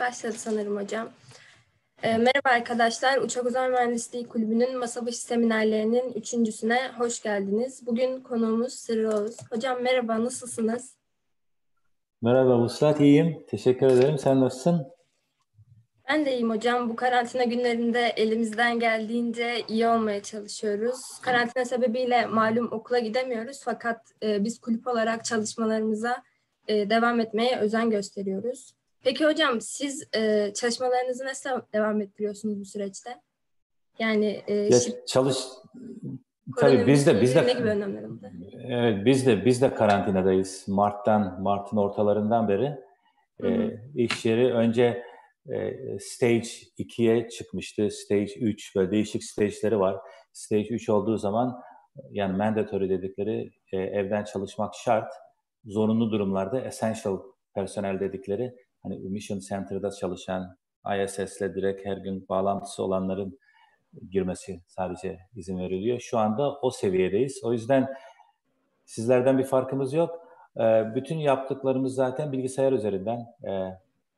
Başladı sanırım hocam. E, merhaba arkadaşlar, Uçak Uzay Mühendisliği Kulübü'nün masa başı seminerlerinin üçüncüsüne hoş geldiniz. Bugün konuğumuz Sırrı Oğuz. Hocam merhaba, nasılsınız? Merhaba Vuslat, iyiyim. Teşekkür ederim. Sen nasılsın? Ben de iyiyim hocam. Bu karantina günlerinde elimizden geldiğince iyi olmaya çalışıyoruz. Karantina sebebiyle malum okula gidemiyoruz fakat e, biz kulüp olarak çalışmalarımıza e, devam etmeye özen gösteriyoruz. Peki hocam siz e, çalışmalarınızı nasıl devam ettiriyorsunuz bu süreçte? Yani e, ya, çalış tabii biz de biz de? Evet biz de biz de karantinadayız. Mart'tan Mart'ın ortalarından beri e, iş yeri önce e, stage 2'ye çıkmıştı. Stage 3 böyle değişik stage'leri var. Stage 3 olduğu zaman yani mandatory dedikleri e, evden çalışmak şart. Zorunlu durumlarda essential personel dedikleri hani Mission Center'da çalışan ISS'le direkt her gün bağlantısı olanların girmesi sadece izin veriliyor. Şu anda o seviyedeyiz. O yüzden sizlerden bir farkımız yok. Bütün yaptıklarımız zaten bilgisayar üzerinden.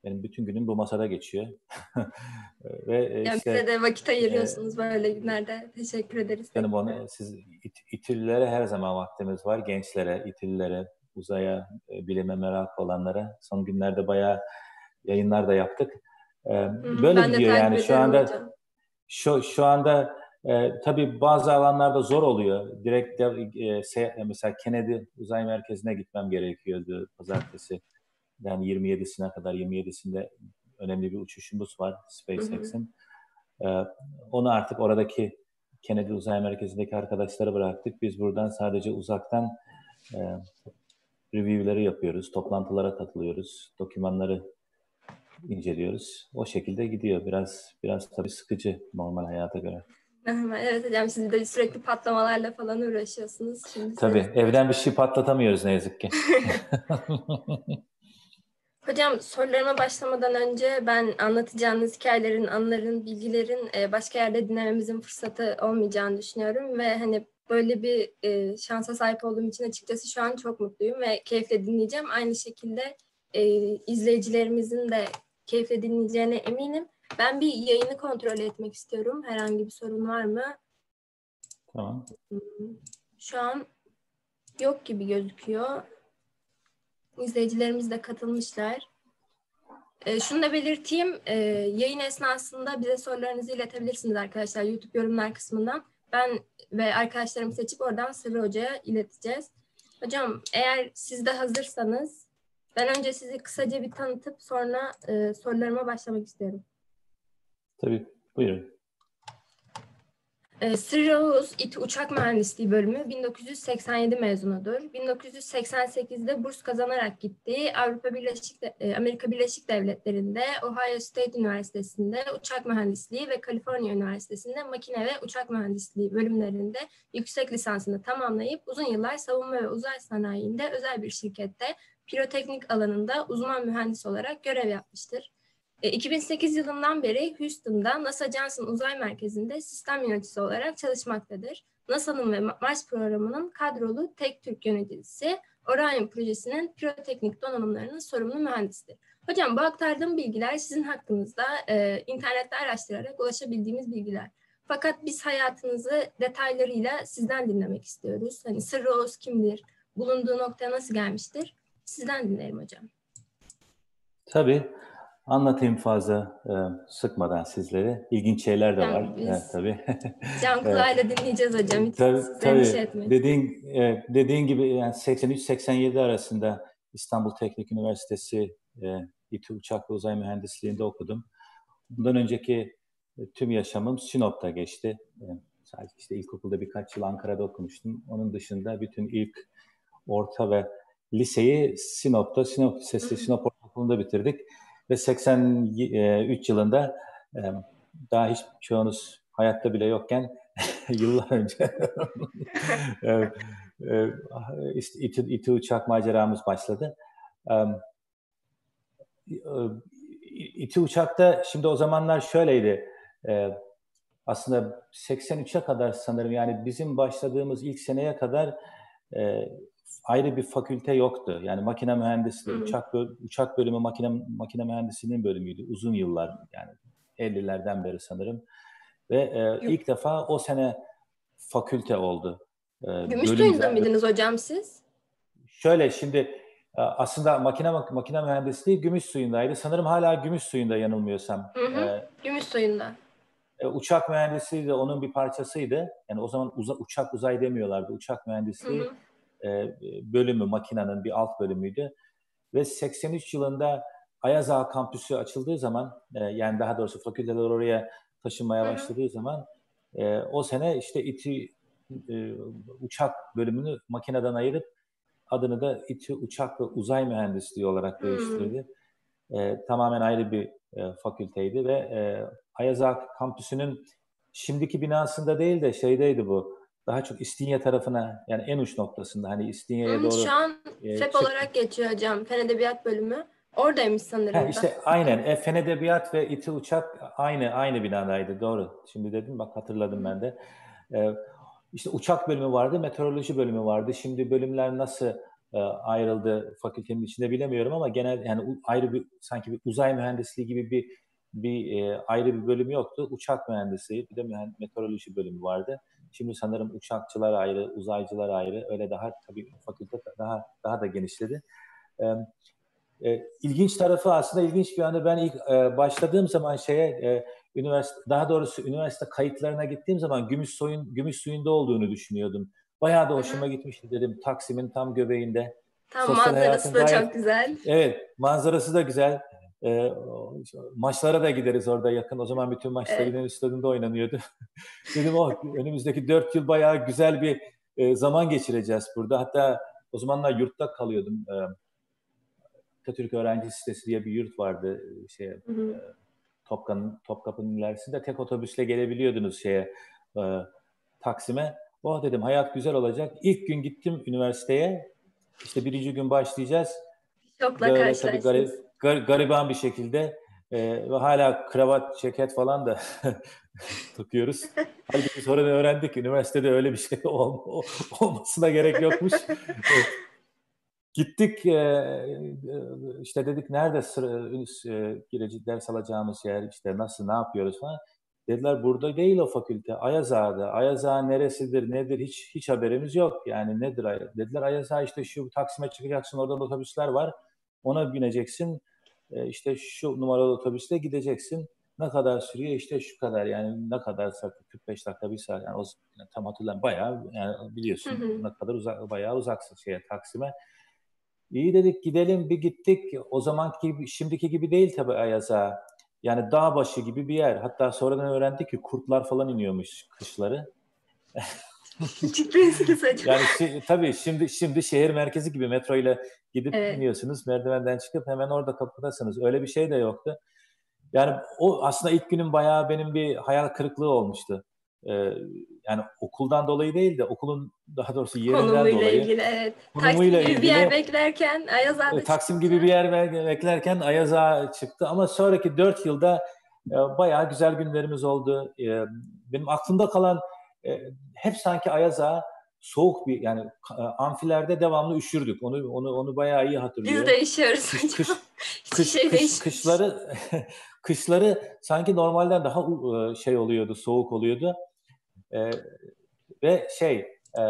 Benim bütün günüm bu masada geçiyor. Ve e, yani işte, bize de vakit ayırıyorsunuz e, böyle günlerde. Teşekkür ederiz. Yani onu siz it, İTÜ'lülere her zaman vaktimiz var. Gençlere, İTÜ'lülere, uzaya, e, bilime merak olanlara. Son günlerde bayağı yayınlar da yaptık. E, böyle ben gidiyor yani şu anda. Hocam. Şu, şu anda e, tabii bazı alanlarda zor oluyor. Direkt e, se, mesela Kennedy Uzay Merkezi'ne gitmem gerekiyordu pazartesi. Yani 27'sine kadar 27'sinde önemli bir uçuşumuz var SpaceX'in. Ee, onu artık oradaki Kennedy Uzay Merkezi'ndeki arkadaşları bıraktık. Biz buradan sadece uzaktan e, review'leri yapıyoruz, toplantılara katılıyoruz, dokümanları inceliyoruz. O şekilde gidiyor. Biraz biraz tabii sıkıcı normal hayata göre. Evet hocam siz de sürekli patlamalarla falan uğraşıyorsunuz. Şimdi tabii siz... evden bir şey patlatamıyoruz ne yazık ki. Hocam sorularıma başlamadan önce ben anlatacağınız hikayelerin, anların, bilgilerin e, başka yerde dinlememizin fırsatı olmayacağını düşünüyorum ve hani böyle bir e, şansa sahip olduğum için açıkçası şu an çok mutluyum ve keyifle dinleyeceğim. Aynı şekilde e, izleyicilerimizin de keyifle dinleyeceğine eminim. Ben bir yayını kontrol etmek istiyorum. Herhangi bir sorun var mı? Tamam. Şu an yok gibi gözüküyor. İzleyicilerimiz de katılmışlar. E, şunu da belirteyim. E, yayın esnasında bize sorularınızı iletebilirsiniz arkadaşlar YouTube yorumlar kısmından. Ben ve arkadaşlarımı seçip oradan Sırrı Hoca'ya ileteceğiz. Hocam eğer siz de hazırsanız ben önce sizi kısaca bir tanıtıp sonra e, sorularıma başlamak istiyorum. Tabii, buyurun. E, Sırrı Oğuz İT Uçak Mühendisliği bölümü 1987 mezunudur. 1988'de burs kazanarak gittiği Avrupa Birleşik e, Amerika Birleşik Devletleri'nde Ohio State Üniversitesi'nde uçak mühendisliği ve Kaliforniya Üniversitesi'nde makine ve uçak mühendisliği bölümlerinde yüksek lisansını tamamlayıp uzun yıllar savunma ve uzay sanayiinde özel bir şirkette piroteknik alanında uzman mühendis olarak görev yapmıştır. 2008 e, yılından beri Houston'da NASA Johnson Uzay Merkezi'nde sistem yöneticisi olarak çalışmaktadır. NASA'nın ve Mars programının kadrolu tek Türk yöneticisi, Orion projesinin piroteknik donanımlarının sorumlu mühendisidir. Hocam bu aktardığım bilgiler sizin hakkınızda e, internette araştırarak ulaşabildiğimiz bilgiler. Fakat biz hayatınızı detaylarıyla sizden dinlemek istiyoruz. Hani Sırrı Oğuz kimdir? Bulunduğu noktaya nasıl gelmiştir? Sizden dinleyelim hocam. Tabii. Anlatayım fazla e, sıkmadan sizlere. İlginç şeyler de var. Biz evet, tabii. Can kulağıyla dinleyeceğiz hocam. Hiç tabii, tabii. Dediğin, e, dediğin gibi yani 83-87 arasında İstanbul Teknik Üniversitesi e, İTÜ Uçak ve Uzay Mühendisliği'nde okudum. Bundan önceki e, tüm yaşamım Sinop'ta geçti. E, sadece işte ilkokulda birkaç yıl Ankara'da okumuştum. Onun dışında bütün ilk orta ve liseyi Sinop'ta, Sinop Lisesi, Sinop Ortaokulu'nda bitirdik. Ve 83 yılında e, daha hiç çoğunuz hayatta bile yokken yıllar önce e, e, İTÜ, İTÜ uçak maceramız başladı. İTÜ uçakta şimdi o zamanlar şöyleydi. Aslında 83'e kadar sanırım yani bizim başladığımız ilk seneye kadar ayrı bir fakülte yoktu. Yani makine mühendisliği, uçak uçak bölümü makine makine mühendisliğinin bölümüydü uzun yıllar yani 50'lerden beri sanırım. Ve e, ilk defa o sene fakülte oldu. E, Gümüşsuyu'nda mıydınız hocam siz? Şöyle şimdi e, aslında makine makine mühendisliği gümüş suyundaydı. Sanırım hala gümüş suyunda yanılmıyorsam. Hı hı, ee, gümüş suyunda. E, uçak mühendisliği de onun bir parçasıydı. Yani o zaman uza, uçak uzay demiyorlardı. Uçak mühendisliği hı hı. E, bölümü, makinenin bir alt bölümüydü. Ve 83 yılında Ayaz Ağa kampüsü açıldığı zaman, e, yani daha doğrusu fakülteler oraya taşınmaya hı hı. başladığı zaman e, o sene işte İTÜ e, uçak bölümünü makineden ayırıp adını da İTÜ Uçak ve Uzay Mühendisliği olarak değiştirdi. E, tamamen ayrı bir e, fakülteydi ve e, Ayazak kampüsünün şimdiki binasında değil de şeydeydi bu. Daha çok İstinye tarafına yani en uç noktasında hani İstinye'ye hmm, doğru. Şu an e, FEP çık- olarak geçiyor hocam. Fen Edebiyat bölümü. Oradaymış sanırım. Ha, işte aynen. E, Fen Edebiyat ve İTÜ Uçak aynı aynı binadaydı. Doğru. Şimdi dedim bak hatırladım ben de. E, işte uçak bölümü vardı, meteoroloji bölümü vardı. Şimdi bölümler nasıl e, ayrıldı fakültenin içinde bilemiyorum ama genel yani ayrı bir sanki bir uzay mühendisliği gibi bir bir e, ayrı bir bölüm yoktu. Uçak mühendisliği, bir de meteoroloji bölümü vardı. Şimdi sanırım uçakçılar ayrı, uzaycılar ayrı. Öyle daha tabii fakülte daha daha da genişledi. E, e, ilginç tarafı aslında ilginç bir anda ben ilk e, başladığım zaman şeye e, üniversite daha doğrusu üniversite kayıtlarına gittiğim zaman gümüş suyun gümüş suyunda olduğunu düşünüyordum. Bayağı da hoşuma gitmişti dedim. Taksim'in tam göbeğinde. Tam Sosyal manzarası da gayet, çok güzel. Evet, manzarası da güzel. E, maçlara da gideriz orada yakın. O zaman bütün maçlar evet. İnönü Stadı'nda oynanıyordu. dedim o önümüzdeki dört yıl bayağı güzel bir e, zaman geçireceğiz burada. Hatta o zamanlar yurtta kalıyordum. E, Atatürk Öğrenci Sitesi diye bir yurt vardı. Şey, hı hı. E, Topkapı'nın ilerisinde tek otobüsle gelebiliyordunuz şeye e, Taksim'e. Oh dedim hayat güzel olacak. İlk gün gittim üniversiteye. İşte birinci gün başlayacağız. Şokla garip, gar, gariban bir şekilde e, ve hala kravat, ceket falan da takıyoruz. Halbuki sonra öğrendik üniversitede öyle bir şey ol, olmasına gerek yokmuş. Gittik e, e, işte dedik nerede sıra, e, gireci ders alacağımız yer işte nasıl ne yapıyoruz falan. Dediler burada değil o fakülte Ayaz Ağa'da. Ayaz Ağa neresidir nedir hiç hiç haberimiz yok. Yani nedir dediler Ayaz Ağa işte şu Taksim'e çıkacaksın oradan otobüsler var ona bineceksin işte şu numaralı otobüste gideceksin. Ne kadar sürüyor? İşte şu kadar yani ne kadar 45 dakika bir saat yani o yani tam hatırlamıyorum bayağı yani biliyorsun hı hı. ne kadar uzak bayağı uzaksın şeye Taksim'e. İyi dedik gidelim bir gittik. O zamanki gibi şimdiki gibi değil tabii Ayaz'a. Yani dağ başı gibi bir yer. Hatta sonradan öğrendik ki kurtlar falan iniyormuş kışları. yani şi, tabii şimdi şimdi şehir merkezi gibi metro ile gidip evet. iniyorsunuz. Merdivenden çıkıp hemen orada kapıdasınız. Öyle bir şey de yoktu. Yani o aslında ilk günüm bayağı benim bir hayal kırıklığı olmuştu. Ee, yani okuldan dolayı değil de okulun daha doğrusu yerinden Konumuyla dolayı. ilgili evet. Taksim gibi ilgili, bir yer beklerken Ayaz Ağa Taksim çıktı. gibi bir yer beklerken Ayaz Ağa çıktı ama sonraki dört yılda e, bayağı güzel günlerimiz oldu. E, benim aklımda kalan e, hep sanki Ayaz Ağa soğuk bir yani e, amfilerde devamlı üşürdük. Onu onu onu bayağı iyi hatırlıyorum. Biz de üşüyoruz kış, kış, kış, şey kış, kışları kışları sanki normalden daha e, şey oluyordu, soğuk oluyordu. Ee, ve şey e,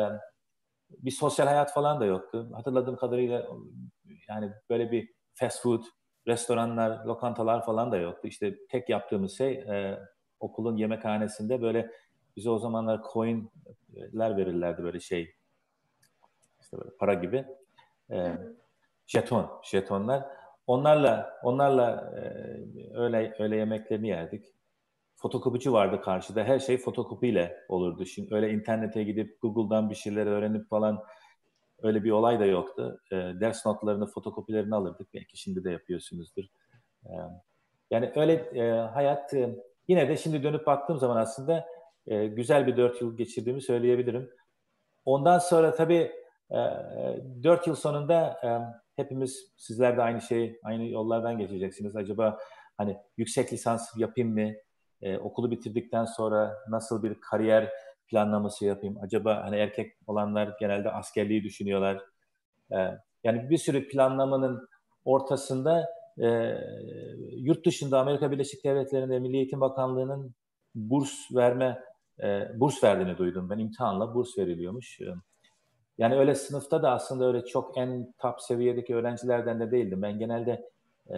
bir sosyal hayat falan da yoktu. Hatırladığım kadarıyla yani böyle bir fast food, restoranlar, lokantalar falan da yoktu. İşte tek yaptığımız şey e, okulun yemekhanesinde böyle bize o zamanlar coinler verirlerdi böyle şey işte böyle para gibi. E, jeton, jetonlar. Onlarla onlarla e, öyle öyle yemeklerini yerdik. Fotokopici vardı karşıda. Her şey fotokopiyle olurdu. Şimdi öyle internete gidip Google'dan bir şeyler öğrenip falan öyle bir olay da yoktu. E, ders notlarını, fotokopilerini alırdık. Belki şimdi de yapıyorsunuzdur. E, yani öyle e, hayat e, yine de şimdi dönüp baktığım zaman aslında e, güzel bir dört yıl geçirdiğimi söyleyebilirim. Ondan sonra tabii e, dört yıl sonunda e, hepimiz sizler de aynı şey, aynı yollardan geçeceksiniz. Acaba hani yüksek lisans yapayım mı? E, okulu bitirdikten sonra nasıl bir kariyer planlaması yapayım? Acaba hani erkek olanlar genelde askerliği düşünüyorlar. yani bir sürü planlamanın ortasında e, yurt dışında Amerika Birleşik Devletleri'nde Milli Eğitim Bakanlığı'nın burs verme e, burs verdiğini duydum. Ben imtihanla burs veriliyormuş. Yani öyle sınıfta da aslında öyle çok en top seviyedeki öğrencilerden de değildim. Ben genelde e,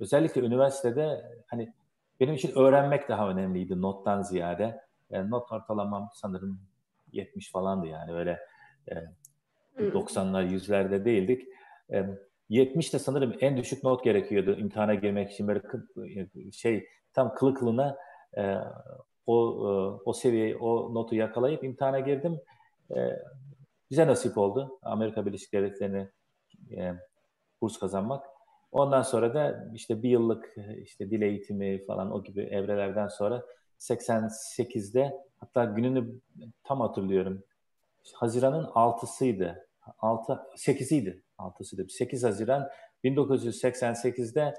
özellikle üniversitede hani benim için öğrenmek daha önemliydi nottan ziyade. Yani not ortalamam sanırım 70 falandı yani öyle e, 90'lar yüzlerde değildik. E, 70 de sanırım en düşük not gerekiyordu imtihana girmek için böyle şey tam kılı kılına e, o e, o seviyeyi o notu yakalayıp imtihana girdim. E, bize nasip oldu Amerika Birleşik Devletleri'ne e, burs kazanmak. Ondan sonra da işte bir yıllık işte dil eğitimi falan o gibi evrelerden sonra 88'de hatta gününü tam hatırlıyorum. Haziran'ın 6'sıydı. 6 8'iydi. 6'sıydı. 8 Haziran 1988'de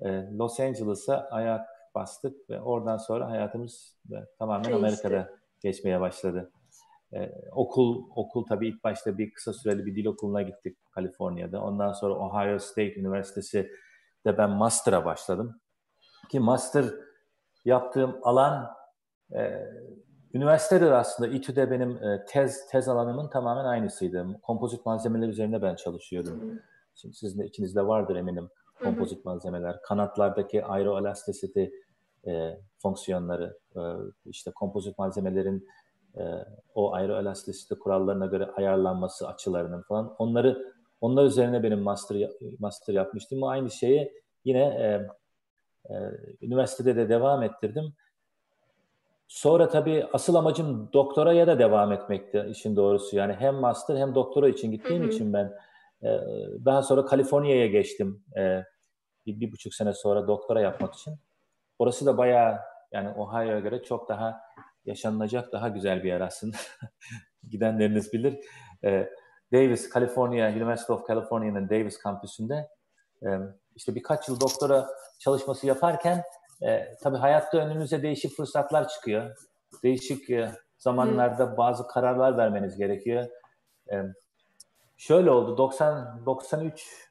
e, Los Angeles'a ayak bastık ve oradan sonra hayatımız tamamen Değişti. Amerika'da geçmeye başladı. Ee, okul okul tabii ilk başta bir kısa süreli bir dil okuluna gittik Kaliforniya'da. Ondan sonra Ohio State Üniversitesi de ben master'a başladım. Ki master yaptığım alan e, üniversitede de aslında İTÜ'de benim e, tez tez alanımın tamamen aynısıydı. Kompozit malzemeler üzerine ben çalışıyordum. Şimdi sizin de içinizde vardır eminim kompozit malzemeler. Kanatlardaki aeroelasticity e, fonksiyonları, e, işte kompozit malzemelerin e, o aeroelasticity kurallarına göre ayarlanması açılarının falan onları onlar üzerine benim master master yapmıştım. Aynı şeyi yine e, e, üniversitede de devam ettirdim. Sonra tabii asıl amacım doktoraya da devam etmekti işin doğrusu. Yani hem master hem doktora için gittiğim hı hı. için ben e, daha sonra Kaliforniya'ya geçtim. E, bir, bir buçuk sene sonra doktora yapmak için. Orası da bayağı yani Ohio'ya göre çok daha yaşanılacak daha güzel bir yer aslında. Gidenleriniz bilir. E, Davis, California, University of California'nın Davis kampüsünde e, işte birkaç yıl doktora çalışması yaparken e, tabii hayatta önünüze değişik fırsatlar çıkıyor. Değişik e, zamanlarda bazı kararlar vermeniz gerekiyor. E, şöyle oldu 90 93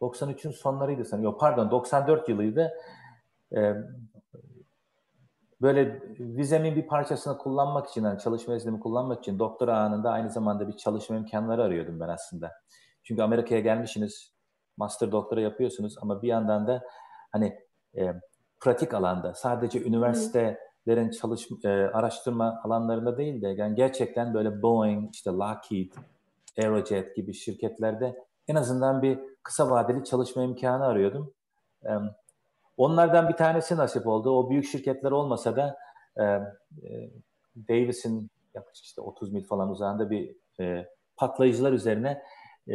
93'ün sonlarıydı sanırım. Yok pardon 94 yılıydı. E, böyle vizemin bir parçasını kullanmak için, yani çalışma iznimi kullanmak için doktora anında aynı zamanda bir çalışma imkanları arıyordum ben aslında. Çünkü Amerika'ya gelmişsiniz, master doktora yapıyorsunuz ama bir yandan da hani e, pratik alanda sadece üniversitelerin çalışma e, araştırma alanlarında değil de yani gerçekten böyle Boeing, işte Lockheed, Aerojet gibi şirketlerde en azından bir kısa vadeli çalışma imkanı arıyordum. E, Onlardan bir tanesi nasip oldu. O büyük şirketler olmasa da e, e, Davis'in yaklaşık işte 30 mil falan uzağında bir e, patlayıcılar üzerine e,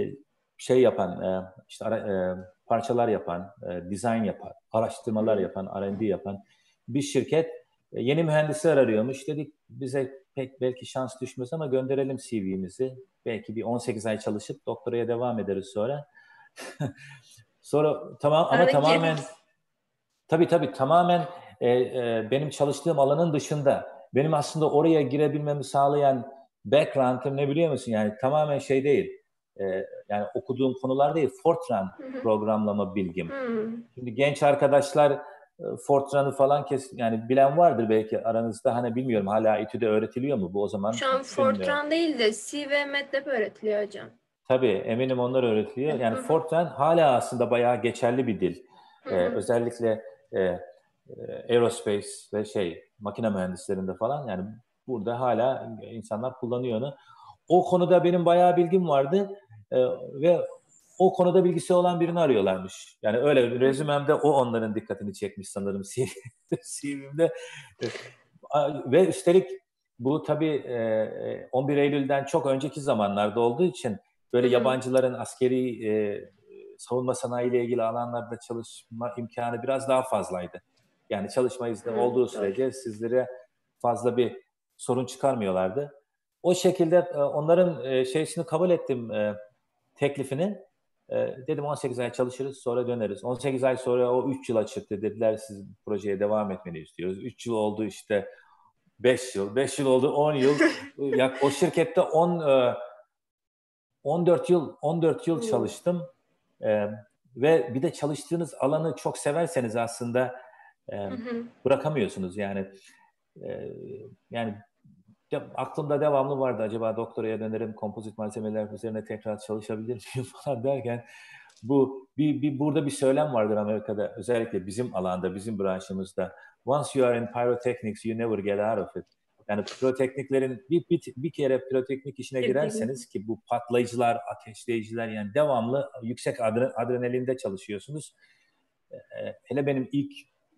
şey yapan, e, işte ara, e, parçalar yapan, e, design yapan, araştırmalar yapan, R&D yapan bir şirket e, yeni mühendisler arıyormuş. Dedik bize pek belki şans düşmez ama gönderelim CV'mizi. Belki bir 18 ay çalışıp doktoraya devam ederiz sonra. sonra tamam ama Hareket. tamamen Tabii tabii tamamen e, e, benim çalıştığım alanın dışında. Benim aslında oraya girebilmemi sağlayan background'ım ne biliyor musun? Yani tamamen şey değil. E, yani okuduğum konular değil. Fortran programlama bilgim. Şimdi genç arkadaşlar Fortran'ı falan kes yani bilen vardır belki aranızda hani bilmiyorum hala İTÜ'de öğretiliyor mu bu o zaman? Şu an Fortran değil de C ve MATLAB öğretiliyor hocam. Tabii eminim onlar öğretiliyor. Yani Fortran hala aslında bayağı geçerli bir dil. Ee, özellikle e, e, aerospace ve şey makine mühendislerinde falan yani burada hala insanlar kullanıyor onu. O konuda benim bayağı bilgim vardı e, ve o konuda bilgisi olan birini arıyorlarmış. Yani öyle rezümemde o onların dikkatini çekmiş sanırım CV'mde. ve üstelik bu tabii 11 e, Eylül'den çok önceki zamanlarda olduğu için böyle yabancıların askeri e, savunma sanayiyle ilgili alanlarda çalışma imkanı biraz daha fazlaydı. Yani çalışma izni olduğu sürece sizlere fazla bir sorun çıkarmıyorlardı. O şekilde e, onların e, şeysini kabul ettim e, teklifini. Dedim 18 ay çalışırız sonra döneriz. 18 ay sonra o 3 yıla çıktı. Dediler siz projeye devam etmeni istiyoruz. 3 yıl oldu işte 5 yıl. 5 yıl oldu 10 yıl. ya, o şirkette 10 14 yıl 14 yıl çalıştım. E, ve bir de çalıştığınız alanı çok severseniz aslında e, bırakamıyorsunuz yani. E, yani de, aklımda devamlı vardı acaba doktoraya dönerim kompozit malzemeler üzerine tekrar çalışabilir miyim falan derken bu bir, bir burada bir söylem vardır Amerika'da özellikle bizim alanda bizim branşımızda once you are in pyrotechnics you never get out of it. Yani pirotekniklerin bir, bir, bir kere piroteknik işine girerseniz ki bu patlayıcılar, ateşleyiciler yani devamlı yüksek adrenalinde çalışıyorsunuz. Hele benim ilk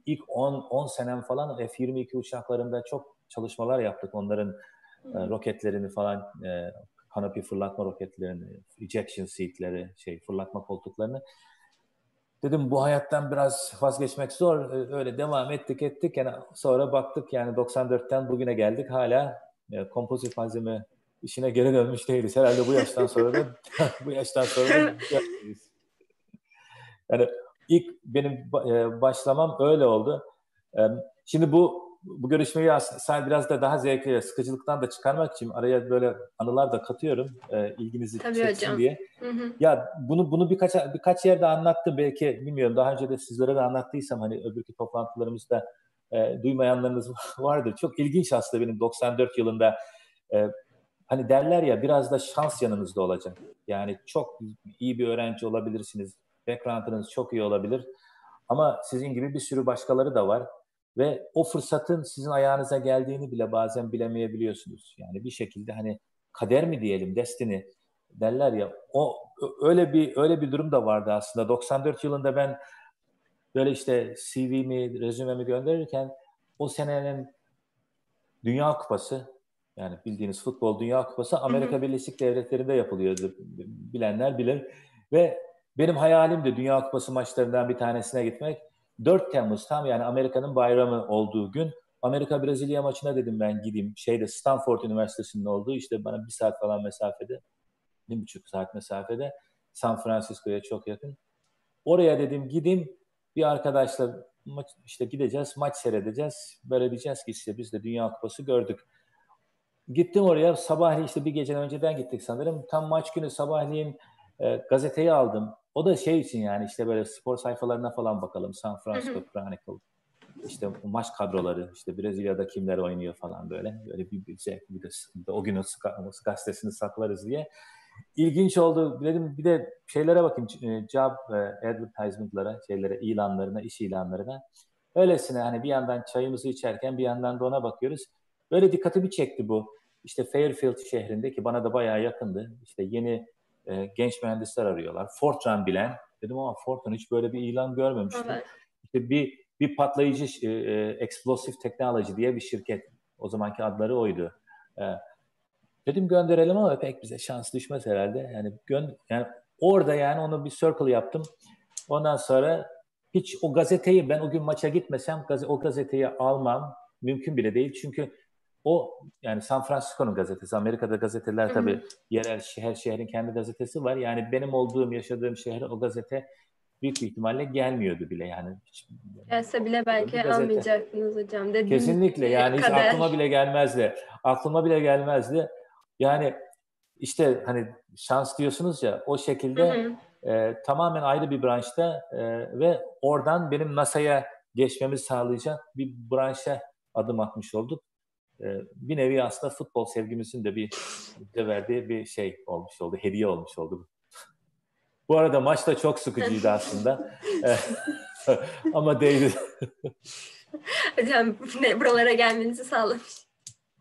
ilk 10 10 senem falan F-22 uçaklarında çok çalışmalar yaptık. Onların e, roketlerini falan e, kanopi fırlatma roketlerini, ejection seatleri, şey fırlatma koltuklarını. Dedim bu hayattan biraz vazgeçmek zor. E, öyle devam ettik ettik. Yani sonra baktık yani 94'ten bugüne geldik. Hala e, kompozit malzeme işine geri dönmüş değiliz. Herhalde bu yaştan sonra da bu yaştan sonra da yani ilk benim e, başlamam öyle oldu. Şimdi bu bu görüşmeyi aslında biraz da daha zevkli, sıkıcılıktan da çıkarmak için araya böyle anılar da katıyorum e, ilginizi Tabii çeksin hocam. diye. Hı hı. Ya bunu bunu birkaç birkaç yerde anlattım belki bilmiyorum daha önce de sizlere de anlattıysam hani öbürkü toplantılarımızda e, duymayanlarınız vardır. Çok ilginç aslında benim 94 yılında e, hani derler ya biraz da şans yanınızda olacak. Yani çok iyi bir öğrenci olabilirsiniz. Background'ınız çok iyi olabilir. Ama sizin gibi bir sürü başkaları da var ve o fırsatın sizin ayağınıza geldiğini bile bazen bilemeyebiliyorsunuz. Yani bir şekilde hani kader mi diyelim, destiny derler ya. O öyle bir öyle bir durum da vardı aslında. 94 yılında ben böyle işte CV'mi, rezümemi gönderirken o senenin Dünya Kupası yani bildiğiniz futbol Dünya Kupası Amerika Birleşik Devletleri'nde yapılıyordu. Bilenler bilir. Ve benim hayalim de Dünya Kupası maçlarından bir tanesine gitmek. 4 Temmuz tam yani Amerika'nın bayramı olduğu gün Amerika Brezilya maçına dedim ben gideyim. Şeyde Stanford Üniversitesi'nin olduğu işte bana bir saat falan mesafede, bir buçuk saat mesafede San Francisco'ya çok yakın. Oraya dedim gideyim bir arkadaşla maç, işte gideceğiz maç seyredeceğiz. Böyle diyeceğiz ki işte biz de Dünya Kupası gördük. Gittim oraya sabahleyin işte bir geceden önceden gittik sanırım. Tam maç günü sabahleyin e, gazeteyi aldım. O da şey için yani işte böyle spor sayfalarına falan bakalım. San Francisco Chronicle. İşte maç kadroları, işte Brezilya'da kimler oynuyor falan böyle. Böyle bir, bir, şey, bir de o günün gazetesini saklarız diye. İlginç oldu. Dedim bir de şeylere bakayım. E, job e, advertisement'lara, şeylere, ilanlarına, iş ilanlarına. Öylesine hani bir yandan çayımızı içerken bir yandan da ona bakıyoruz. Böyle dikkatimi çekti bu. İşte Fairfield şehrinde ki bana da bayağı yakındı. İşte yeni e, genç mühendisler arıyorlar. Fortran bilen. Dedim ama Fortran hiç böyle bir ilan görmemiştim. Evet. İşte bir bir patlayıcı e, e, explosive technology diye bir şirket. O zamanki adları oydu. E, dedim gönderelim ama pek bize şans düşmez herhalde. Yani gön yani orada yani onu bir circle yaptım. Ondan sonra hiç o gazeteyi ben o gün maça gitmesem o gazeteyi almam mümkün bile değil. Çünkü o yani San Francisco'nun gazetesi. Amerika'da gazeteler Hı-hı. tabii yerel her şehrin kendi gazetesi var. Yani benim olduğum, yaşadığım şehre o gazete büyük bir ihtimalle gelmiyordu bile yani. Hiç, Gelse bile belki almayacaktınız hocam. Dediğim Kesinlikle yani hiç aklıma bile gelmezdi. Aklıma bile gelmezdi. Yani işte hani şans diyorsunuz ya o şekilde e, tamamen ayrı bir branşta e, ve oradan benim NASA'ya geçmemi sağlayacak bir branşa adım atmış olduk. Ee, bir nevi aslında futbol sevgimizin de bir de verdiği bir şey olmuş oldu, hediye olmuş oldu. Bu arada maç da çok sıkıcıydı aslında. Ama değdi. Hocam buralara gelmenizi sağlamış.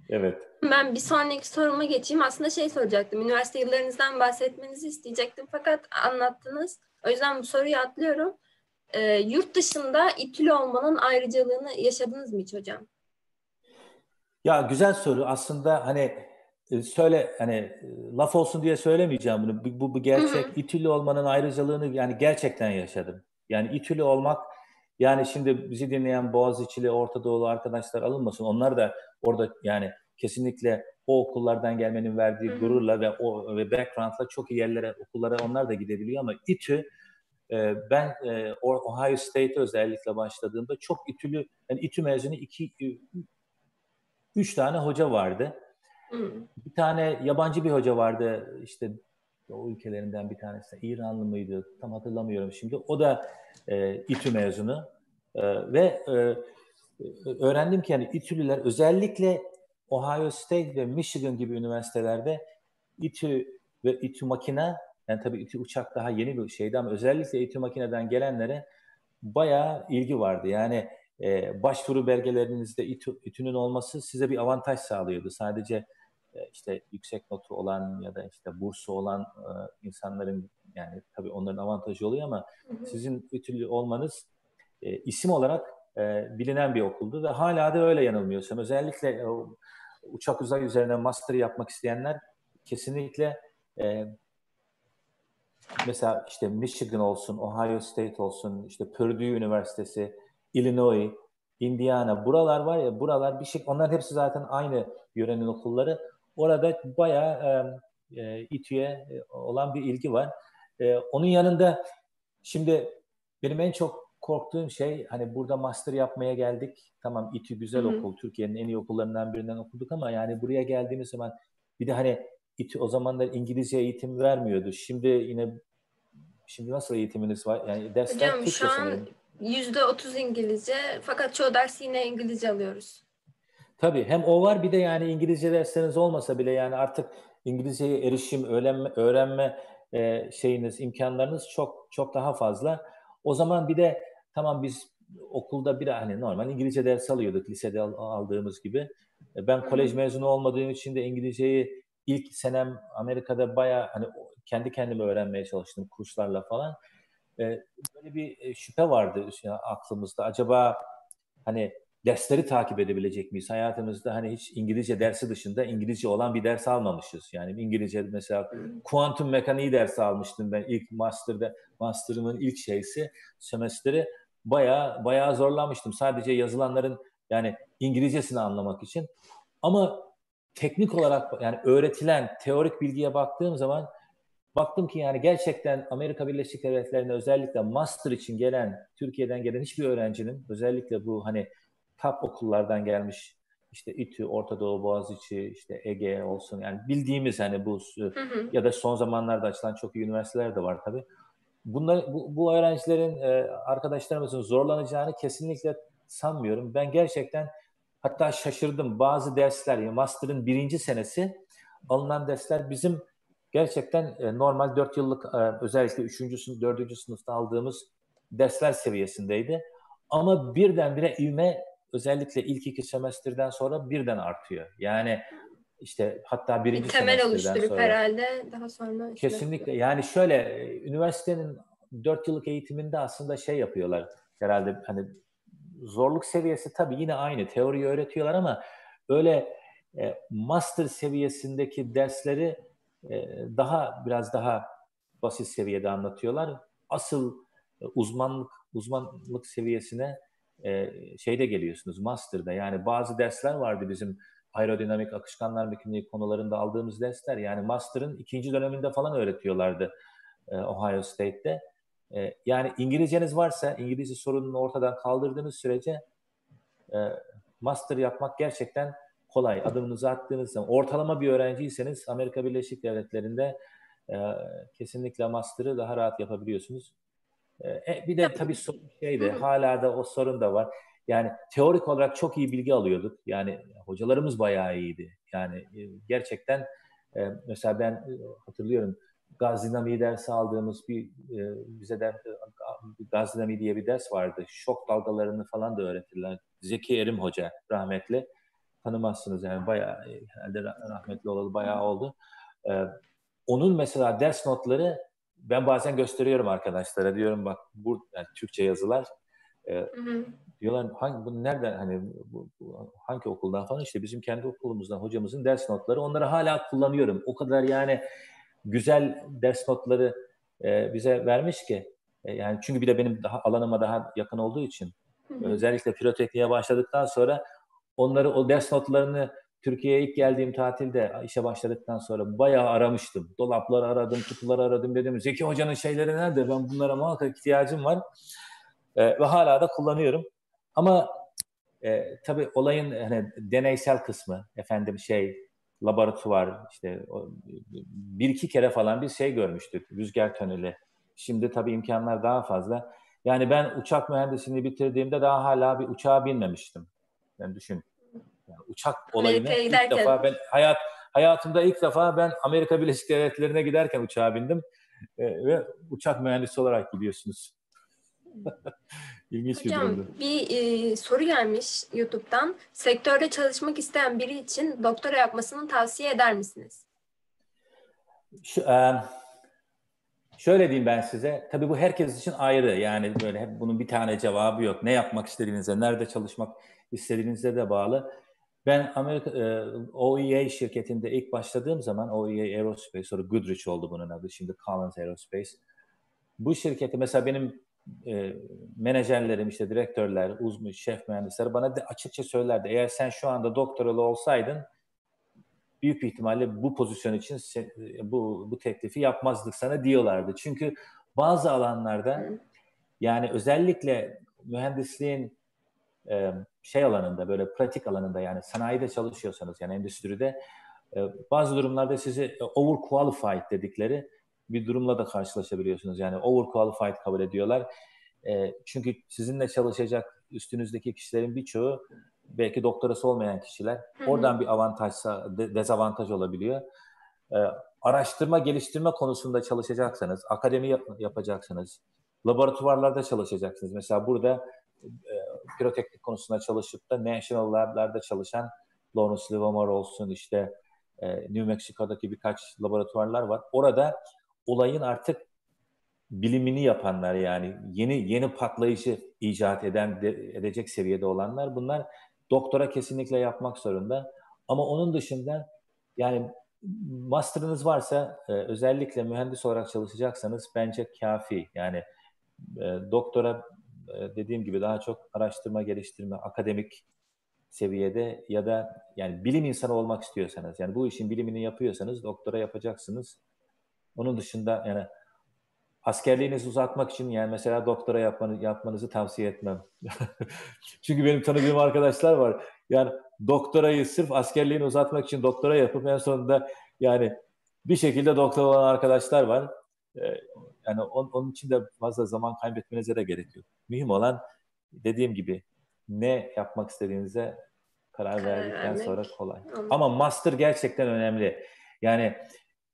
Evet. Ben bir sonraki soruma geçeyim. Aslında şey soracaktım. Üniversite yıllarınızdan bahsetmenizi isteyecektim fakat anlattınız. O yüzden bu soruyu atlıyorum. Ee, yurt dışında İTÜ'lü olmanın ayrıcalığını yaşadınız mı hiç hocam? Ya güzel soru. Aslında hani e, söyle hani e, laf olsun diye söylemeyeceğim bunu. Bu, bu, bu gerçek. Hı hı. İTÜ'lü olmanın ayrıcalığını yani gerçekten yaşadım. Yani İTÜ'lü olmak yani şimdi bizi dinleyen Boğaziçi'li, Orta Doğulu arkadaşlar alınmasın. Onlar da orada yani kesinlikle o okullardan gelmenin verdiği hı hı. gururla ve o ve background'la çok iyi yerlere, okullara onlar da gidebiliyor ama İTÜ e, ben Ohio State özellikle başladığımda çok İTÜ'lü, yani İTÜ mezunu iki, üç tane hoca vardı. Hmm. Bir tane yabancı bir hoca vardı işte o ülkelerinden bir tanesi İranlı mıydı tam hatırlamıyorum şimdi. O da e, İTÜ mezunu e, ve e, öğrendim ki yani İTÜ'lüler özellikle Ohio State ve Michigan gibi üniversitelerde İTÜ ve İTÜ makine yani tabii İTÜ uçak daha yeni bir şeydi ama özellikle İTÜ makineden gelenlere bayağı ilgi vardı. Yani e, başvuru belgelerinizde İTÜ, İTÜ'nün olması size bir avantaj sağlıyordu. Sadece e, işte yüksek notu olan ya da işte bursu olan e, insanların yani tabii onların avantajı oluyor ama hı hı. sizin İTÜ'lü olmanız e, isim olarak e, bilinen bir okuldu ve hala da öyle yanılmıyorsam. Özellikle e, uçak uzay üzerine master yapmak isteyenler kesinlikle e, mesela işte Michigan olsun, Ohio State olsun, işte Purdue Üniversitesi, Illinois, Indiana buralar var ya buralar bir şey onların hepsi zaten aynı yörenin okulları. Orada bayağı e, e, İTÜ'ye olan bir ilgi var. E, onun yanında şimdi benim en çok korktuğum şey hani burada master yapmaya geldik. Tamam İTÜ güzel Hı-hı. okul. Türkiye'nin en iyi okullarından birinden okuduk ama yani buraya geldiğimiz zaman bir de hani İTÜ o zamanlar İngilizce eğitim vermiyordu. Şimdi yine şimdi nasıl eğitiminiz var? Yani dersler Hocam Türkçe şu an yüzde otuz İngilizce fakat çoğu dersi yine İngilizce alıyoruz. Tabii hem o var bir de yani İngilizce dersleriniz olmasa bile yani artık İngilizceye erişim, öğrenme, öğrenme e, şeyiniz, imkanlarınız çok çok daha fazla. O zaman bir de tamam biz okulda bir hani normal İngilizce ders alıyorduk lisede aldığımız gibi. E, ben kolej mezunu olmadığım için de İngilizceyi ilk senem Amerika'da baya hani kendi kendime öğrenmeye çalıştım kurslarla falan. E, böyle bir e, şüphe vardı aklımızda. Acaba hani dersleri takip edebilecek miyiz? Hayatımızda hani hiç İngilizce dersi dışında İngilizce olan bir ders almamışız. Yani İngilizce mesela kuantum mekaniği dersi almıştım ben ilk master'da. Master'ımın ilk şeysi semesteri bayağı bayağı zorlanmıştım. Sadece yazılanların yani İngilizcesini anlamak için. Ama teknik olarak yani öğretilen teorik bilgiye baktığım zaman baktım ki yani gerçekten Amerika Birleşik Devletleri'ne özellikle master için gelen Türkiye'den gelen hiçbir öğrencinin özellikle bu hani top okullardan gelmiş işte İTÜ, Orta Doğu, Boğaziçi, işte Ege olsun yani bildiğimiz hani bu hı hı. ya da son zamanlarda açılan çok iyi üniversiteler de var tabii. Bunlar, bu, bu öğrencilerin e, arkadaşlarımızın zorlanacağını kesinlikle sanmıyorum. Ben gerçekten hatta şaşırdım. Bazı dersler, yani master'ın birinci senesi alınan dersler bizim gerçekten e, normal 4 yıllık e, özellikle 3. sınıf, 4. sınıfta aldığımız dersler seviyesindeydi. Ama birdenbire ilme özellikle ilk iki semestrden sonra birden artıyor. Yani işte hatta birinci bir temel oluşturup sonra, herhalde daha sonra kesinlikle yani şöyle üniversitenin dört yıllık eğitiminde aslında şey yapıyorlar herhalde hani zorluk seviyesi tabii yine aynı teoriyi öğretiyorlar ama öyle e, master seviyesindeki dersleri e, daha biraz daha basit seviyede anlatıyorlar. Asıl e, uzmanlık uzmanlık seviyesine e, şeyde geliyorsunuz master'da. Yani bazı dersler vardı bizim aerodinamik akışkanlar mekaniği konularında aldığımız dersler. Yani master'ın ikinci döneminde falan öğretiyorlardı e, Ohio State'te. Yani İngilizceniz varsa, İngilizce sorununu ortadan kaldırdığınız sürece master yapmak gerçekten kolay. Adımınızı attığınız zaman ortalama bir öğrenciyseniz Amerika Birleşik Devletleri'nde e, kesinlikle master'ı daha rahat yapabiliyorsunuz. E, e bir de tabii sorun şeydi, hala da o sorun da var. Yani teorik olarak çok iyi bilgi alıyorduk. Yani hocalarımız bayağı iyiydi. Yani e, gerçekten e, mesela ben e, hatırlıyorum gaz dinamiği dersi aldığımız bir e, bize de gaz dinamiği diye bir ders vardı. Şok dalgalarını falan da öğretirler. Zeki Erim Hoca rahmetli. Tanımazsınız yani bayağı herhalde rahmetli olalı bayağı oldu. E, onun mesela ders notları ben bazen gösteriyorum arkadaşlara diyorum bak bu yani Türkçe yazılar e, hı hı. diyorlar hangi bu nereden hani bu, bu, hangi okuldan falan işte bizim kendi okulumuzdan hocamızın ders notları onları hala kullanıyorum. O kadar yani güzel ders notları e, bize vermiş ki e, yani çünkü bir de benim daha alanıma daha yakın olduğu için hı hı. özellikle pirotekniğe başladıktan sonra onları o ders notlarını Türkiye'ye ilk geldiğim tatilde işe başladıktan sonra bayağı aramıştım. Dolapları aradım, kutuları aradım dedim. Zeki Hoca'nın şeyleri nerede? Ben bunlara muhakkak ihtiyacım var. E, ve hala da kullanıyorum. Ama e, tabii olayın hani deneysel kısmı efendim şey laboratuvar işte bir iki kere falan bir şey görmüştük rüzgar tüneli. Şimdi tabii imkanlar daha fazla. Yani ben uçak mühendisliğini bitirdiğimde daha hala bir uçağa binmemiştim. Yani düşün. Yani uçak olayını ilk defa ben hayat hayatımda ilk defa ben Amerika Birleşik Devletleri'ne giderken uçağa bindim e, ve uçak mühendisi olarak gidiyorsunuz. İlginç Hocam, bir durumdu. bir e, soru gelmiş YouTube'dan. Sektörde çalışmak isteyen biri için doktora yapmasını tavsiye eder misiniz? Şu, e, şöyle diyeyim ben size. Tabii bu herkes için ayrı. Yani böyle hep bunun bir tane cevabı yok. Ne yapmak istediğinize, nerede çalışmak istediğinize de bağlı. Ben Amerika e, OEA şirketinde ilk başladığım zaman OEA Aerospace sonra Goodrich oldu bunun adı. Şimdi Collins Aerospace. Bu şirketi mesela benim e, menajerlerim işte direktörler, uzman, şef mühendisler bana de açıkça söylerdi. Eğer sen şu anda doktoralı olsaydın büyük bir ihtimalle bu pozisyon için bu bu teklifi yapmazdık sana diyorlardı. Çünkü bazı alanlarda yani özellikle mühendisliğin e, şey alanında böyle pratik alanında yani sanayide çalışıyorsanız yani endüstride e, bazı durumlarda sizi overqualified dedikleri bir durumla da karşılaşabiliyorsunuz. Yani overqualified kabul ediyorlar. E, çünkü sizinle çalışacak üstünüzdeki kişilerin birçoğu belki doktorası olmayan kişiler. Oradan bir avantajsa de, dezavantaj olabiliyor. E, araştırma geliştirme konusunda çalışacaksanız, akademi yap, yapacaksınız, laboratuvarlarda çalışacaksınız. Mesela burada e, piroteknik konusunda çalışıp da National Lab'larda çalışan Lawrence Livermore olsun işte e, New Mexico'daki birkaç laboratuvarlar var. Orada olayın artık bilimini yapanlar yani yeni yeni patlayıcı icat eden de, edecek seviyede olanlar bunlar doktora kesinlikle yapmak zorunda. Ama onun dışında yani master'ınız varsa e, özellikle mühendis olarak çalışacaksanız bence kafi. Yani e, doktora e, dediğim gibi daha çok araştırma, geliştirme, akademik seviyede ya da yani bilim insanı olmak istiyorsanız yani bu işin bilimini yapıyorsanız doktora yapacaksınız. Onun dışında yani askerliğinizi uzatmak için yani mesela doktora yapmanı, yapmanızı tavsiye etmem. Çünkü benim tanıdığım arkadaşlar var. Yani doktorayı sırf askerliğini uzatmak için doktora yapıp en sonunda yani bir şekilde doktor olan arkadaşlar var. Ee, yani on, onun için de fazla zaman kaybetmenize de gerek yok. Mühim olan dediğim gibi ne yapmak istediğinize karar, karar verdikten vermek. sonra kolay. Anladım. Ama master gerçekten önemli. Yani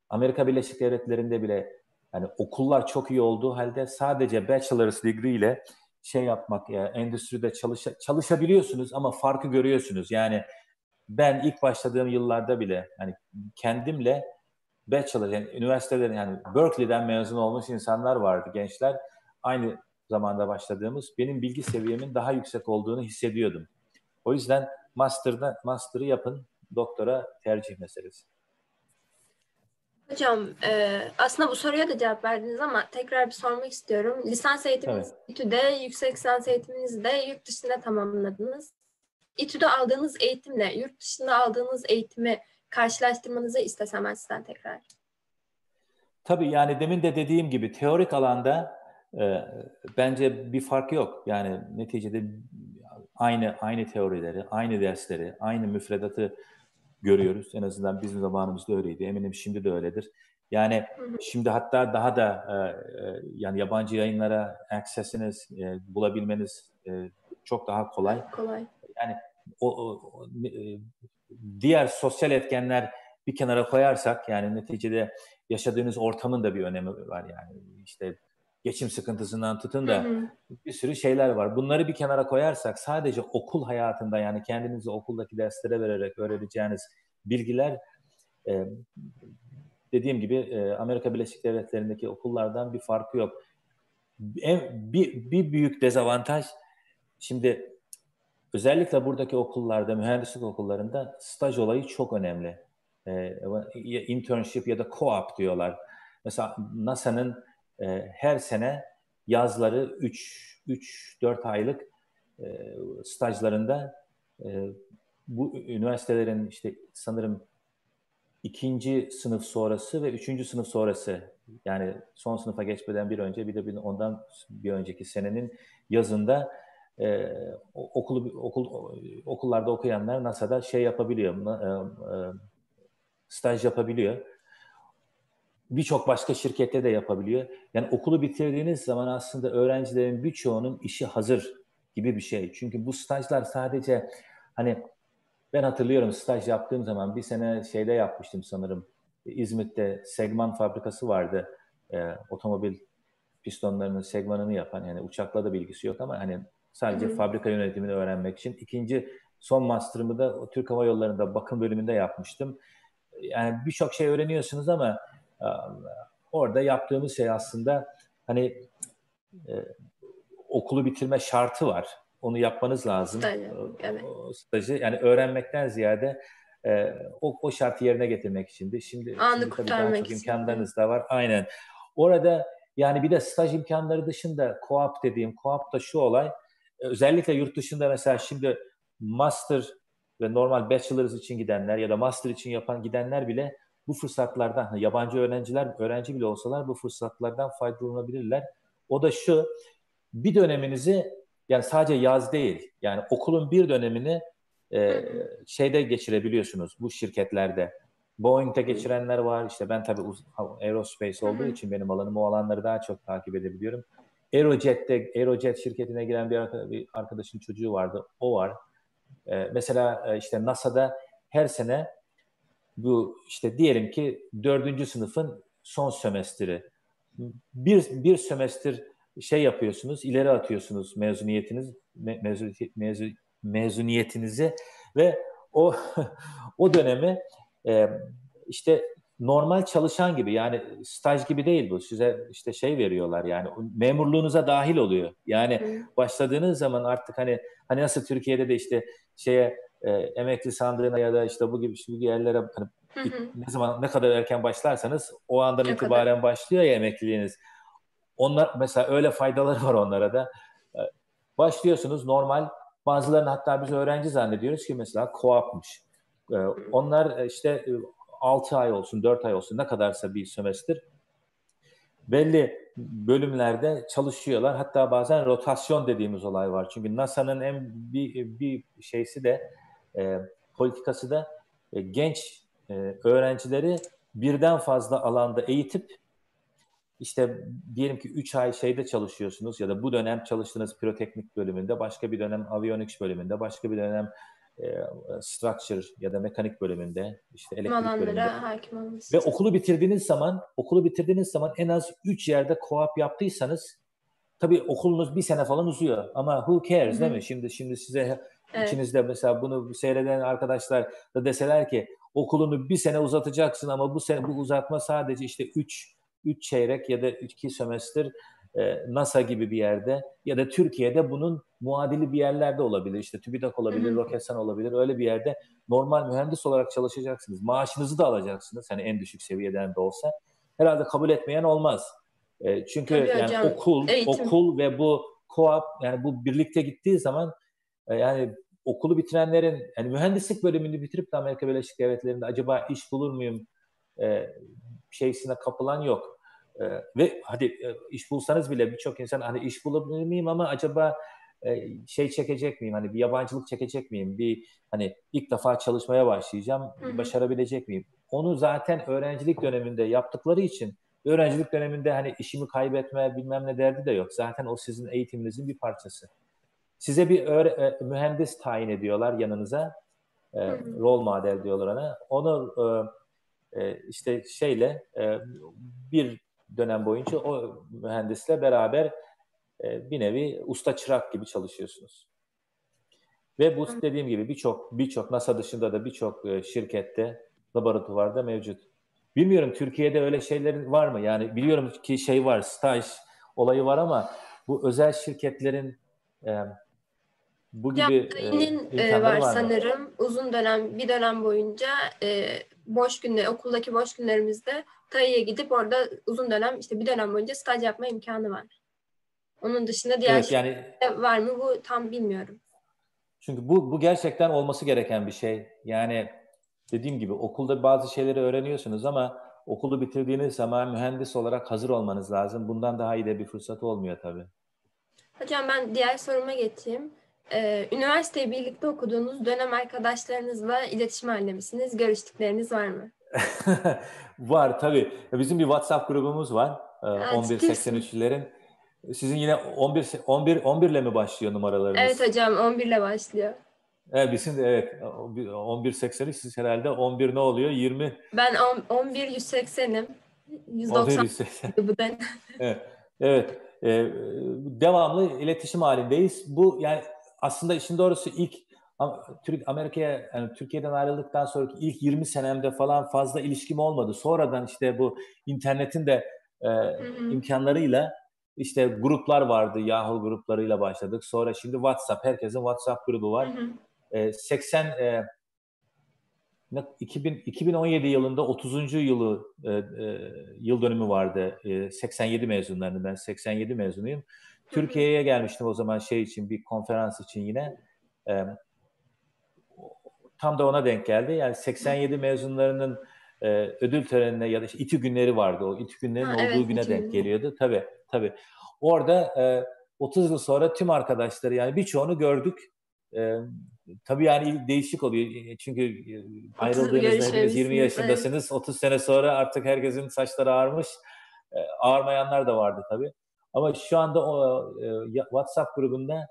Amerika Birleşik Devletleri'nde bile yani okullar çok iyi olduğu halde sadece bachelor's degree ile şey yapmak ya endüstride çalışa, çalışabiliyorsunuz ama farkı görüyorsunuz. Yani ben ilk başladığım yıllarda bile hani kendimle bachelor yani üniversitelerin yani Berkeley'den mezun olmuş insanlar vardı gençler. Aynı zamanda başladığımız benim bilgi seviyemin daha yüksek olduğunu hissediyordum. O yüzden master'da master'ı yapın, doktora tercih meselesi. Hocam e, aslında bu soruya da cevap verdiniz ama tekrar bir sormak istiyorum. Lisans eğitiminiz evet. İTÜ'de, yüksek lisans eğitiminizi de yurt dışında tamamladınız. İTÜ'de aldığınız eğitimle yurt dışında aldığınız eğitimi karşılaştırmanızı istesem ben sizden tekrar. Tabii yani demin de dediğim gibi teorik alanda e, bence bir fark yok. Yani neticede aynı aynı teorileri, aynı dersleri, aynı müfredatı görüyoruz. En azından bizim zamanımızda öyleydi. Eminim şimdi de öyledir. Yani şimdi hatta daha da e, e, yani yabancı yayınlara access'iniz e, bulabilmeniz e, çok daha kolay. Kolay. Yani o, o, e, diğer sosyal etkenler bir kenara koyarsak yani neticede yaşadığınız ortamın da bir önemi var yani işte geçim sıkıntısından tutun da hı hı. bir sürü şeyler var. Bunları bir kenara koyarsak sadece okul hayatında yani kendinizi okuldaki derslere vererek öğreneceğiniz bilgiler e, dediğim gibi e, Amerika Birleşik Devletleri'ndeki okullardan bir farkı yok. En, bir, bir büyük dezavantaj şimdi özellikle buradaki okullarda, mühendislik okullarında staj olayı çok önemli. E, internship ya da co-op diyorlar. Mesela NASA'nın e, her sene yazları 3 3 4 aylık e, stajlarında e, bu üniversitelerin işte sanırım ikinci sınıf sonrası ve üçüncü sınıf sonrası yani son sınıfa geçmeden bir önce bir de bir ondan bir önceki senenin yazında e, okulu okul okullarda okuyanlar NASA'da şey yapabiliyor. E, e, staj yapabiliyor. Birçok başka şirkette de yapabiliyor. Yani okulu bitirdiğiniz zaman aslında öğrencilerin birçoğunun işi hazır gibi bir şey. Çünkü bu stajlar sadece hani ben hatırlıyorum staj yaptığım zaman bir sene şeyde yapmıştım sanırım. İzmit'te segman fabrikası vardı. E, otomobil pistonlarının segmanını yapan yani uçakla da bilgisi yok ama hani sadece Hı-hı. fabrika yönetimini öğrenmek için. ikinci son master'ımı da Türk Hava Yolları'nda bakım bölümünde yapmıştım. Yani birçok şey öğreniyorsunuz ama orada yaptığımız şey aslında hani e, okulu bitirme şartı var. Onu yapmanız lazım. Stajı, evet. Stajı yani öğrenmekten ziyade e, o, o şartı yerine getirmek içindi. Şimdi, Anı şimdi tabii daha çok imkanlarınız da var. Aynen. Orada yani bir de staj imkanları dışında co-op dediğim, co-op da şu olay, özellikle yurt dışında mesela şimdi master ve normal bachelor's için gidenler ya da master için yapan gidenler bile bu fırsatlardan, hani yabancı öğrenciler, öğrenci bile olsalar bu fırsatlardan faydalanabilirler. O da şu, bir döneminizi yani sadece yaz değil, yani okulun bir dönemini e, şeyde geçirebiliyorsunuz bu şirketlerde. Boeing'de geçirenler var. İşte ben tabii aerospace olduğu için benim alanım o alanları daha çok takip edebiliyorum. Aerojet'te Aerojet şirketine giren bir arkadaşın çocuğu vardı. O var. Ee, mesela e, işte NASA'da her sene bu işte diyelim ki dördüncü sınıfın son sömestri. Bir, bir sömestr şey yapıyorsunuz, ileri atıyorsunuz mezuniyetiniz, me, mezun, mezuniyetinizi ve o o dönemi e, işte normal çalışan gibi yani staj gibi değil bu. Size işte şey veriyorlar yani memurluğunuza dahil oluyor. Yani Hı. başladığınız zaman artık hani hani nasıl Türkiye'de de işte şeye e, emekli sandığına ya da işte bu gibi bu yerlere hani hı hı. ne zaman ne kadar erken başlarsanız o andan ne itibaren kadar. başlıyor ya emekliliğiniz. Onlar mesela öyle faydaları var onlara da. E, başlıyorsunuz normal bazılarını hatta biz öğrenci zannediyoruz ki mesela co-op'mış. E, onlar işte 6 ay olsun, 4 ay olsun ne kadarsa bir sömestr belli bölümlerde çalışıyorlar. Hatta bazen rotasyon dediğimiz olay var. Çünkü NASA'nın en bir, bir şeysi de e, politikası da e, genç e, öğrencileri birden fazla alanda eğitip işte diyelim ki 3 ay şeyde çalışıyorsunuz ya da bu dönem çalıştığınız piroteknik bölümünde, başka bir dönem avionics bölümünde, başka bir dönem structure ya da mekanik bölümünde, işte elektrik bölümünde. hakim olması. Ve okulu bitirdiğiniz zaman, okulu bitirdiğiniz zaman en az 3 yerde co-op yaptıysanız tabii okulunuz bir sene falan uzuyor ama who cares Hı-hı. değil mi? Şimdi şimdi size evet. içinizde mesela bunu seyreden arkadaşlar da deseler ki okulunu bir sene uzatacaksın ama bu sene bu uzatma sadece işte 3 3 çeyrek ya da 2 sömestr e, NASA gibi bir yerde ya da Türkiye'de bunun muadili bir yerlerde olabilir. İşte TÜBİTAK olabilir, Roketsan olabilir. Öyle bir yerde normal mühendis olarak çalışacaksınız. Maaşınızı da alacaksınız. Hani en düşük seviyeden de olsa. Herhalde kabul etmeyen olmaz. E, çünkü Tabii yani hocam, okul, eğitim. okul ve bu co-op yani bu birlikte gittiği zaman e, yani okulu bitirenlerin yani mühendislik bölümünü bitirip de Amerika Birleşik Devletleri'nde acaba iş bulur muyum e, şeysine kapılan yok. Ee, ve hadi e, iş bulsanız bile birçok insan hani iş bulabilir miyim ama acaba e, şey çekecek miyim? Hani bir yabancılık çekecek miyim? Bir hani ilk defa çalışmaya başlayacağım Hı-hı. başarabilecek miyim? Onu zaten öğrencilik döneminde yaptıkları için öğrencilik döneminde hani işimi kaybetme bilmem ne derdi de yok. Zaten o sizin eğitiminizin bir parçası. Size bir öğre- e, mühendis tayin ediyorlar yanınıza e, rol model diyorlar ona. Onu e, e, işte şeyle e, bir dönem boyunca o mühendisle beraber e, bir nevi usta çırak gibi çalışıyorsunuz. Ve bu dediğim gibi birçok birçok NASA dışında da birçok e, şirkette laboratuvarda mevcut. Bilmiyorum Türkiye'de öyle şeylerin var mı? Yani biliyorum ki şey var, staj olayı var ama bu özel şirketlerin e, bu gibi ya, e, var, var sanırım. Uzun dönem, bir dönem boyunca e, boş günde, okuldaki boş günlerimizde TAİ'ye gidip orada uzun dönem işte bir dönem boyunca staj yapma imkanı var. Onun dışında diğer evet, yani, var mı bu tam bilmiyorum. Çünkü bu, bu gerçekten olması gereken bir şey. Yani dediğim gibi okulda bazı şeyleri öğreniyorsunuz ama okulu bitirdiğiniz zaman mühendis olarak hazır olmanız lazım. Bundan daha iyi de bir fırsat olmuyor tabii. Hocam ben diğer soruma geçeyim. Ee, üniversiteyi birlikte okuduğunuz dönem arkadaşlarınızla iletişim halinde misiniz? Görüştükleriniz var mı? var tabii. Bizim bir WhatsApp grubumuz var. Evet, 1183'lerin. Sizin yine 11 11 11 ile mi başlıyor numaralarınız? Evet hocam 11 ile başlıyor. Evet bizim de evet 11.80'i siz herhalde 11 ne oluyor? 20 Ben 11 180'im. 190 180. bu evet. Evet. Ee, devamlı iletişim halindeyiz. Bu yani aslında işin doğrusu ilk Türk Amerika'ya yani Türkiye'den ayrıldıktan sonraki ilk 20 senemde falan fazla ilişkim olmadı. Sonradan işte bu internetin de e, imkanlarıyla işte gruplar vardı. Yahoo gruplarıyla başladık. Sonra şimdi WhatsApp. Herkesin WhatsApp grubu var. Hı hı. E, 80 e, 2000, 2017 yılında 30. yılı e, e, yıl dönümü vardı. E, 87 mezunlarının ben 87 mezunuyum. Türkiye'ye gelmiştim o zaman şey için bir konferans için yine. E, tam da ona denk geldi. Yani 87 mezunlarının e, ödül törenine ya da işte İTÜ günleri vardı. O İTÜ günlerin ha, olduğu evet, güne denk geliyordu. Tabii tabii. Orada e, 30 yıl sonra tüm arkadaşları yani birçoğunu gördük. E, tabii yani değişik oluyor. Çünkü e, ayrıldığınızda hepiniz 20 yaşındasınız. Evet. 30 sene sonra artık herkesin saçları ağarmış. E, ağarmayanlar da vardı tabii. Ama şu anda o e, WhatsApp grubunda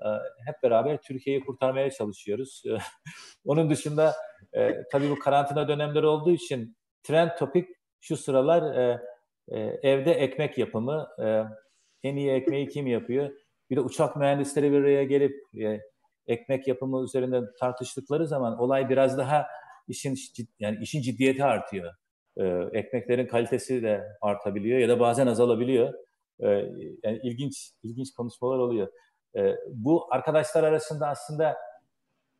e, hep beraber Türkiye'yi kurtarmaya çalışıyoruz. Onun dışında e, tabii bu karantina dönemleri olduğu için trend topik şu sıralar e, e, evde ekmek yapımı. E, en iyi ekmeği kim yapıyor? Bir de uçak mühendisleri bir araya gelip e, ekmek yapımı üzerinde tartıştıkları zaman olay biraz daha işin yani işin ciddiyeti artıyor. E, ekmeklerin kalitesi de artabiliyor ya da bazen azalabiliyor. E, yani ilginç ilginç konuşmalar oluyor. E, bu arkadaşlar arasında aslında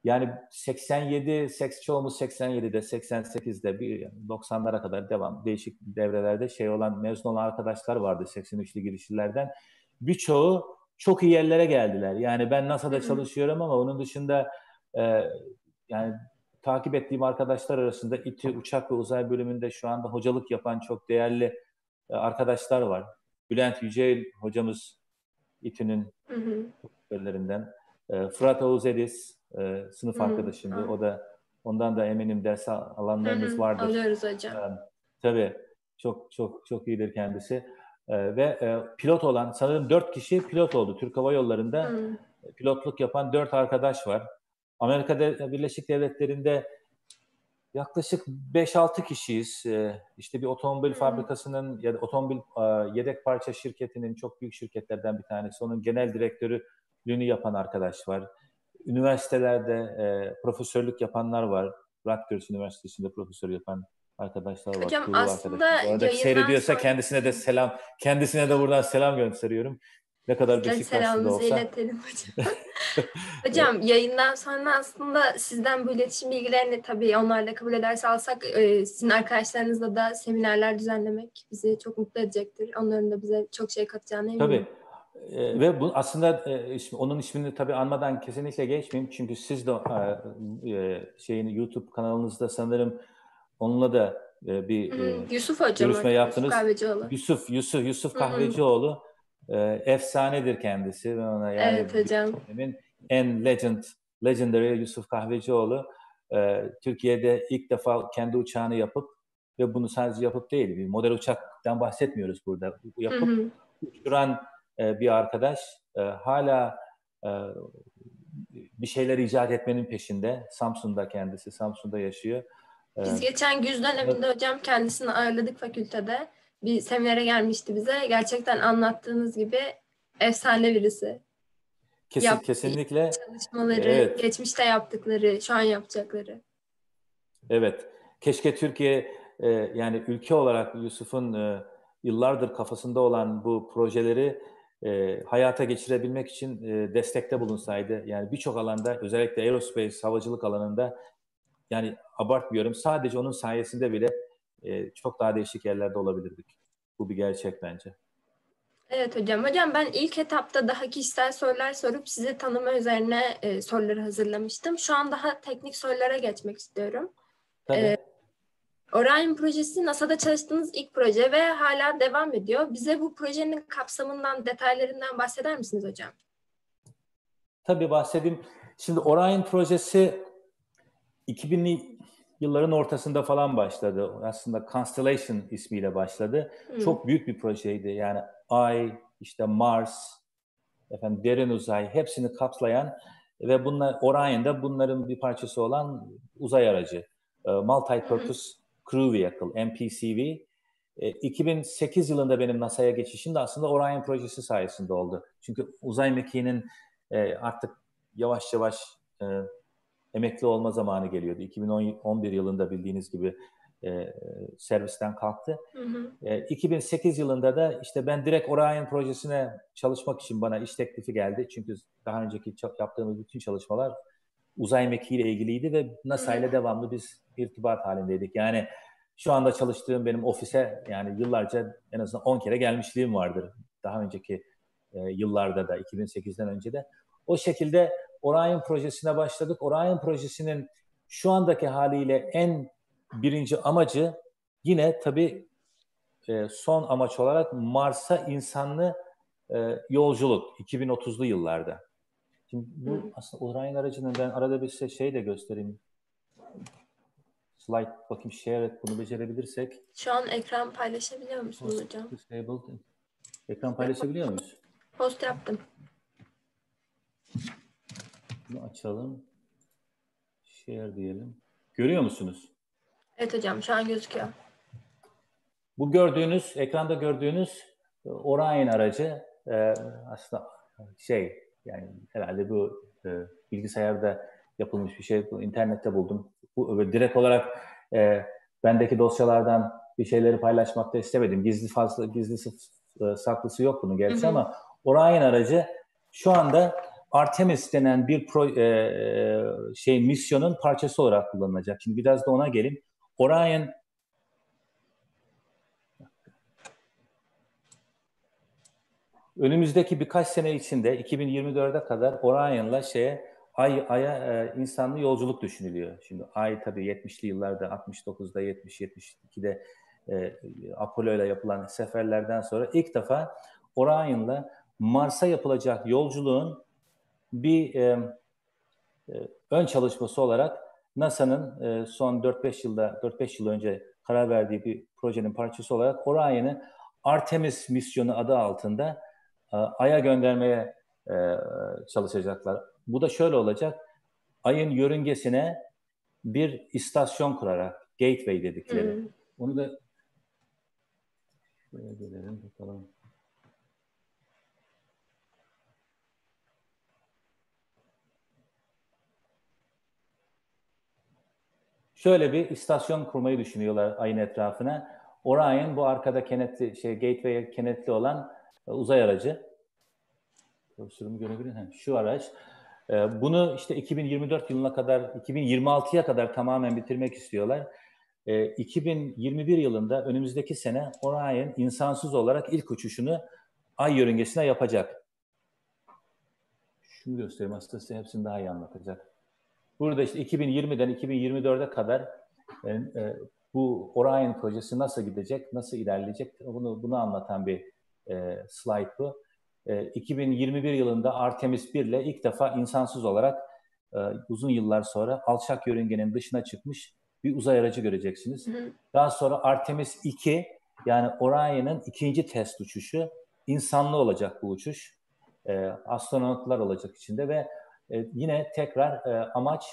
yani 87, seks, çoğumuz 87'de, 88'de, bir 90'lara kadar devam, değişik devrelerde şey olan, mezun olan arkadaşlar vardı 83'lü girişlilerden. Birçoğu çok iyi yerlere geldiler. Yani ben NASA'da çalışıyorum ama onun dışında e, yani takip ettiğim arkadaşlar arasında İTÜ Uçak ve Uzay bölümünde şu anda hocalık yapan çok değerli e, arkadaşlar var. Bülent Yücel hocamız İTÜ'nün profesörlerinden. E, Fırat Oğuz Edis e, sınıf hı arkadaşımdı. O da ondan da eminim ders alanlarımız vardır. Alıyoruz hocam. E, tabii çok çok çok iyidir kendisi. E, ve e, pilot olan sanırım dört kişi pilot oldu. Türk Hava Yolları'nda hı. pilotluk yapan dört arkadaş var. Amerika Birleşik Devletleri'nde yaklaşık 5-6 kişiyiz. E, işte bir otomobil fabrikasının ya da otomobil e, yedek parça şirketinin çok büyük şirketlerden bir tanesi. Onun genel direktörlüğünü yapan arkadaş var. Üniversitelerde e, profesörlük yapanlar var. Rutgers Üniversitesi'nde profesör yapan arkadaşlar var. Hocam aslında arkadaşlar. seyrediyorsa sonra... kendisine de selam, kendisine de buradan selam gönderiyorum. Ne kadar Beşiktaşlı da olsa. iletelim hocam. hocam evet. yayından sonra aslında sizden bu iletişim bilgilerini tabii onlarla kabul ederse alsak e, sizin arkadaşlarınızla da seminerler düzenlemek bizi çok mutlu edecektir. Onların da bize çok şey katacağını eminim. Tabii. E, ve bu aslında e, ismi, onun ismini tabii anmadan kesinlikle geçmeyeyim. Çünkü siz de e, şeyin YouTube kanalınızda sanırım Onunla da e, bir e, Yusuf hocam görüşme yaptınız. Yusuf Kahvecioğlu. Yusuf, Yusuf, Yusuf Kahvecioğlu e, efsanedir kendisi. Ben ona yani evet hocam. En legend, legendary Yusuf Kahvecioğlu. E, Türkiye'de ilk defa kendi uçağını yapıp ve bunu sadece yapıp değil, bir model uçaktan bahsetmiyoruz burada. Yapıp hı hı. uçuran e, bir arkadaş e, hala e, bir şeyler icat etmenin peşinde. Samsun'da kendisi, Samsun'da yaşıyor. Biz geçen güz döneminde hocam kendisini ağırladık fakültede. Bir seminere gelmişti bize. Gerçekten anlattığınız gibi efsane birisi. Kesin, Yap, kesinlikle. Çalışmaları, evet. geçmişte yaptıkları, şu an yapacakları. Evet. Keşke Türkiye e, yani ülke olarak Yusuf'un e, yıllardır kafasında olan bu projeleri e, hayata geçirebilmek için e, destekte bulunsaydı. Yani birçok alanda özellikle aerospace, havacılık alanında yani abartmıyorum. Sadece onun sayesinde bile e, çok daha değişik yerlerde olabilirdik. Bu bir gerçek bence. Evet hocam. Hocam ben ilk etapta daha kişisel sorular sorup sizi tanıma üzerine e, soruları hazırlamıştım. Şu an daha teknik sorulara geçmek istiyorum. Tabii. E, Orion projesi NASA'da çalıştığınız ilk proje ve hala devam ediyor. Bize bu projenin kapsamından, detaylarından bahseder misiniz hocam? Tabii bahsedeyim. Şimdi Orion projesi 2000'li yılların ortasında falan başladı. Aslında Constellation ismiyle başladı. Hmm. Çok büyük bir projeydi. Yani Ay, işte Mars, efendim derin uzay hepsini kapsayan ve bunlar Orion'da bunların bir parçası olan uzay aracı. E, Multi-Purpose Crew Vehicle, MPCV. 2008 e, yılında benim NASA'ya geçişim de aslında Orion projesi sayesinde oldu. Çünkü uzay mekiğinin e, artık yavaş yavaş emekli olma zamanı geliyordu. 2011 yılında bildiğiniz gibi e, servisten kalktı. Hı hı. E, 2008 yılında da işte ben direkt Orion projesine çalışmak için bana iş teklifi geldi. Çünkü daha önceki yaptığımız bütün çalışmalar uzay mekiğiyle ilgiliydi ve NASA ile devamlı biz irtibat halindeydik. Yani şu anda çalıştığım benim ofise yani yıllarca en azından 10 kere gelmişliğim vardır. Daha önceki e, yıllarda da 2008'den önce de. O şekilde Orion projesine başladık. Orion projesinin şu andaki haliyle en birinci amacı yine tabii e, son amaç olarak Mars'a insanlı e, yolculuk 2030'lu yıllarda. Şimdi bu Hı. aslında Orion aracının ben arada bir size şey de göstereyim. Slide bakayım share et bunu becerebilirsek. Şu an ekran paylaşabiliyor musunuz hocam? Disabled. Ekran paylaşabiliyor muyuz? Post yaptım. Bunu açalım. Share diyelim. Görüyor musunuz? Evet hocam şu an gözüküyor. Bu gördüğünüz, ekranda gördüğünüz e, Orion aracı e, aslında şey yani herhalde bu e, bilgisayarda yapılmış bir şey. Bu internette buldum. Bu direkt olarak e, bendeki dosyalardan bir şeyleri paylaşmak da istemedim. Gizli fazla gizlisi e, saklısı yok bunun gerçi hı hı. ama Orion aracı şu anda Artemis denen bir pro, e, e, şey misyonun parçası olarak kullanılacak. Şimdi biraz da ona gelin. Orion önümüzdeki birkaç sene içinde 2024'e kadar Orion'la şeye Ay Ay'a e, insanlı yolculuk düşünülüyor. Şimdi Ay tabii 70'li yıllarda 69'da 70 72'de e, Apollo ile yapılan seferlerden sonra ilk defa Orion'la Mars'a yapılacak yolculuğun bir e, ön çalışması olarak NASA'nın e, son 4-5 yılda 4-5 yıl önce karar verdiği bir projenin parçası olarak Orion'ı Artemis misyonu adı altında e, Ay'a göndermeye e, çalışacaklar. Bu da şöyle olacak. Ayın yörüngesine bir istasyon kurarak gateway dedikleri. Hmm. Onu da şöyle gelelim bakalım. Şöyle bir istasyon kurmayı düşünüyorlar ayın etrafına. Orion bu arkada kenetli şey gateway'e kenetli olan e, uzay aracı. Profesörümü görebilir? Şu araç. E, bunu işte 2024 yılına kadar, 2026'ya kadar tamamen bitirmek istiyorlar. 2021 e, yılında önümüzdeki sene Orion insansız olarak ilk uçuşunu ay yörüngesine yapacak. Şunu göstereyim aslında size hepsini daha iyi anlatacak. Burada işte 2020'den 2024'e kadar e, e, bu Orion projesi nasıl gidecek, nasıl ilerleyecek bunu bunu anlatan bir e, slide bu. E, 2021 yılında Artemis 1 ile ilk defa insansız olarak e, uzun yıllar sonra alçak yörüngenin dışına çıkmış bir uzay aracı göreceksiniz. Hı hı. Daha sonra Artemis 2 yani Orion'ın ikinci test uçuşu insanlı olacak bu uçuş. E, astronotlar olacak içinde ve e, yine tekrar e, amaç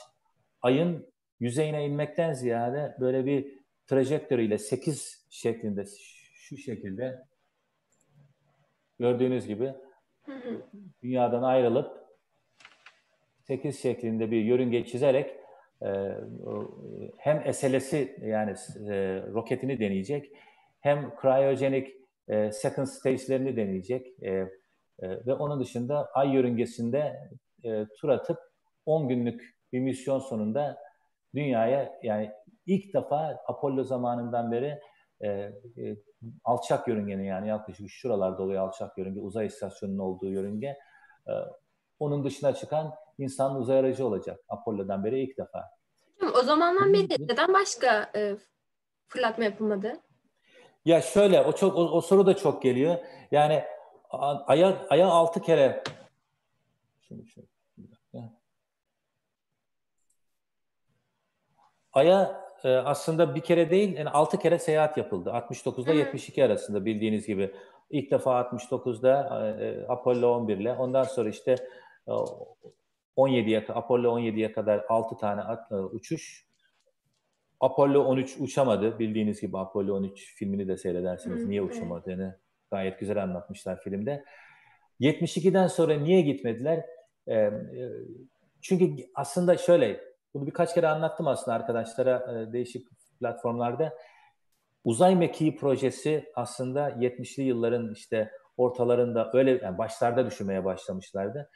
ayın yüzeyine inmekten ziyade böyle bir trajektörüyle 8 şeklinde şu şekilde gördüğünüz gibi dünyadan ayrılıp 8 şeklinde bir yörünge çizerek e, hem SLS'i yani e, roketini deneyecek hem cryogenic e, second stage'lerini deneyecek e, e, ve onun dışında ay yörüngesinde e, tur atıp 10 günlük bir misyon sonunda dünyaya yani ilk defa Apollo zamanından beri e, e, alçak yörüngenin yani yaklaşık şuralarda oluyor alçak yörünge, uzay istasyonunun olduğu yörünge. E, onun dışına çıkan insan uzay aracı olacak Apollo'dan beri ilk defa. O zamandan beri neden başka e, fırlatma yapılmadı? Ya şöyle o çok o, o soru da çok geliyor. Yani aya aya altı kere şunu şunu Ay'a e, aslında bir kere değil, yani 6 kere seyahat yapıldı. 69'da 72 arasında bildiğiniz gibi. İlk defa 69'da e, Apollo 11 ile ondan sonra işte e, 17'ye Apollo 17'ye kadar 6 tane at, e, uçuş. Apollo 13 uçamadı. Bildiğiniz gibi Apollo 13 filmini de seyredersiniz. Niye uçamadığını gayet güzel anlatmışlar filmde. 72'den sonra niye gitmediler? E, e, çünkü aslında şöyle, bunu birkaç kere anlattım aslında arkadaşlara e, değişik platformlarda. Uzay mekiği projesi aslında 70'li yılların işte ortalarında öyle yani başlarda düşünmeye başlamışlardı.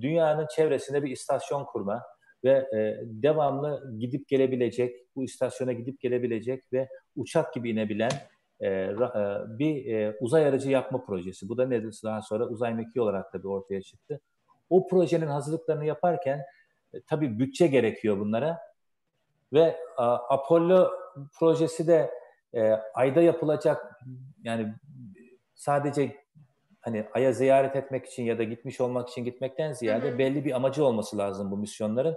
Dünyanın çevresinde bir istasyon kurma ve e, devamlı gidip gelebilecek, bu istasyona gidip gelebilecek ve uçak gibi inebilen e, e, bir e, uzay aracı yapma projesi. Bu da nedir? Daha sonra uzay mekiği olarak da bir ortaya çıktı. O projenin hazırlıklarını yaparken e, tabii bütçe gerekiyor bunlara ve a, Apollo projesi de e, ayda yapılacak yani sadece hani aya ziyaret etmek için ya da gitmiş olmak için gitmekten ziyade hı hı. belli bir amacı olması lazım bu misyonların.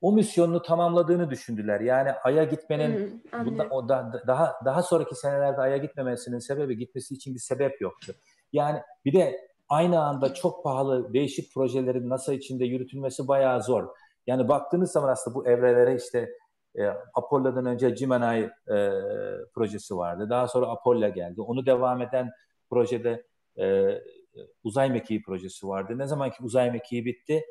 O misyonunu tamamladığını düşündüler. Yani aya gitmenin hı, bunda, o da, daha daha sonraki senelerde aya gitmemesinin sebebi gitmesi için bir sebep yoktu. Yani bir de aynı anda çok pahalı değişik projelerin NASA içinde yürütülmesi bayağı zor. Yani baktığınız zaman aslında bu evrelere işte e, Apollo'dan önce Gemini e, projesi vardı. Daha sonra Apollo geldi. Onu devam eden projede e, uzay mekiği projesi vardı. Ne zaman ki uzay mekiği bitti,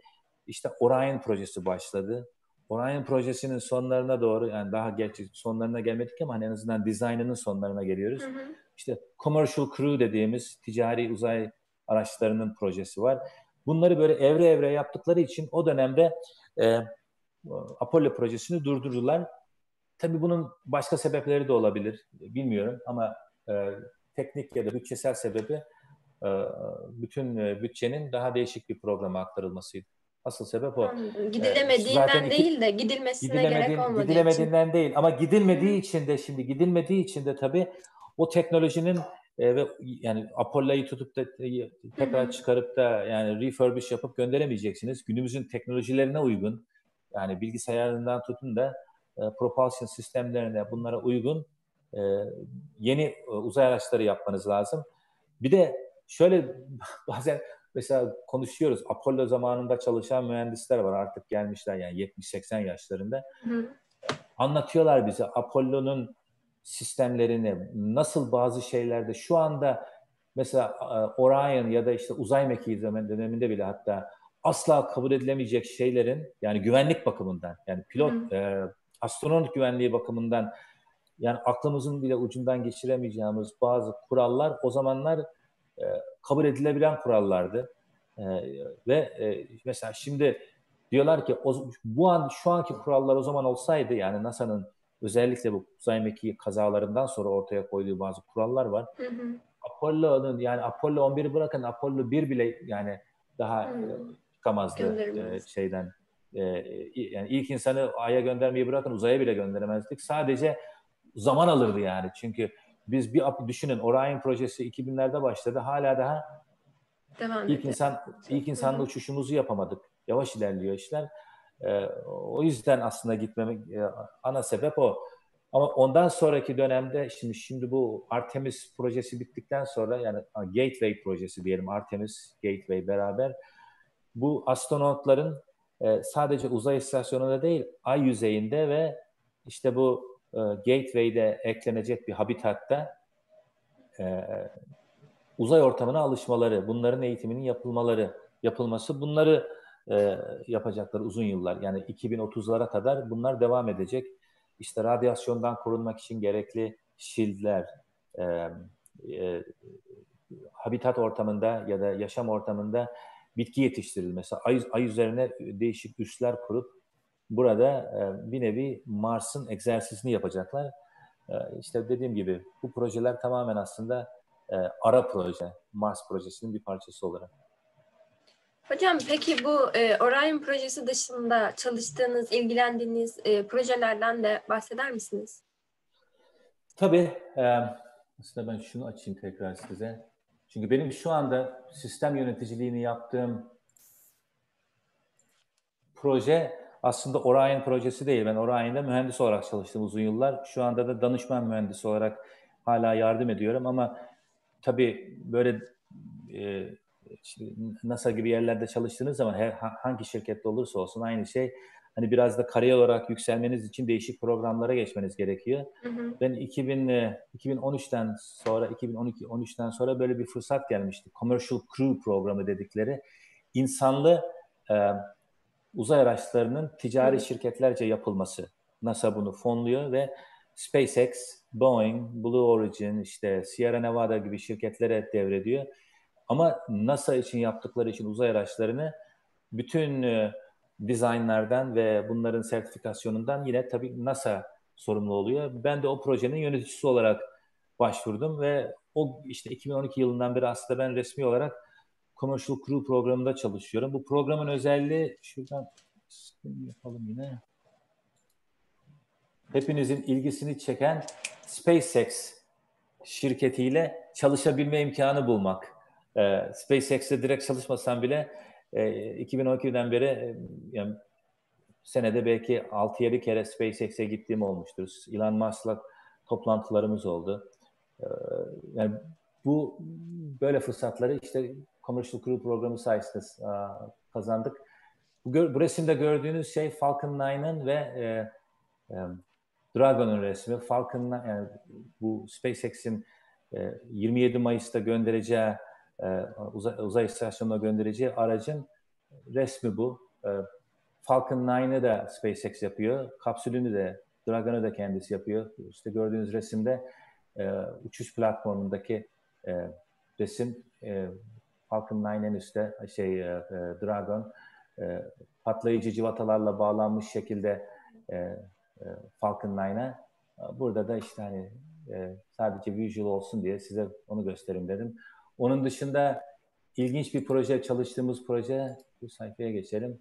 işte Orion projesi başladı. Orion projesinin sonlarına doğru yani daha gerçi sonlarına gelmedik ama hani en azından dizaynının sonlarına geliyoruz. Hı hı. İşte Commercial Crew dediğimiz ticari uzay araçlarının projesi var. Bunları böyle evre evre yaptıkları için o dönemde e, Apollo projesini durdurdular. Tabii bunun başka sebepleri de olabilir. Bilmiyorum ama e, teknik ya da bütçesel sebebi e, bütün e, bütçenin daha değişik bir programa aktarılmasıydı. Asıl sebep o. Gidilemediğinden iki, değil de gidilmesine gerek olmadığı Gidilemediğinden için. değil ama gidilmediği için de şimdi gidilmediği için de tabii o teknolojinin e, ve yani Apollo'yu tutup da tekrar çıkarıp da yani refurbish yapıp gönderemeyeceksiniz. Günümüzün teknolojilerine uygun yani bilgisayarından tutun da e, propulsion sistemlerine bunlara uygun e, yeni e, uzay araçları yapmanız lazım. Bir de şöyle bazen mesela konuşuyoruz. Apollo zamanında çalışan mühendisler var artık gelmişler yani 70-80 yaşlarında. Hı. Anlatıyorlar bize Apollo'nun sistemlerini nasıl bazı şeylerde şu anda mesela e, Orion ya da işte uzay mekiği döneminde bile hatta asla kabul edilemeyecek şeylerin yani güvenlik bakımından yani pilot e, astronot güvenliği bakımından yani aklımızın bile ucundan geçiremeyeceğimiz bazı kurallar o zamanlar e, kabul edilebilen kurallardı. E, ve e, mesela şimdi diyorlar ki o, bu an şu anki kurallar o zaman olsaydı yani NASA'nın özellikle bu uzay mekiği kazalarından sonra ortaya koyduğu bazı kurallar var. Apollo'nun yani Apollo 11'i bırakın Apollo 1 bile yani daha hı hı. çıkamazdı e, şeyden. E, yani ilk insanı Ay'a göndermeyi bırakın uzaya bile gönderemezdik. Sadece zaman alırdı yani. Çünkü biz bir düşünün Orion projesi 2000'lerde başladı. Hala daha Devam ilk insan ilk insanla uçuşumuzu yapamadık. Yavaş ilerliyor işler. Ee, o yüzden aslında gitmemek e, ana sebep o. Ama ondan sonraki dönemde şimdi şimdi bu Artemis projesi bittikten sonra yani Gateway projesi diyelim Artemis Gateway beraber bu astronotların e, sadece uzay istasyonunda değil ay yüzeyinde ve işte bu e, Gateway'de eklenecek bir habitatta uzay ortamına alışmaları, bunların eğitiminin yapılmaları, yapılması bunları e, yapacaklar uzun yıllar. Yani 2030'lara kadar bunlar devam edecek. İşte radyasyondan korunmak için gerekli shieldler, e, e, habitat ortamında ya da yaşam ortamında bitki yetiştirilmesi, ay, ay üzerine değişik üsler kurup burada e, bir nevi Mars'ın egzersizini yapacaklar. E, işte dediğim gibi bu projeler tamamen aslında e, ara proje, Mars projesinin bir parçası olarak. Hocam peki bu e, Orion projesi dışında çalıştığınız, ilgilendiğiniz e, projelerden de bahseder misiniz? Tabii. E, aslında ben şunu açayım tekrar size. Çünkü benim şu anda sistem yöneticiliğini yaptığım proje aslında Orion projesi değil. Ben Orion'da mühendis olarak çalıştım uzun yıllar. Şu anda da danışman mühendisi olarak hala yardım ediyorum ama tabii böyle e, NASA gibi yerlerde çalıştığınız zaman her hangi şirkette olursa olsun aynı şey hani biraz da kariyer olarak yükselmeniz için değişik programlara geçmeniz gerekiyor. Hı hı. Ben 2000 2013'ten sonra 2012 13'ten sonra böyle bir fırsat gelmişti. Commercial Crew programı dedikleri insanlı e, uzay araçlarının ticari hı. şirketlerce yapılması. NASA bunu fonluyor ve SpaceX, Boeing, Blue Origin, işte Sierra Nevada gibi şirketlere devrediyor. Ama NASA için yaptıkları için uzay araçlarını bütün e, dizaynlardan ve bunların sertifikasyonundan yine tabii NASA sorumlu oluyor. Ben de o projenin yöneticisi olarak başvurdum ve o işte 2012 yılından beri aslında ben resmi olarak Commercial Crew programında çalışıyorum. Bu programın özelliği şuradan yapalım yine. Hepinizin ilgisini çeken SpaceX şirketiyle çalışabilme imkanı bulmak. Ee, SpaceX'e direkt çalışmasam bile e, 2012'den beri e, yani senede belki 6-7 kere SpaceX'e gittiğim olmuştur. Elon Musk'la toplantılarımız oldu. E, yani bu böyle fırsatları işte Commercial Crew programı sayesinde a, kazandık. Bu, bu resimde gördüğünüz şey Falcon 9'ın ve e, e, Dragon'un resmi. Falcon yani bu SpaceX'in e, 27 Mayıs'ta göndereceği e, uzay, uzay istasyonuna göndereceği aracın resmi bu. E, Falcon 9'ı da SpaceX yapıyor. Kapsülünü de, Dragon'ı da kendisi yapıyor. İşte gördüğünüz resimde e, uçuş platformundaki e, resim e, Falcon 9'ın üstte şey e, e, Dragon e, patlayıcı civatalarla bağlanmış şekilde e, e, Falcon 9'a. Burada da işte hani e, sadece visual olsun diye size onu göstereyim dedim. Onun dışında ilginç bir proje, çalıştığımız proje, bu sayfaya geçelim.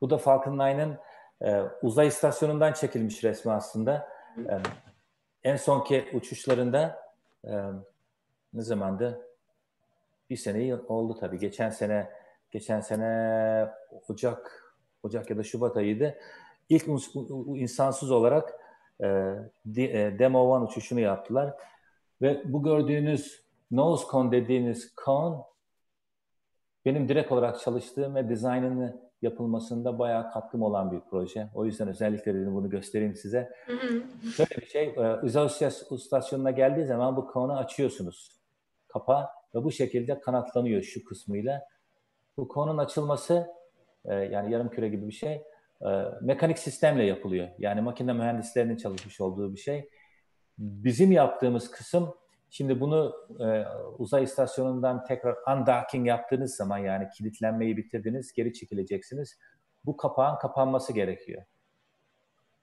Bu da Falcon 9'ın e, uzay istasyonundan çekilmiş resmi aslında. E, en sonki uçuşlarında e, ne zamandı? Bir seneyi oldu tabii. Geçen sene geçen sene Ocak Ocak ya da Şubat ayıydı. İlk insansız olarak e, e Demo 1 uçuşunu yaptılar. Ve bu gördüğünüz nose cone dediğiniz cone benim direkt olarak çalıştığım ve dizaynını yapılmasında bayağı katkım olan bir proje. O yüzden özellikle dedim bunu göstereyim size. Şöyle bir şey, e, uzay istasyonuna geldiği zaman bu konu açıyorsunuz. Kapa ve bu şekilde kanatlanıyor şu kısmıyla. Bu konun açılması e, yani yarım küre gibi bir şey e, mekanik sistemle yapılıyor. Yani makine mühendislerinin çalışmış olduğu bir şey. Bizim yaptığımız kısım Şimdi bunu e, uzay istasyonundan tekrar undocking yaptığınız zaman yani kilitlenmeyi bitirdiniz, geri çekileceksiniz. Bu kapağın kapanması gerekiyor.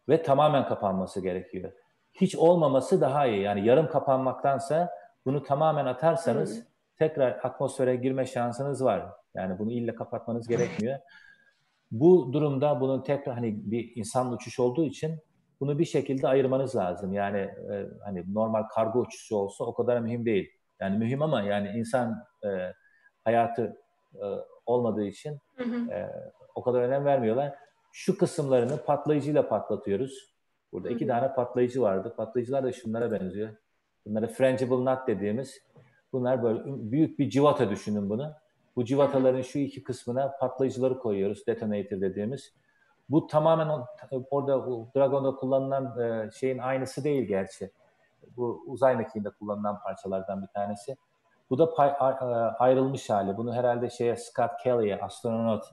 Ve tamamen kapanması gerekiyor. Hiç olmaması daha iyi. Yani yarım kapanmaktansa bunu tamamen atarsanız hmm. tekrar atmosfere girme şansınız var. Yani bunu illa kapatmanız gerekmiyor. Bu durumda bunun tekrar hani bir insan uçuş olduğu için bunu bir şekilde ayırmanız lazım. Yani e, hani normal kargo uçuşu olsa o kadar mühim değil. Yani mühim ama yani insan e, hayatı e, olmadığı için E, o kadar önem vermiyorlar. Şu kısımlarını patlayıcıyla patlatıyoruz. Burada iki tane patlayıcı vardı. Patlayıcılar da şunlara benziyor. Bunları frangible nut dediğimiz. Bunlar böyle büyük bir civata düşünün bunu. Bu civataların şu iki kısmına patlayıcıları koyuyoruz. Detonator dediğimiz. Bu tamamen orada Dragon'da kullanılan e, şeyin aynısı değil gerçi. Bu uzay mekiğinde kullanılan parçalardan bir tanesi. Bu da pay, ayrılmış hali. Bunu herhalde şeye Scott Kelly'e astronot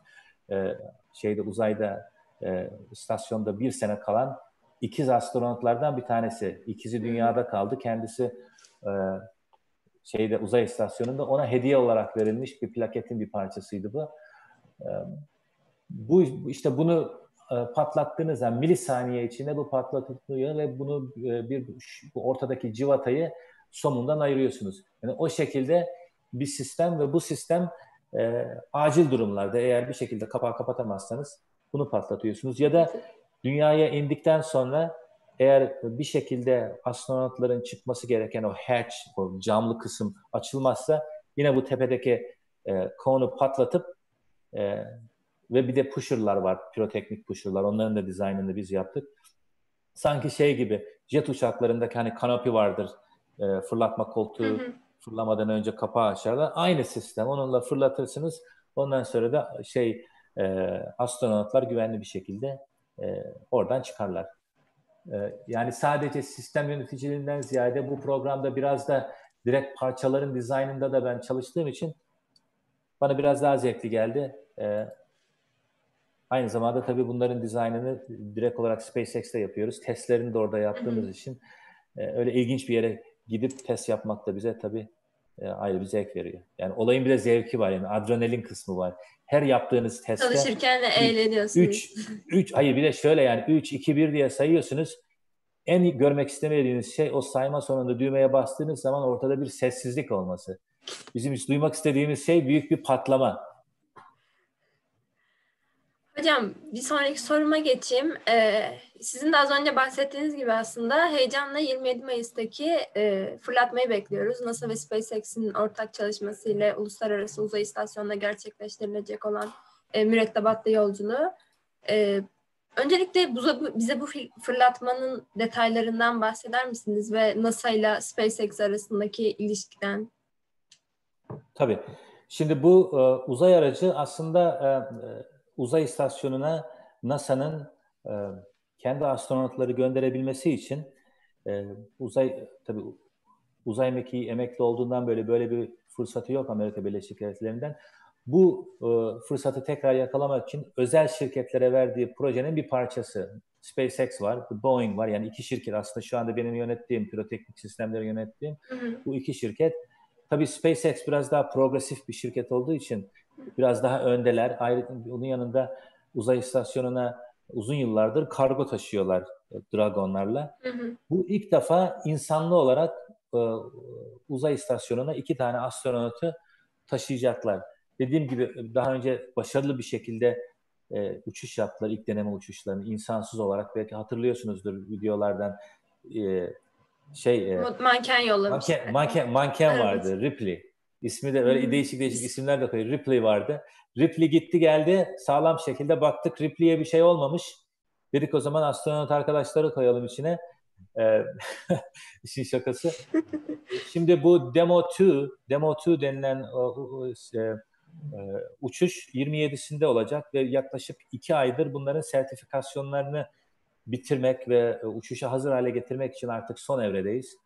e, şeyde uzayda e, istasyonda bir sene kalan ikiz astronotlardan bir tanesi. İkizi dünyada kaldı. Kendisi e, şeyde uzay istasyonunda ona hediye olarak verilmiş bir plaketin bir parçasıydı bu. E, bu işte bunu e, patlattığınız zaman milisaniye içinde bu patlatılıyor ve bunu e, bir bu ortadaki civatayı somundan ayırıyorsunuz. Yani o şekilde bir sistem ve bu sistem e, acil durumlarda eğer bir şekilde kapağı kapatamazsanız bunu patlatıyorsunuz. Ya da dünyaya indikten sonra eğer bir şekilde astronotların çıkması gereken o hatch, o camlı kısım açılmazsa yine bu tepedeki e, konu patlatıp e, ve bir de pusher'lar var, piroteknik pusher'lar. Onların da dizaynını biz yaptık. Sanki şey gibi jet uçaklarındaki hani kanopi vardır. E, fırlatma koltuğu hı hı. fırlamadan önce kapağı açarlar. Aynı sistem. Onunla fırlatırsınız. Ondan sonra da şey e, astronotlar güvenli bir şekilde e, oradan çıkarlar. E, yani sadece sistem yöneticiliğinden ziyade bu programda biraz da direkt parçaların dizaynında da ben çalıştığım için bana biraz daha zevkli geldi. E, aynı zamanda tabii bunların dizaynını direkt olarak SpaceX'te yapıyoruz. Testlerini de orada yaptığımız için e, öyle ilginç bir yere gidip test yapmak da bize tabii e, ayrı bir zevk veriyor. Yani olayın bir de zevki var yani adrenalin kısmı var. Her yaptığınız testte çalışırken de eğleniyorsunuz. 3 3 hayır bir de şöyle yani 3 2 1 diye sayıyorsunuz. En görmek istemediğiniz şey o sayma sonunda düğmeye bastığınız zaman ortada bir sessizlik olması. Bizim hiç duymak istediğimiz şey büyük bir patlama. Hocam bir sonraki soruma geçeyim. Ee, sizin de az önce bahsettiğiniz gibi aslında heyecanla 27 Mayıs'taki e, fırlatmayı bekliyoruz. NASA ve SpaceX'in ortak çalışmasıyla Uluslararası Uzay İstasyonu'nda gerçekleştirilecek olan e, mürettebatlı yolculuğu. E, öncelikle bu, bize bu fırlatmanın detaylarından bahseder misiniz ve NASA ile SpaceX arasındaki ilişkiden? Tabii. Şimdi bu e, uzay aracı aslında e uzay istasyonuna NASA'nın e, kendi astronotları gönderebilmesi için e, uzay tabii uzay mekiği emekli olduğundan böyle böyle bir fırsatı yok Amerika Birleşik Devletleri'nden. Bu e, fırsatı tekrar yakalamak için özel şirketlere verdiği projenin bir parçası. SpaceX var, Boeing var. Yani iki şirket aslında şu anda benim yönettiğim, piroteknik sistemleri yönettiğim hı hı. bu iki şirket. Tabii SpaceX biraz daha progresif bir şirket olduğu için biraz daha öndeler. Ayrıca onun yanında uzay istasyonuna uzun yıllardır kargo taşıyorlar e, Dragonlarla. Hı hı. Bu ilk defa insanlı olarak e, uzay istasyonuna iki tane astronotu taşıyacaklar. Dediğim gibi daha önce başarılı bir şekilde e, uçuş yaptılar ilk deneme uçuşlarını insansız olarak belki hatırlıyorsunuzdur videolardan e, şey e, manken yollamış. Manken, manken, manken evet. vardı Ripley. İsmi de öyle değişik değişik isimler de koyuyor. Ripley vardı. Ripley gitti geldi sağlam şekilde baktık Ripley'e bir şey olmamış. Dedik o zaman astronot arkadaşları koyalım içine. Ee, işin şakası. Şimdi bu Demo 2, Demo 2 denilen e, e, uçuş 27'sinde olacak ve yaklaşık 2 aydır bunların sertifikasyonlarını bitirmek ve uçuşa hazır hale getirmek için artık son evredeyiz.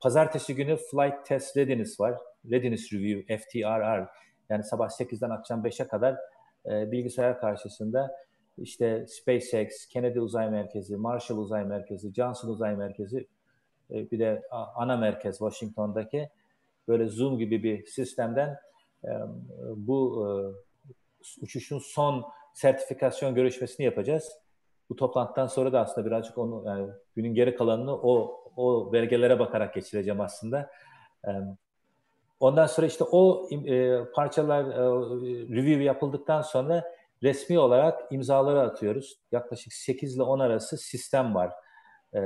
Pazartesi günü Flight Test Readiness var. Readiness Review, FTRR. Yani sabah 8'den akşam 5'e kadar e, bilgisayar karşısında işte SpaceX, Kennedy Uzay Merkezi, Marshall Uzay Merkezi, Johnson Uzay Merkezi, e, bir de ana merkez Washington'daki böyle Zoom gibi bir sistemden e, bu e, uçuşun son sertifikasyon görüşmesini yapacağız. Bu toplantıdan sonra da aslında birazcık onu yani günün geri kalanını o o belgelere bakarak geçireceğim aslında. Ondan sonra işte o e, parçalar e, review yapıldıktan sonra resmi olarak imzaları atıyoruz. Yaklaşık 8 ile 10 arası sistem var. E,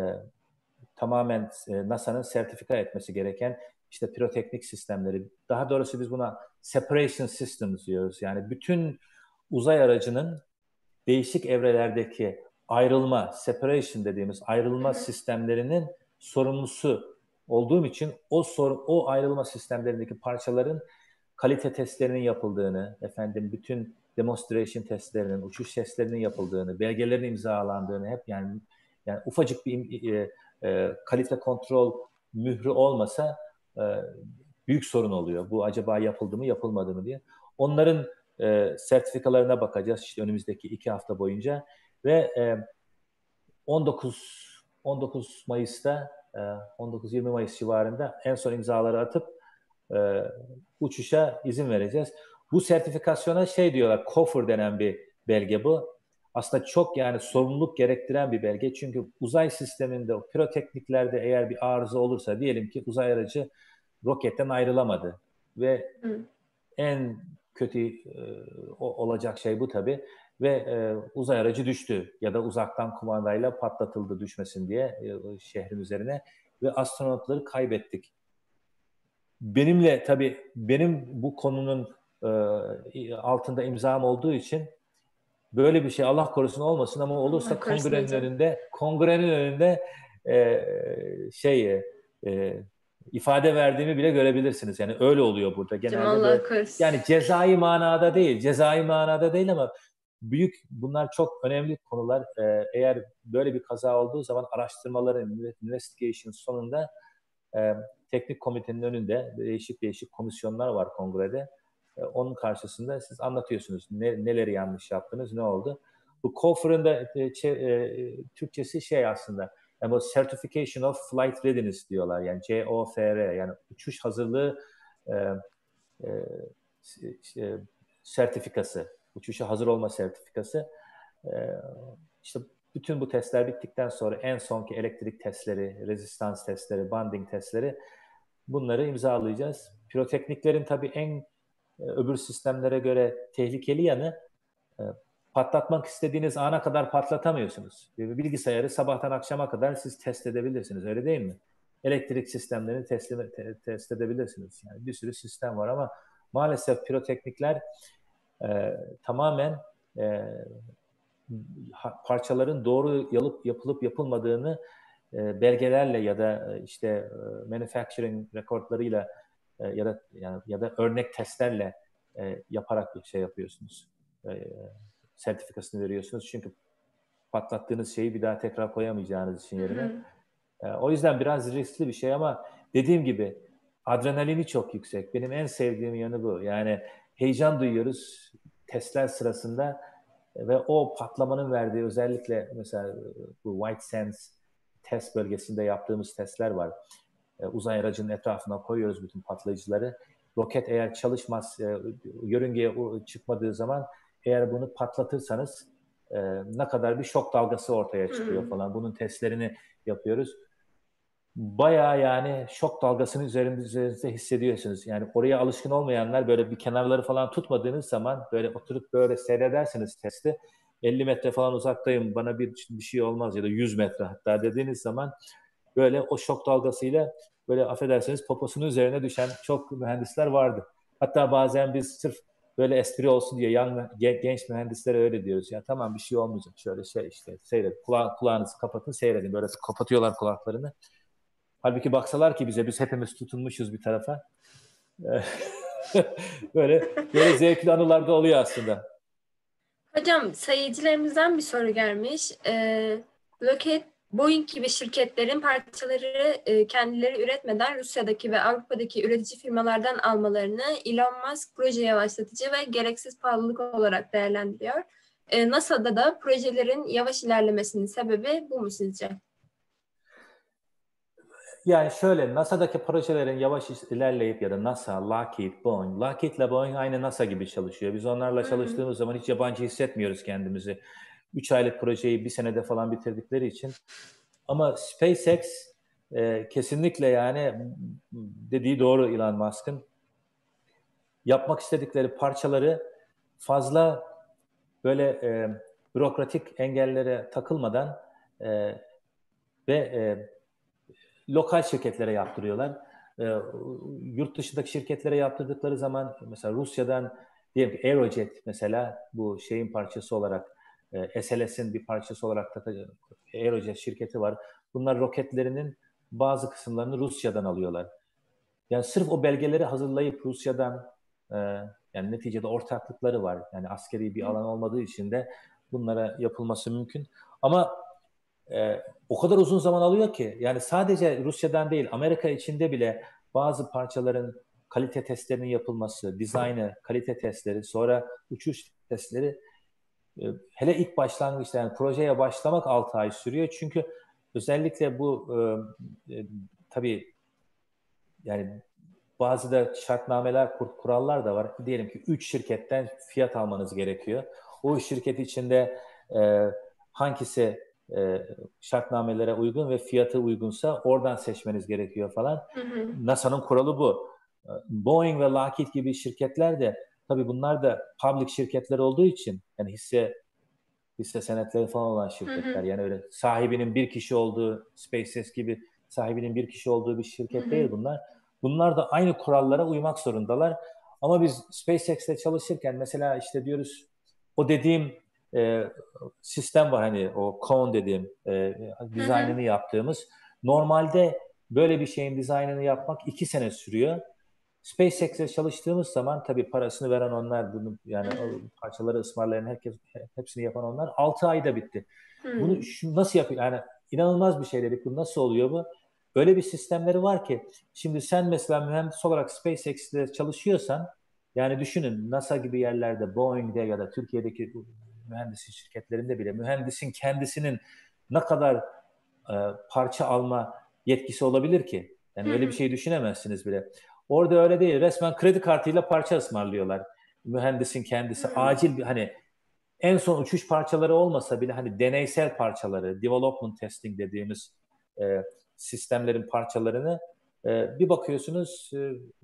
tamamen e, NASA'nın sertifika etmesi gereken işte piroteknik sistemleri. Daha doğrusu biz buna separation systems diyoruz. Yani bütün uzay aracının değişik evrelerdeki ayrılma, separation dediğimiz ayrılma sistemlerinin sorumlusu olduğum için o sor, o ayrılma sistemlerindeki parçaların kalite testlerinin yapıldığını, efendim bütün demonstration testlerinin, uçuş testlerinin yapıldığını, belgelerin imzalandığını hep yani yani ufacık bir e, e, kalite kontrol mührü olmasa e, büyük sorun oluyor. Bu acaba yapıldı mı, yapılmadı mı diye. Onların e, sertifikalarına bakacağız işte önümüzdeki iki hafta boyunca ve e, 19 19 Mayıs'ta 19-20 e, Mayıs civarında en son imzaları atıp e, uçuşa izin vereceğiz. Bu sertifikasyona şey diyorlar, COFR denen bir belge bu. Aslında çok yani sorumluluk gerektiren bir belge. Çünkü uzay sisteminde, o pirotekniklerde eğer bir arıza olursa diyelim ki uzay aracı roketten ayrılamadı ve Hı. en kötü e, olacak şey bu tabii ve e, uzay aracı düştü ya da uzaktan kumandayla patlatıldı düşmesin diye e, şehrin üzerine ve astronotları kaybettik. Benimle tabii benim bu konunun e, altında imzam olduğu için böyle bir şey Allah korusun olmasın ama olursa kongrenin önünde kongrenin önünde e, şey e, ifade verdiğimi bile görebilirsiniz. Yani öyle oluyor burada genelde. Böyle, yani cezai manada değil, cezai manada değil ama büyük bunlar çok önemli konular. Ee, eğer böyle bir kaza olduğu zaman araştırmaların investigation sonunda e, teknik komitenin önünde değişik değişik komisyonlar var kongrede. E, onun karşısında siz anlatıyorsunuz ne, neleri yanlış yaptınız, ne oldu. Bu COFR'ın da e, e, Türkçesi şey aslında yani bu Certification of Flight Readiness diyorlar. Yani COFR yani uçuş hazırlığı e, e, e, sertifikası, uçuşa hazır olma sertifikası. E, işte bütün bu testler bittikten sonra en sonki elektrik testleri, rezistans testleri, banding testleri bunları imzalayacağız. Pirotekniklerin tabii en e, öbür sistemlere göre tehlikeli yanı e, patlatmak istediğiniz ana kadar patlatamıyorsunuz. Bilgisayarı sabahtan akşama kadar siz test edebilirsiniz öyle değil mi? Elektrik sistemlerini teslim, te, test edebilirsiniz. Yani bir sürü sistem var ama maalesef piroteknikler e, tamamen e, parçaların doğru yalıp yapılıp yapılmadığını e, belgelerle ya da e, işte e, manufacturing rekortlarıyla e, ya da yani, ya da örnek testlerle e, yaparak bir şey yapıyorsunuz. E, sertifikasını veriyorsunuz. Çünkü patlattığınız şeyi bir daha tekrar koyamayacağınız için yerine. E, o yüzden biraz riskli bir şey ama dediğim gibi adrenalini çok yüksek. Benim en sevdiğim yanı bu. Yani heyecan duyuyoruz testler sırasında ve o patlamanın verdiği özellikle mesela bu White Sands test bölgesinde yaptığımız testler var. E, uzay aracının etrafına koyuyoruz bütün patlayıcıları. Roket eğer çalışmaz, e, yörüngeye çıkmadığı zaman eğer bunu patlatırsanız e, ne kadar bir şok dalgası ortaya çıkıyor falan. Bunun testlerini yapıyoruz. Bayağı yani şok dalgasını üzerinizde hissediyorsunuz. Yani oraya alışkın olmayanlar böyle bir kenarları falan tutmadığınız zaman böyle oturup böyle seyredersiniz testi. 50 metre falan uzaktayım bana bir, bir şey olmaz ya da 100 metre hatta dediğiniz zaman böyle o şok dalgasıyla böyle affedersiniz poposunun üzerine düşen çok mühendisler vardı. Hatta bazen biz sırf böyle espri olsun diye yan, genç mühendislere öyle diyoruz. Ya tamam bir şey olmayacak. Şöyle şey işte seyredin. Kula, kulağınızı kapatın seyredin. Böyle kapatıyorlar kulaklarını. Halbuki baksalar ki bize biz hepimiz tutunmuşuz bir tarafa. böyle böyle zevkli anılar da oluyor aslında. Hocam sayıcılarımızdan bir soru gelmiş. Ee, Lockheed Boeing gibi şirketlerin parçaları e, kendileri üretmeden Rusya'daki ve Avrupa'daki üretici firmalardan almalarını Elon Musk proje yavaşlatıcı ve gereksiz pahalılık olarak değerlendiriyor. E, NASA'da da projelerin yavaş ilerlemesinin sebebi bu mu sizce? Yani şöyle NASA'daki projelerin yavaş ilerleyip ya da NASA, Lockheed, Boeing. Lockheed ile Boeing aynı NASA gibi çalışıyor. Biz onlarla çalıştığımız Hı-hı. zaman hiç yabancı hissetmiyoruz kendimizi. 3 aylık projeyi bir senede falan bitirdikleri için. Ama SpaceX e, kesinlikle yani dediği doğru Elon Musk'ın. Yapmak istedikleri parçaları fazla böyle e, bürokratik engellere takılmadan e, ve e, lokal şirketlere yaptırıyorlar. E, yurt dışındaki şirketlere yaptırdıkları zaman mesela Rusya'dan diyelim ki Aerojet mesela bu şeyin parçası olarak e, SLS'in bir parçası olarak da Aerojet şirketi var. Bunlar roketlerinin bazı kısımlarını Rusya'dan alıyorlar. Yani sırf o belgeleri hazırlayıp Rusya'dan e, yani neticede ortaklıkları var. Yani askeri bir alan olmadığı için de bunlara yapılması mümkün. Ama e, o kadar uzun zaman alıyor ki yani sadece Rusya'dan değil Amerika içinde bile bazı parçaların kalite testlerinin yapılması, dizaynı, kalite testleri, sonra uçuş testleri ee, hele ilk başlangıçta yani projeye başlamak 6 ay sürüyor. Çünkü özellikle bu e, e, tabii yani bazı da şartnameler, kur, kurallar da var. Diyelim ki 3 şirketten fiyat almanız gerekiyor. O şirket içinde e, hangisi e, şartnamelere uygun ve fiyatı uygunsa oradan seçmeniz gerekiyor falan. NASA'nın kuralı bu. Ee, Boeing ve Lockheed gibi şirketler de Tabii bunlar da public şirketler olduğu için yani hisse hisse senetleri falan olan şirketler. Hı hı. Yani öyle sahibinin bir kişi olduğu SpaceX gibi sahibinin bir kişi olduğu bir şirket hı hı. değil bunlar. Bunlar da aynı kurallara uymak zorundalar. Ama biz SpaceX'te çalışırken mesela işte diyoruz o dediğim e, sistem var hani o cone dediğim e, dizaynını yaptığımız. Normalde böyle bir şeyin dizaynını yapmak iki sene sürüyor. SpaceX'e çalıştığımız zaman tabii parasını veren onlar, bunu yani o parçaları ısmarlayan herkes hepsini yapan onlar 6 ayda bitti. Hmm. Bunu şu, nasıl yapıyor? Yani inanılmaz bir şey dedik. Bu nasıl oluyor bu? Öyle bir sistemleri var ki şimdi sen mesela mühendis olarak SpaceX'te çalışıyorsan yani düşünün NASA gibi yerlerde Boeing'de ya da Türkiye'deki mühendislik şirketlerinde bile mühendisin kendisinin ne kadar e, parça alma yetkisi olabilir ki? Yani öyle bir şey düşünemezsiniz bile. Orada öyle değil. Resmen kredi kartıyla parça ısmarlıyorlar. Mühendisin kendisi acil bir hani en son uçuş parçaları olmasa bile hani deneysel parçaları, development testing dediğimiz e, sistemlerin parçalarını e, bir bakıyorsunuz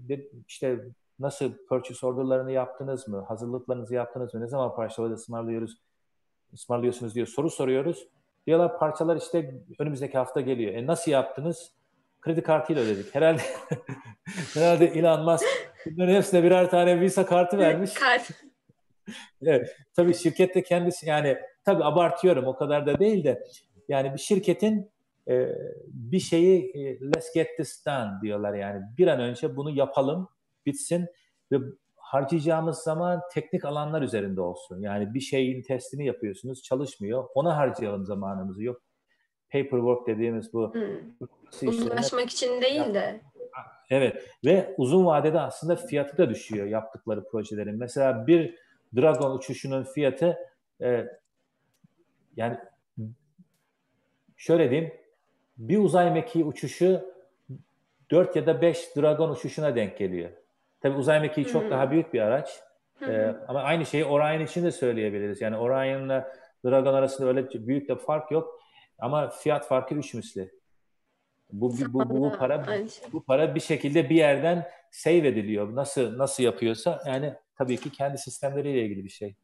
e, işte nasıl purchase orderlarını yaptınız mı, hazırlıklarınızı yaptınız mı, ne zaman parçaları ısmarlıyoruz, ısmarlıyorsunuz diye soru soruyoruz. Diyorlar parçalar işte önümüzdeki hafta geliyor. E nasıl yaptınız? Kredi kartıyla ödedik. Herhalde herhalde Elon Musk bunların hepsine birer tane Visa kartı vermiş. Kart. evet, tabii şirkette kendisi yani tabii abartıyorum o kadar da değil de yani bir şirketin e, bir şeyi e, let's get this done diyorlar yani bir an önce bunu yapalım bitsin ve harcayacağımız zaman teknik alanlar üzerinde olsun. Yani bir şeyin testini yapıyorsunuz çalışmıyor ona harcayalım zamanımızı yok paperwork dediğimiz bu hmm. uzlaşmak için değil de Evet ve uzun vadede aslında fiyatı da düşüyor yaptıkları projelerin. Mesela bir Dragon uçuşunun fiyatı e, yani şöyle diyeyim bir uzay mekiği uçuşu 4 ya da 5 Dragon uçuşuna denk geliyor. Tabii uzay mekiği çok daha büyük bir araç. Ee, ama aynı şeyi Orion için de söyleyebiliriz. Yani Orion'la Dragon arasında öyle büyük de fark yok. Ama fiyat farkı üç misli. Bu, bu, bu, bu para bu para bir şekilde bir yerden save ediliyor. Nasıl nasıl yapıyorsa yani tabii ki kendi sistemleriyle ilgili bir şey.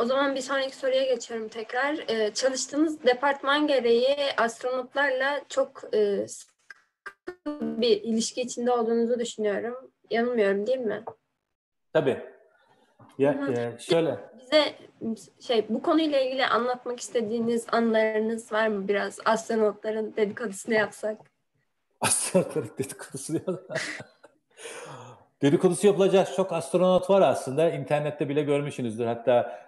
O zaman bir sonraki soruya geçiyorum tekrar. Ee, çalıştığınız departman gereği astronotlarla çok e, bir ilişki içinde olduğunuzu düşünüyorum. Yanılmıyorum değil mi? Tabii. Ya, e, şöyle. Bize şey bu konuyla ilgili anlatmak istediğiniz anlarınız var mı? Biraz astronotların dedikodusunu yapsak. Astronotların dedikodusunu yapsak. Dedikodusu yapılacak çok astronot var aslında. İnternette bile görmüşsünüzdür. Hatta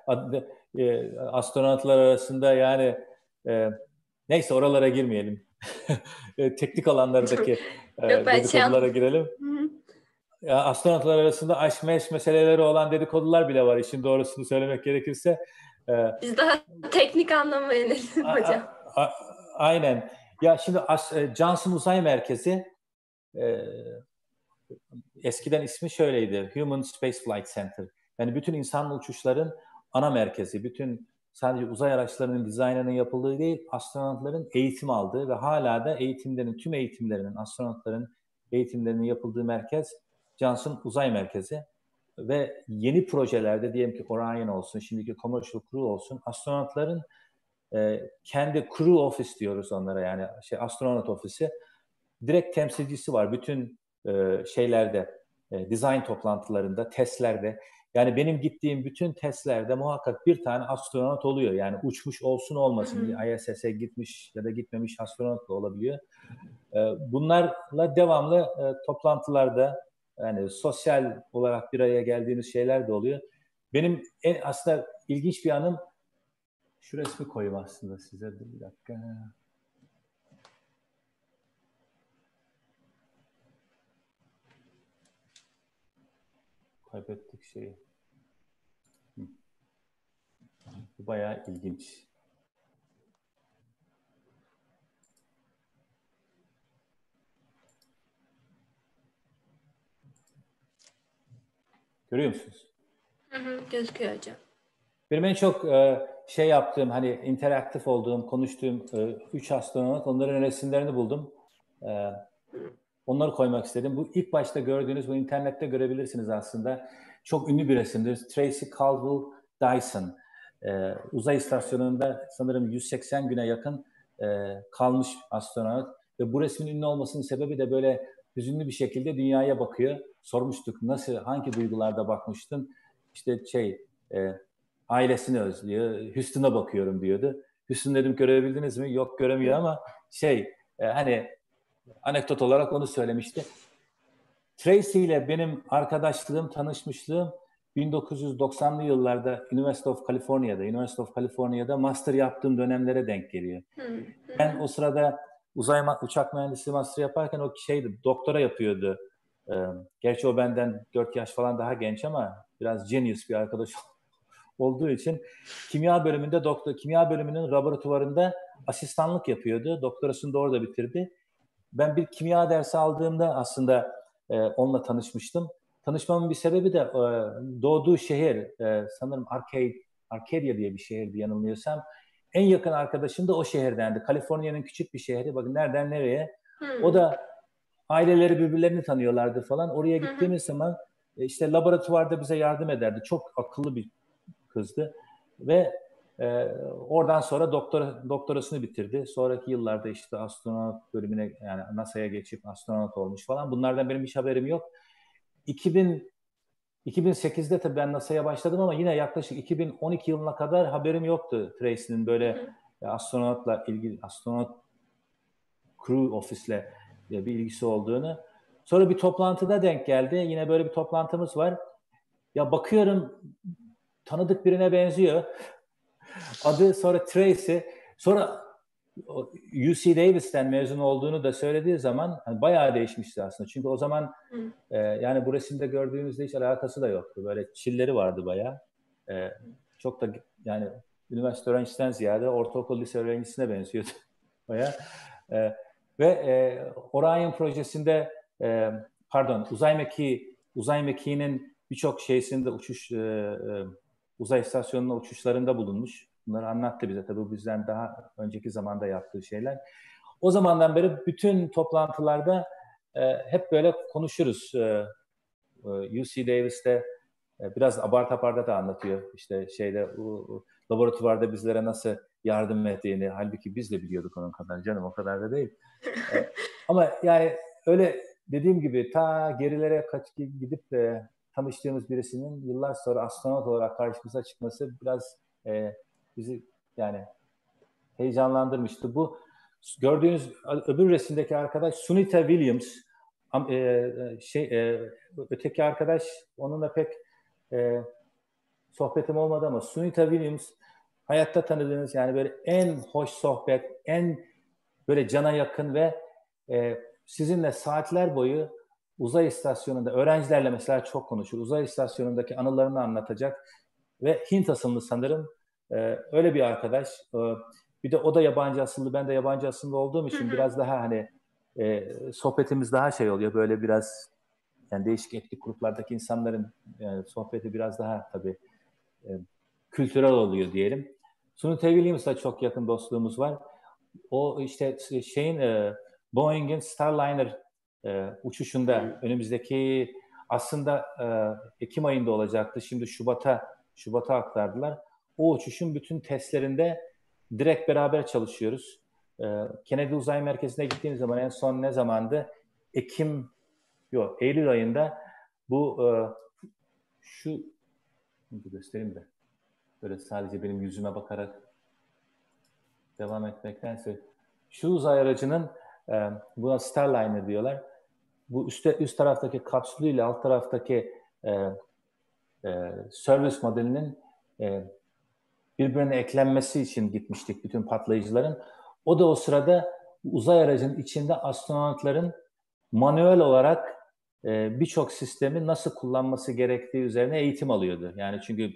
e, astronotlar arasında yani e, neyse oralara girmeyelim. e, teknik alanlardaki e, şey dedikodulara şey girelim. Hı-hı. Ya, astronotlar arasında aşk meş meseleleri olan dedikodular bile var işin doğrusunu söylemek gerekirse. E, Biz daha teknik anlamaya inelim hocam. A, a, aynen. Ya şimdi e, Johnson Uzay Merkezi e, eskiden ismi şöyleydi. Human Space Flight Center. Yani bütün insan uçuşların ana merkezi. Bütün sadece uzay araçlarının dizaynının yapıldığı değil, astronotların eğitim aldığı ve hala da eğitimlerin, tüm eğitimlerinin, astronotların eğitimlerinin yapıldığı merkez Johnson Uzay Merkezi. Ve yeni projelerde diyelim ki Orion olsun, şimdiki Commercial Crew olsun, astronotların e, kendi crew office diyoruz onlara yani şey astronot ofisi direkt temsilcisi var bütün e, şeylerde e, design toplantılarında, testlerde yani benim gittiğim bütün testlerde muhakkak bir tane astronot oluyor. Yani uçmuş olsun olmasın. ISS'e gitmiş ya da gitmemiş astronot da olabiliyor. E, bunlarla devamlı e, toplantılarda yani sosyal olarak bir araya geldiğimiz şeyler de oluyor. Benim en aslında ilginç bir anım şu resmi koyayım aslında size. Bir dakika. Kaybettik şeyi. Bu bayağı ilginç. Görüyor musunuz? Hı hı, gözüküyor hocam. Benim en çok e, şey yaptığım, hani interaktif olduğum, konuştuğum e, üç astronot, onların resimlerini buldum. E, onları koymak istedim. Bu ilk başta gördüğünüz, bu internette görebilirsiniz aslında. Çok ünlü bir resimdir. Tracy Caldwell Dyson. E, uzay istasyonunda sanırım 180 güne yakın e, kalmış astronot. Ve bu resmin ünlü olmasının sebebi de böyle hüzünlü bir şekilde dünyaya bakıyor. Sormuştuk nasıl, hangi duygularda bakmıştın? İşte şey, e, ailesini özlüyor. Hüsnü'ne bakıyorum diyordu. Hüsnü dedim görebildiniz mi? Yok göremiyor ama şey e, hani anekdot olarak onu söylemişti. Tracy ile benim arkadaşlığım, tanışmışlığım 1990'lı yıllarda University of California'da, University of California'da master yaptığım dönemlere denk geliyor. Ben o sırada uzay uçak mühendisliği master yaparken o şeydi, doktora yapıyordu. Ee, gerçi o benden 4 yaş falan daha genç ama biraz genius bir arkadaş olduğu için kimya bölümünde doktor kimya bölümünün laboratuvarında asistanlık yapıyordu. Doktorasını da orada bitirdi. Ben bir kimya dersi aldığımda aslında e, onunla tanışmıştım. Tanışmamın bir sebebi de e, doğduğu şehir e, sanırım Arcade, Arcadia diye bir şehirdi yanılmıyorsam. En yakın arkadaşım da o şehirdendi. Kaliforniya'nın küçük bir şehri. Bakın nereden nereye. Hmm. O da aileleri birbirlerini tanıyorlardı falan. Oraya gittiğimiz hmm. zaman e, işte laboratuvarda bize yardım ederdi. Çok akıllı bir kızdı. Ve e, oradan sonra doktora, doktorasını bitirdi. Sonraki yıllarda işte astronot bölümüne yani NASA'ya geçip astronot olmuş falan. Bunlardan benim hiç haberim yok. 2000 2008'de tabii ben NASA'ya başladım ama yine yaklaşık 2012 yılına kadar haberim yoktu Tracy'nin böyle astronotla ilgili astronot crew ofisle bir ilgisi olduğunu. Sonra bir toplantıda denk geldi. Yine böyle bir toplantımız var. Ya bakıyorum tanıdık birine benziyor. Adı sonra Tracy. Sonra UC Davis'ten mezun olduğunu da söylediği zaman hani bayağı değişmişti aslında. Çünkü o zaman e, yani bu resimde gördüğümüzde hiç alakası da yoktu. Böyle çilleri vardı bayağı. E, çok da yani üniversite öğrencisinden ziyade ortaokul lise öğrencisine benziyordu bayağı. E, ve e, Orion projesinde e, pardon uzay mekiği uzay mekiğinin birçok şeysinde uçuş e, e, uzay istasyonuna uçuşlarında bulunmuş. Bunları anlattı bize tabii bizden daha önceki zamanda yaptığı şeyler. O zamandan beri bütün toplantılarda e, hep böyle konuşuruz. E, e UC Davis'te e, biraz abart aparta da anlatıyor. İşte şeyde o, laboratuvarda bizlere nasıl yardım ettiğini. Halbuki biz de biliyorduk onun kadar canım o kadar da değil. e, ama yani öyle dediğim gibi ta gerilere kaç gidip de tanıştığımız birisinin yıllar sonra astronot olarak karşımıza çıkması biraz e, bizi yani heyecanlandırmıştı. Bu gördüğünüz öbür resimdeki arkadaş Sunita Williams e, şey e, öteki arkadaş onunla pek e, sohbetim olmadı ama Sunita Williams hayatta tanıdığınız yani böyle en hoş sohbet, en böyle cana yakın ve e, sizinle saatler boyu uzay istasyonunda öğrencilerle mesela çok konuşur. Uzay istasyonundaki anılarını anlatacak ve Hint asıllı sanırım ee, öyle bir arkadaş. Ee, bir de o da yabancı asıllı, ben de yabancı asıllı olduğum için hı hı. biraz daha hani e, sohbetimiz daha şey oluyor. Böyle biraz yani değişik etnik gruplardaki insanların yani sohbeti biraz daha tabii e, kültürel oluyor diyelim. Sunut Williams'la çok yakın dostluğumuz var. O işte şeyin e, Boeing'in Starliner e, uçuşunda önümüzdeki aslında e, Ekim ayında olacaktı. Şimdi Şubat'a Şubat'a aktardılar o uçuşun bütün testlerinde direkt beraber çalışıyoruz. Ee, Kennedy Uzay Merkezi'ne gittiğim zaman en son ne zamandı? Ekim, yok Eylül ayında bu e, şu göstereyim de böyle sadece benim yüzüme bakarak devam etmektense şu uzay aracının e, buna Starliner diyorlar. Bu üstte, üst taraftaki kapsülüyle alt taraftaki e, e, service modelinin e, birbirine eklenmesi için gitmiştik bütün patlayıcıların. O da o sırada uzay aracının içinde astronotların manuel olarak e, birçok sistemi nasıl kullanması gerektiği üzerine eğitim alıyordu. Yani çünkü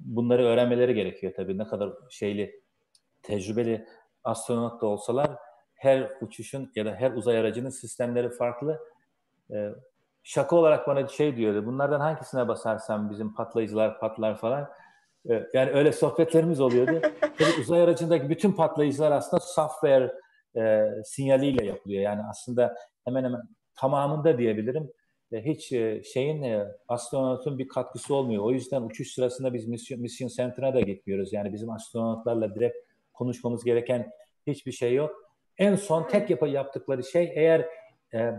bunları öğrenmeleri gerekiyor tabii. Ne kadar şeyli, tecrübeli astronot da olsalar her uçuşun ya da her uzay aracının sistemleri farklı. E, şaka olarak bana şey diyordu. Bunlardan hangisine basarsam bizim patlayıcılar patlar falan. Yani öyle sohbetlerimiz oluyordu. Tabii uzay aracındaki bütün patlayıcılar aslında software e, sinyaliyle yapılıyor. Yani aslında hemen hemen tamamında diyebilirim. E, hiç e, şeyin e, astronotun bir katkısı olmuyor. O yüzden uçuş sırasında biz misyon, misyon center'a da gitmiyoruz. Yani bizim astronotlarla direkt konuşmamız gereken hiçbir şey yok. En son tek yap yaptıkları şey eğer e,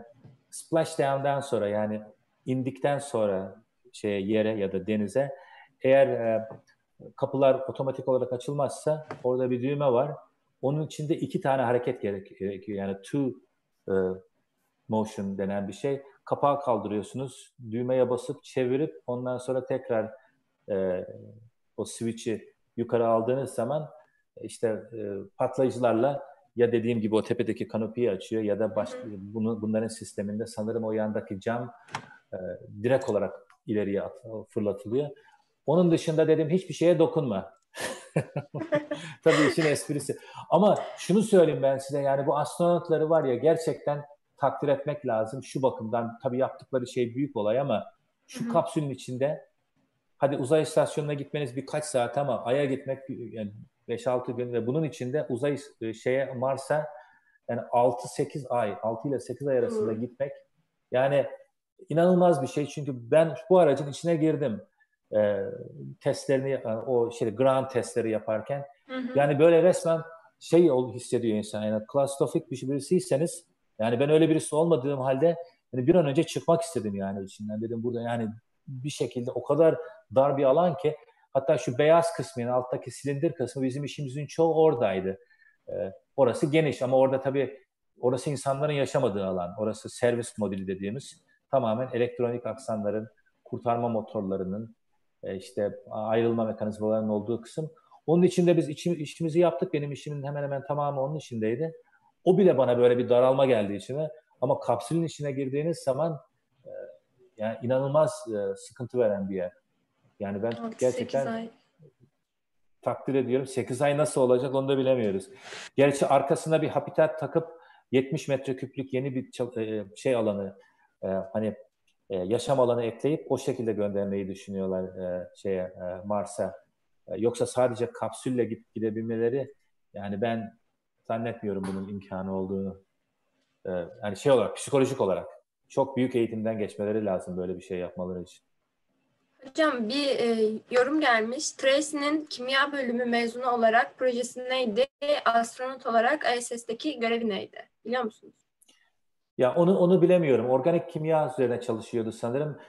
splashdown'dan sonra yani indikten sonra şeye yere ya da denize eğer e, kapılar otomatik olarak açılmazsa orada bir düğme var. Onun içinde iki tane hareket gerekiyor. Yani two e, motion denen bir şey. Kapağı kaldırıyorsunuz. Düğmeye basıp çevirip ondan sonra tekrar e, o switch'i yukarı aldığınız zaman işte e, patlayıcılarla ya dediğim gibi o tepedeki kanopiyi açıyor ya da başka bunu, bunların sisteminde sanırım o yandaki cam e, direkt olarak ileriye at, fırlatılıyor. Onun dışında dedim hiçbir şeye dokunma. Tabii işin esprisi. Ama şunu söyleyeyim ben size yani bu astronotları var ya gerçekten takdir etmek lazım. Şu bakımdan tabii yaptıkları şey büyük olay ama şu Hı-hı. kapsülün içinde hadi uzay istasyonuna gitmeniz birkaç saat ama Ay'a gitmek yani 5-6 gün ve bunun içinde uzay e, şeye Mars'a yani 6-8 ay, 6 ile 8 ay arasında hmm. gitmek yani inanılmaz bir şey. Çünkü ben bu aracın içine girdim. E, testlerini e, o şey ground testleri yaparken hı yani böyle resmen şey hissediyor insan yani klastrofik bir şey birisiyseniz yani ben öyle birisi olmadığım halde yani bir an önce çıkmak istedim yani içinden dedim burada yani bir şekilde o kadar dar bir alan ki Hatta şu beyaz kısmı yani alttaki silindir kısmı bizim işimizin çoğu oradaydı. Ee, orası geniş ama orada tabii orası insanların yaşamadığı alan. Orası servis modeli dediğimiz tamamen elektronik aksanların, kurtarma motorlarının, e, işte ayrılma mekanizmalarının olduğu kısım. Onun içinde biz içim, işimizi yaptık. Benim işimin hemen hemen tamamı onun içindeydi. O bile bana böyle bir daralma geldi içime. Ama kapsülün içine girdiğiniz zaman e, yani inanılmaz e, sıkıntı veren bir yer. Yani ben 6, gerçekten takdir ediyorum. 8 ay nasıl olacak onu da bilemiyoruz. Gerçi arkasına bir habitat takıp 70 metreküplük yeni bir e, şey alanı e, hani e, yaşam alanı ekleyip o şekilde göndermeyi düşünüyorlar şeye Mars'a. Yoksa sadece kapsülle gidip gidebilmeleri yani ben zannetmiyorum bunun imkanı olduğunu. Yani şey olarak psikolojik olarak çok büyük eğitimden geçmeleri lazım böyle bir şey yapmaları için. Hocam bir e, yorum gelmiş. Tracy'nin kimya bölümü mezunu olarak projesi neydi? Astronot olarak ISS'teki görevi neydi? Biliyor musunuz? Ya onu onu bilemiyorum. Organik kimya üzerine çalışıyordu sanırım.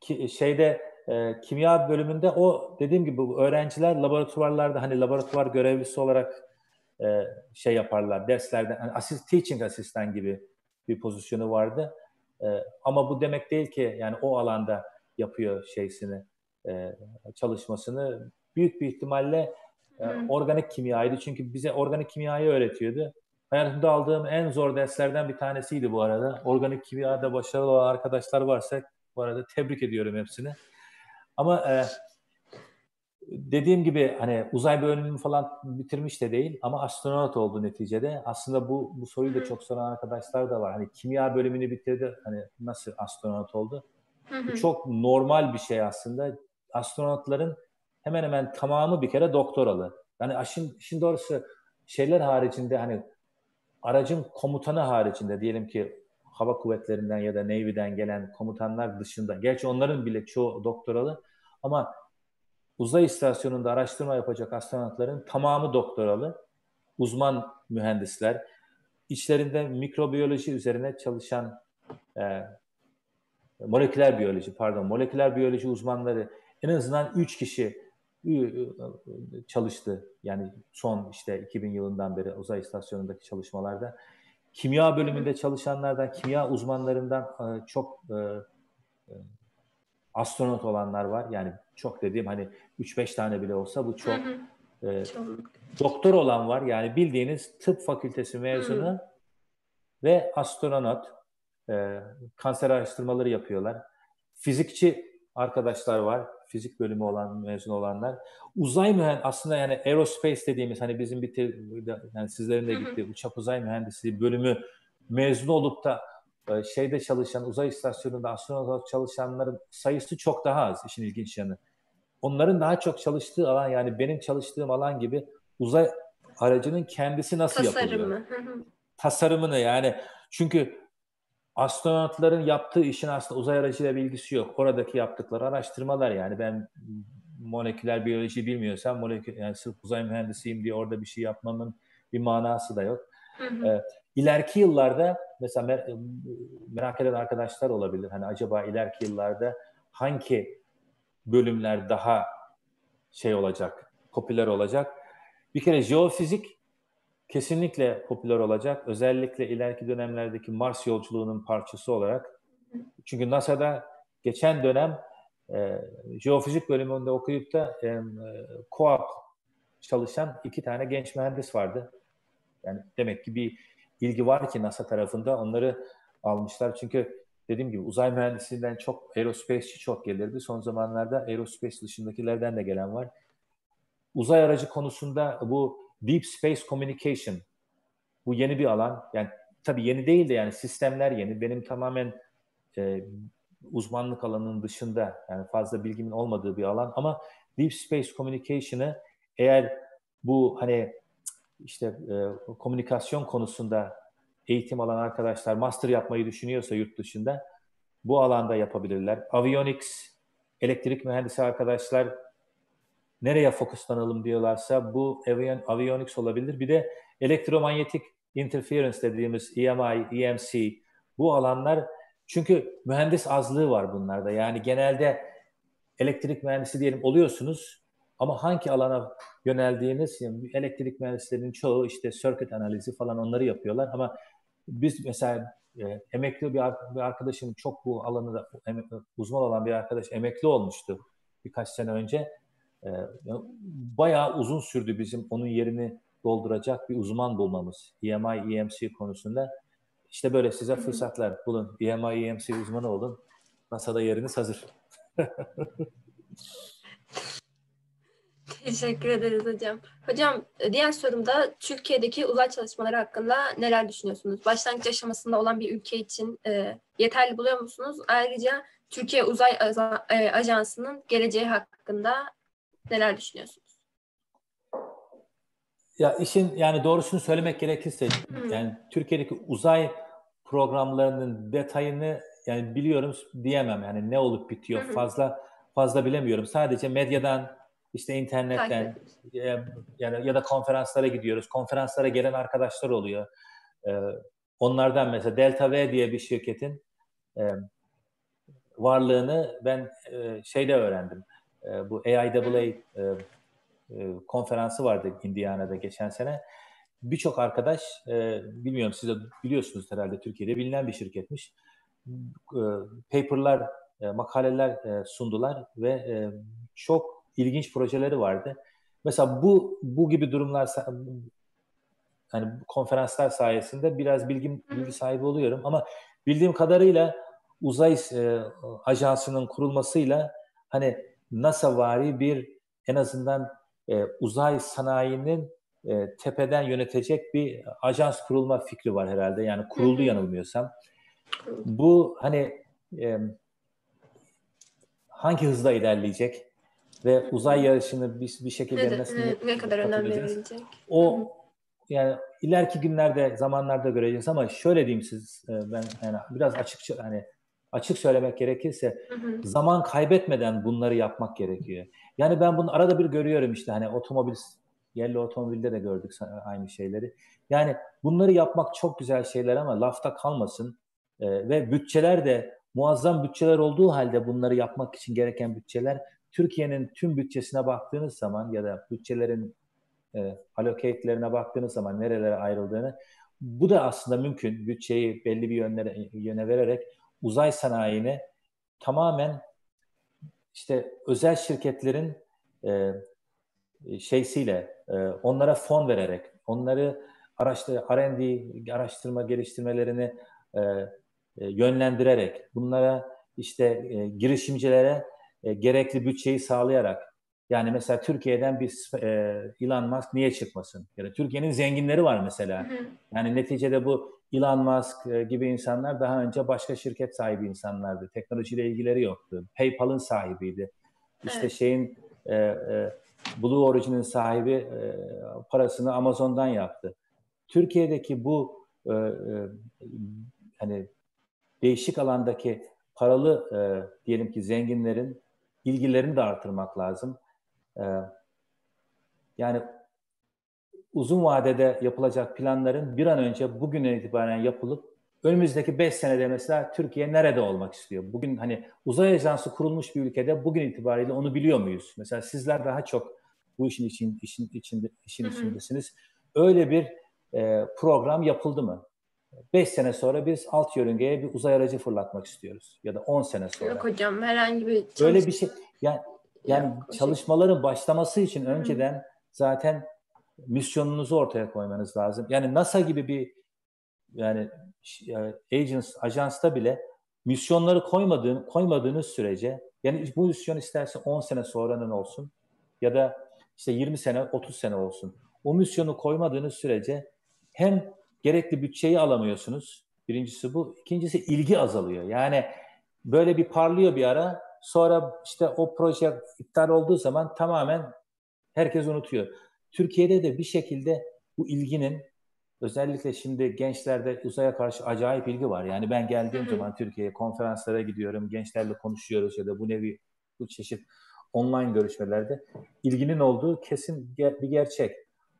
Ki, şeyde e, kimya bölümünde o dediğim gibi öğrenciler laboratuvarlarda hani laboratuvar görevlisi olarak e, şey yaparlar derslerde hani asist teaching asistan gibi bir pozisyonu vardı. E, ama bu demek değil ki yani o alanda yapıyor şeysini e, çalışmasını büyük bir ihtimalle e, organik kimyaydı çünkü bize organik kimyayı öğretiyordu. Hayatımda aldığım en zor derslerden bir tanesiydi bu arada. Organik kimyada başarılı olan arkadaşlar varsa bu arada tebrik ediyorum hepsini. Ama e, dediğim gibi hani uzay bölümünü falan bitirmiş de değil ama astronot oldu neticede. Aslında bu bu soruyu da çok soran arkadaşlar da var. Hani kimya bölümünü bitirdi. Hani nasıl astronot oldu? Bu çok normal bir şey aslında. Astronotların hemen hemen tamamı bir kere doktoralı. Yani aşın, işin doğrusu şeyler haricinde hani aracın komutanı haricinde diyelim ki hava kuvvetlerinden ya da Navy'den gelen komutanlar dışında. Gerçi onların bile çoğu doktoralı ama uzay istasyonunda araştırma yapacak astronotların tamamı doktoralı. Uzman mühendisler. İçlerinde mikrobiyoloji üzerine çalışan e, moleküler biyoloji pardon moleküler biyoloji uzmanları en azından 3 kişi çalıştı. Yani son işte 2000 yılından beri uzay istasyonundaki çalışmalarda. Kimya bölümünde çalışanlardan, kimya uzmanlarından e, çok e, e, astronot olanlar var. Yani çok dediğim hani 3-5 tane bile olsa bu çok. Hı hı. çok. Doktor olan var. Yani bildiğiniz tıp fakültesi mezunu hı hı. ve astronot e, kanser araştırmaları yapıyorlar. Fizikçi arkadaşlar var. Fizik bölümü olan, mezun olanlar. Uzay mühendisi aslında yani aerospace dediğimiz hani bizim bitir yani sizlerin de gittiği uçak uzay mühendisliği bölümü mezun olup da e, şeyde çalışan, uzay istasyonunda astronot çalışanların sayısı çok daha az işin ilginç yanı. Onların daha çok çalıştığı alan yani benim çalıştığım alan gibi uzay aracının kendisi nasıl Tasarımı. yapılıyor? Tasarımını yani çünkü astronotların yaptığı işin aslında uzay aracıyla bilgisi yok. Oradaki yaptıkları araştırmalar yani ben moleküler biyoloji bilmiyorsam molekül yani sırf uzay mühendisiyim diye orada bir şey yapmamın bir manası da yok. Hı hı. Ee, ileriki yıllarda mesela mer- merak eden arkadaşlar olabilir. Hani acaba ileriki yıllarda hangi bölümler daha şey olacak, popüler olacak. Bir kere jeofizik kesinlikle popüler olacak. Özellikle ileriki dönemlerdeki Mars yolculuğunun parçası olarak. Çünkü NASA'da geçen dönem e, jeofizik bölümünde okuyup da e, co çalışan iki tane genç mühendis vardı. Yani demek ki bir ilgi var ki NASA tarafında onları almışlar. Çünkü dediğim gibi uzay mühendisliğinden çok aerospace'çi çok gelirdi. Son zamanlarda aerospace dışındakilerden de gelen var. Uzay aracı konusunda bu Deep Space Communication bu yeni bir alan. Yani tabii yeni değil de yani sistemler yeni. Benim tamamen e, uzmanlık alanının dışında yani fazla bilgimin olmadığı bir alan ama Deep Space Communication'ı eğer bu hani işte e, komünikasyon konusunda eğitim alan arkadaşlar master yapmayı düşünüyorsa yurt dışında bu alanda yapabilirler. Avionics, elektrik mühendisi arkadaşlar nereye fokuslanalım diyorlarsa bu avion, avionics olabilir. Bir de elektromanyetik interference dediğimiz EMI, EMC bu alanlar çünkü mühendis azlığı var bunlarda. Yani genelde elektrik mühendisi diyelim oluyorsunuz ama hangi alana yöneldiğiniz yani elektrik mühendislerinin çoğu işte circuit analizi falan onları yapıyorlar ama biz mesela e, emekli bir, bir arkadaşım çok bu alanında uzman olan bir arkadaş emekli olmuştu birkaç sene önce. E, bayağı uzun sürdü bizim onun yerini dolduracak bir uzman bulmamız EMI, EMC konusunda. İşte böyle size fırsatlar bulun. EMI, EMC uzmanı olun. NASA'da yeriniz hazır. Teşekkür ederiz hocam. Hocam diğer sorumda Türkiye'deki uzay çalışmaları hakkında neler düşünüyorsunuz? Başlangıç aşamasında olan bir ülke için e, yeterli buluyor musunuz? Ayrıca Türkiye Uzay e, Ajansı'nın geleceği hakkında neler düşünüyorsunuz? Ya işin yani doğrusunu söylemek gerekirse hmm. yani Türkiye'deki uzay programlarının detayını yani biliyorum diyemem yani ne olup bitiyor hmm. fazla fazla bilemiyorum. Sadece medyadan işte internetten yani ya da konferanslara gidiyoruz. Konferanslara gelen arkadaşlar oluyor. Ee, onlardan mesela Delta V diye bir şirketin e, varlığını ben e, şeyde öğrendim. E, bu AIAA e, e, konferansı vardı Indiana'da geçen sene. Birçok arkadaş, e, bilmiyorum siz de biliyorsunuz herhalde Türkiye'de bilinen bir şirketmiş. E, paperlar, e, makaleler e, sundular ve e, çok ilginç projeleri vardı. Mesela bu bu gibi durumlar hani konferanslar sayesinde biraz bilgi bilgi sahibi oluyorum ama bildiğim kadarıyla uzay e, ajansının kurulmasıyla hani NASA vari bir en azından e, uzay sanayinin e, tepeden yönetecek bir ajans kurulma fikri var herhalde. Yani kuruldu yanılmıyorsam. Bu hani e, hangi hızla ilerleyecek? ve uzay yarışını bir, bir şekilde ne, nasıl ne, ne kadar önem verilecek? O yani ileriki günlerde zamanlarda göreceğiz ama şöyle diyeyim siz e, ben yani biraz açıkça hani açık söylemek gerekirse hı hı. zaman kaybetmeden bunları yapmak gerekiyor. Yani ben bunu arada bir görüyorum işte hani otomobil yerli otomobilde de gördük aynı şeyleri. Yani bunları yapmak çok güzel şeyler ama lafta kalmasın ee, ve bütçeler de muazzam bütçeler olduğu halde bunları yapmak için gereken bütçeler Türkiye'nin tüm bütçesine baktığınız zaman ya da bütçelerin e, allocate'lerine baktığınız zaman nerelere ayrıldığını bu da aslında mümkün. Bütçeyi belli bir yönlere, yöne vererek uzay sanayini tamamen işte özel şirketlerin e, şeysiyle e, onlara fon vererek onları araştır R&D araştırma geliştirmelerini e, e, yönlendirerek bunlara işte e, girişimcilere e, gerekli bütçeyi sağlayarak yani mesela Türkiye'den bir e, Elon Musk niye çıkmasın? Ya da Türkiye'nin zenginleri var mesela. Hı hı. Yani neticede bu Elon Musk e, gibi insanlar daha önce başka şirket sahibi insanlardı. Teknolojiyle ilgileri yoktu. PayPal'ın sahibiydi. İşte evet. şeyin e, e, Blue Origin'in sahibi e, parasını Amazon'dan yaptı. Türkiye'deki bu e, e, hani değişik alandaki paralı e, diyelim ki zenginlerin ilgilerini de artırmak lazım. Ee, yani uzun vadede yapılacak planların bir an önce bugün itibaren yapılıp önümüzdeki 5 senede mesela Türkiye nerede olmak istiyor? Bugün hani uzay ajansı kurulmuş bir ülkede bugün itibariyle onu biliyor muyuz? Mesela sizler daha çok bu işin için işin içinde işin hı hı. içindesiniz. Öyle bir e, program yapıldı mı? 5 sene sonra biz alt yörüngeye bir uzay aracı fırlatmak istiyoruz ya da 10 sene sonra. Yok hocam herhangi bir çalışma... Öyle bir şey yani yani Yok, çalışmaların şey... başlaması için önceden hı. zaten misyonunuzu ortaya koymanız lazım. Yani NASA gibi bir yani agents, ajansta bile misyonları koymadığın, koymadığınız sürece yani bu misyon isterse 10 sene sonranın olsun ya da işte 20 sene, 30 sene olsun. O misyonu koymadığınız sürece hem gerekli bütçeyi alamıyorsunuz. Birincisi bu. İkincisi ilgi azalıyor. Yani böyle bir parlıyor bir ara. Sonra işte o proje iptal olduğu zaman tamamen herkes unutuyor. Türkiye'de de bir şekilde bu ilginin özellikle şimdi gençlerde uzaya karşı acayip ilgi var. Yani ben geldiğim zaman Türkiye'ye konferanslara gidiyorum, gençlerle konuşuyoruz ya da bu nevi bu çeşit online görüşmelerde ilginin olduğu kesin bir gerçek.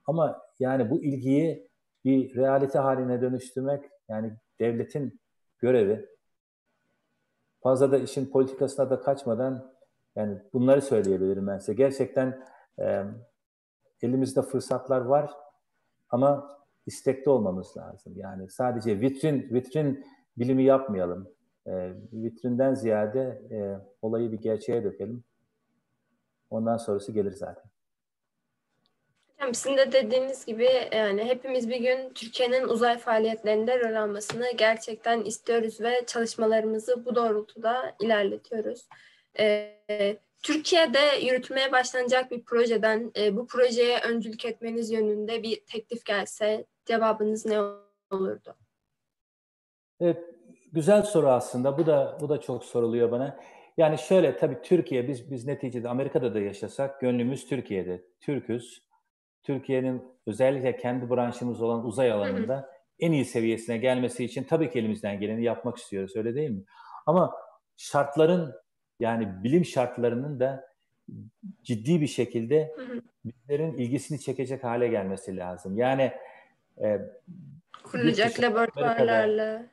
Ama yani bu ilgiyi bir realite haline dönüştürmek yani devletin görevi. Fazla da işin politikasına da kaçmadan yani bunları söyleyebilirim ben size. Gerçekten e, elimizde fırsatlar var ama istekli olmamız lazım. Yani sadece vitrin vitrin bilimi yapmayalım. E, vitrinden ziyade e, olayı bir gerçeğe dökelim. Ondan sonrası gelir zaten. Hocam sizin de dediğiniz gibi yani hepimiz bir gün Türkiye'nin uzay faaliyetlerinde rol almasını gerçekten istiyoruz ve çalışmalarımızı bu doğrultuda ilerletiyoruz. Ee, Türkiye'de yürütmeye başlanacak bir projeden e, bu projeye öncülük etmeniz yönünde bir teklif gelse cevabınız ne olurdu? Evet, güzel soru aslında. Bu da bu da çok soruluyor bana. Yani şöyle tabii Türkiye biz biz neticede Amerika'da da yaşasak gönlümüz Türkiye'de. Türküz. Türkiye'nin özellikle kendi branşımız olan uzay alanında en iyi seviyesine gelmesi için tabii ki elimizden geleni yapmak istiyoruz. Öyle değil mi? Ama şartların yani bilim şartlarının da ciddi bir şekilde bizlerin ilgisini çekecek hale gelmesi lazım. Yani e, kurulacak laboratuvarlarla.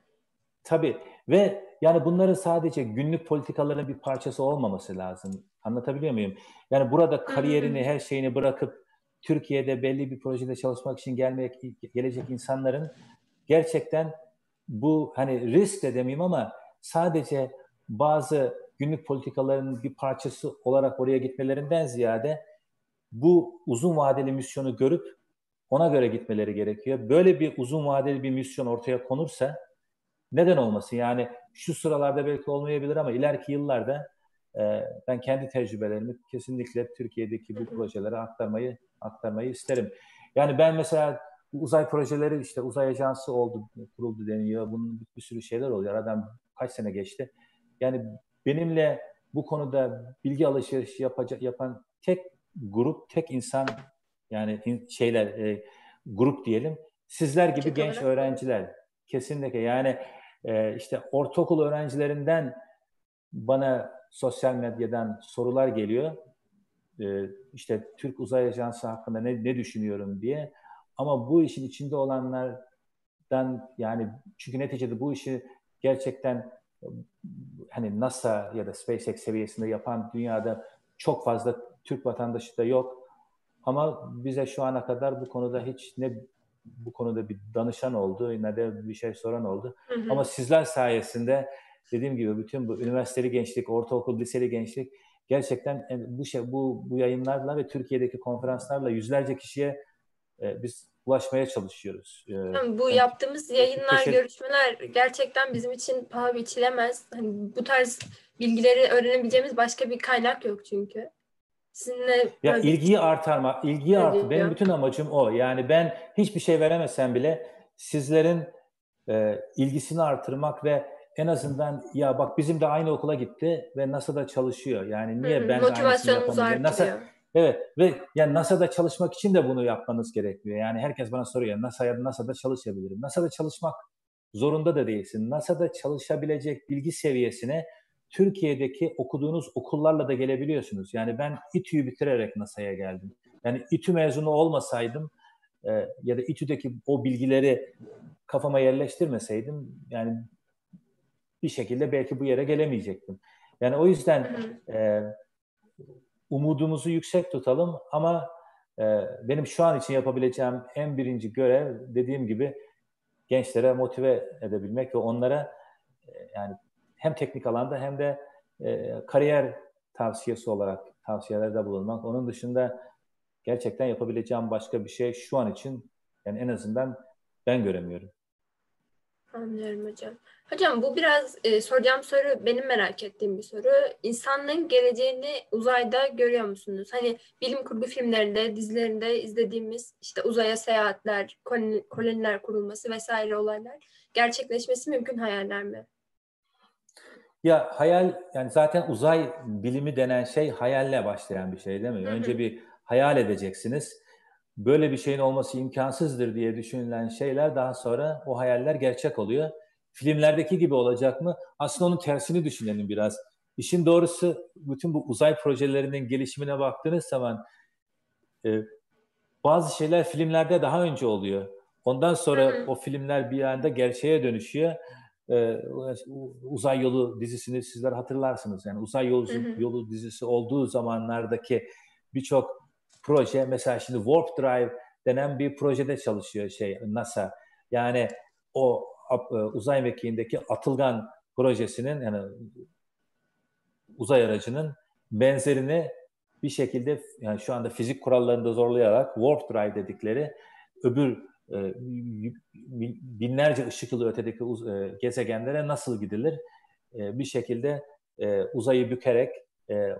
Tabii ve yani bunların sadece günlük politikaların bir parçası olmaması lazım. Anlatabiliyor muyum? Yani burada kariyerini, her şeyini bırakıp Türkiye'de belli bir projede çalışmak için gelmek gelecek insanların gerçekten bu hani risk de demeyeyim ama sadece bazı günlük politikaların bir parçası olarak oraya gitmelerinden ziyade bu uzun vadeli misyonu görüp ona göre gitmeleri gerekiyor. Böyle bir uzun vadeli bir misyon ortaya konursa neden olmasın? Yani şu sıralarda belki olmayabilir ama ileriki yıllarda e, ben kendi tecrübelerimi kesinlikle Türkiye'deki bu projelere aktarmayı aktarmayı isterim. Yani ben mesela uzay projeleri işte uzay ajansı oldu, kuruldu deniyor. Bunun bir, sürü şeyler oluyor. Aradan kaç sene geçti. Yani benimle bu konuda bilgi alışverişi yapacak yapan tek grup, tek insan yani şeyler e, grup diyelim. Sizler gibi Çok genç öğrenciler. Kesinlikle yani e, işte ortaokul öğrencilerinden bana sosyal medyadan sorular geliyor. E, işte Türk Uzay Ajansı hakkında ne, ne düşünüyorum diye. Ama bu işin içinde olanlardan yani çünkü neticede bu işi gerçekten hani NASA ya da SpaceX seviyesinde yapan dünyada çok fazla Türk vatandaşı da yok. Ama bize şu ana kadar bu konuda hiç ne bu konuda bir danışan oldu ne de bir şey soran oldu. Hı hı. Ama sizler sayesinde dediğim gibi bütün bu üniversiteli gençlik, ortaokul, liseli gençlik gerçekten bu şey bu bu yayınlarla ve Türkiye'deki konferanslarla yüzlerce kişiye e, biz ulaşmaya çalışıyoruz. Ee, bu yani, yaptığımız yayınlar, teşekkür... görüşmeler gerçekten bizim için paha biçilemez. Hani bu tarz bilgileri öğrenebileceğimiz başka bir kaynak yok çünkü. Sizinle ya ilgiyi artırma, ilgiyi artır. Benim bütün amacım o. Yani ben hiçbir şey veremesem bile sizlerin e, ilgisini artırmak ve en azından ya bak bizim de aynı okula gitti ve NASA'da çalışıyor. Yani niye Hı-hı. ben de aynısını yapamayacağım? NASA, evet ve yani NASA'da çalışmak için de bunu yapmanız gerekiyor. Yani herkes bana soruyor NASA'ya NASA'da çalışabilirim. NASA'da çalışmak zorunda da değilsin. NASA'da çalışabilecek bilgi seviyesine Türkiye'deki okuduğunuz okullarla da gelebiliyorsunuz. Yani ben İTÜ'yü bitirerek NASA'ya geldim. Yani İTÜ mezunu olmasaydım e, ya da İTÜ'deki o bilgileri kafama yerleştirmeseydim yani bir şekilde belki bu yere gelemeyecektim. Yani o yüzden e, umudumuzu yüksek tutalım ama e, benim şu an için yapabileceğim en birinci görev dediğim gibi gençlere motive edebilmek ve onlara e, yani hem teknik alanda hem de e, kariyer tavsiyesi olarak tavsiyelerde bulunmak. Onun dışında gerçekten yapabileceğim başka bir şey şu an için yani en azından ben göremiyorum. Anlıyorum hocam. Hocam bu biraz e, soracağım soru benim merak ettiğim bir soru. İnsanlığın geleceğini uzayda görüyor musunuz? Hani bilim kurgu filmlerinde, dizilerinde izlediğimiz işte uzaya seyahatler, koloni, koloniler kurulması vesaire olaylar gerçekleşmesi mümkün hayaller mi? Ya hayal yani zaten uzay bilimi denen şey hayalle başlayan bir şey değil mi? Önce bir hayal edeceksiniz böyle bir şeyin olması imkansızdır diye düşünülen şeyler daha sonra o hayaller gerçek oluyor. Filmlerdeki gibi olacak mı? Aslında onun tersini düşünelim biraz. İşin doğrusu bütün bu uzay projelerinin gelişimine baktığınız zaman e, bazı şeyler filmlerde daha önce oluyor. Ondan sonra hı hı. o filmler bir anda gerçeğe dönüşüyor. Ee, uzay Yolu dizisini sizler hatırlarsınız. Yani Uzay Yolu, hı hı. Yolu dizisi olduğu zamanlardaki birçok proje mesela şimdi Warp Drive denen bir projede çalışıyor şey NASA. Yani o e, uzay mekiğindeki Atılgan projesinin yani uzay aracının benzerini bir şekilde yani şu anda fizik kurallarında zorlayarak Warp Drive dedikleri öbür e, binlerce ışık yılı ötedeki e, gezegenlere nasıl gidilir? Bir şekilde uzayı bükerek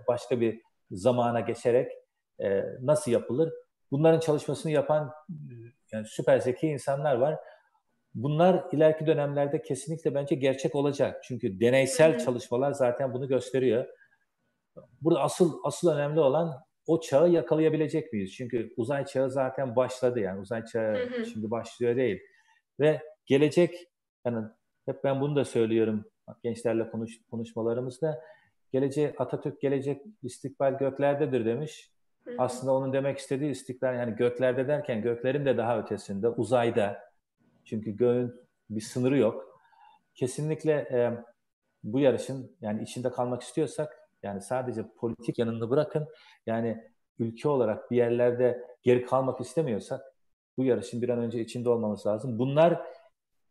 başka bir zamana geçerek e, nasıl yapılır? Bunların çalışmasını yapan yani süper zeki insanlar var. Bunlar ileriki dönemlerde kesinlikle bence gerçek olacak. Çünkü deneysel Hı-hı. çalışmalar zaten bunu gösteriyor. Burada asıl asıl önemli olan o çağı yakalayabilecek miyiz? Çünkü uzay çağı zaten başladı yani uzay çağı Hı-hı. şimdi başlıyor değil. Ve gelecek yani hep ben bunu da söylüyorum gençlerle konuş, konuşmalarımızda. Gelecek Atatürk gelecek istikbal göklerdedir demiş. Aslında onun demek istediği istiklal yani göklerde derken göklerin de daha ötesinde, uzayda. Çünkü göğün bir sınırı yok. Kesinlikle e, bu yarışın yani içinde kalmak istiyorsak yani sadece politik yanını bırakın yani ülke olarak bir yerlerde geri kalmak istemiyorsak bu yarışın bir an önce içinde olmamız lazım. Bunlar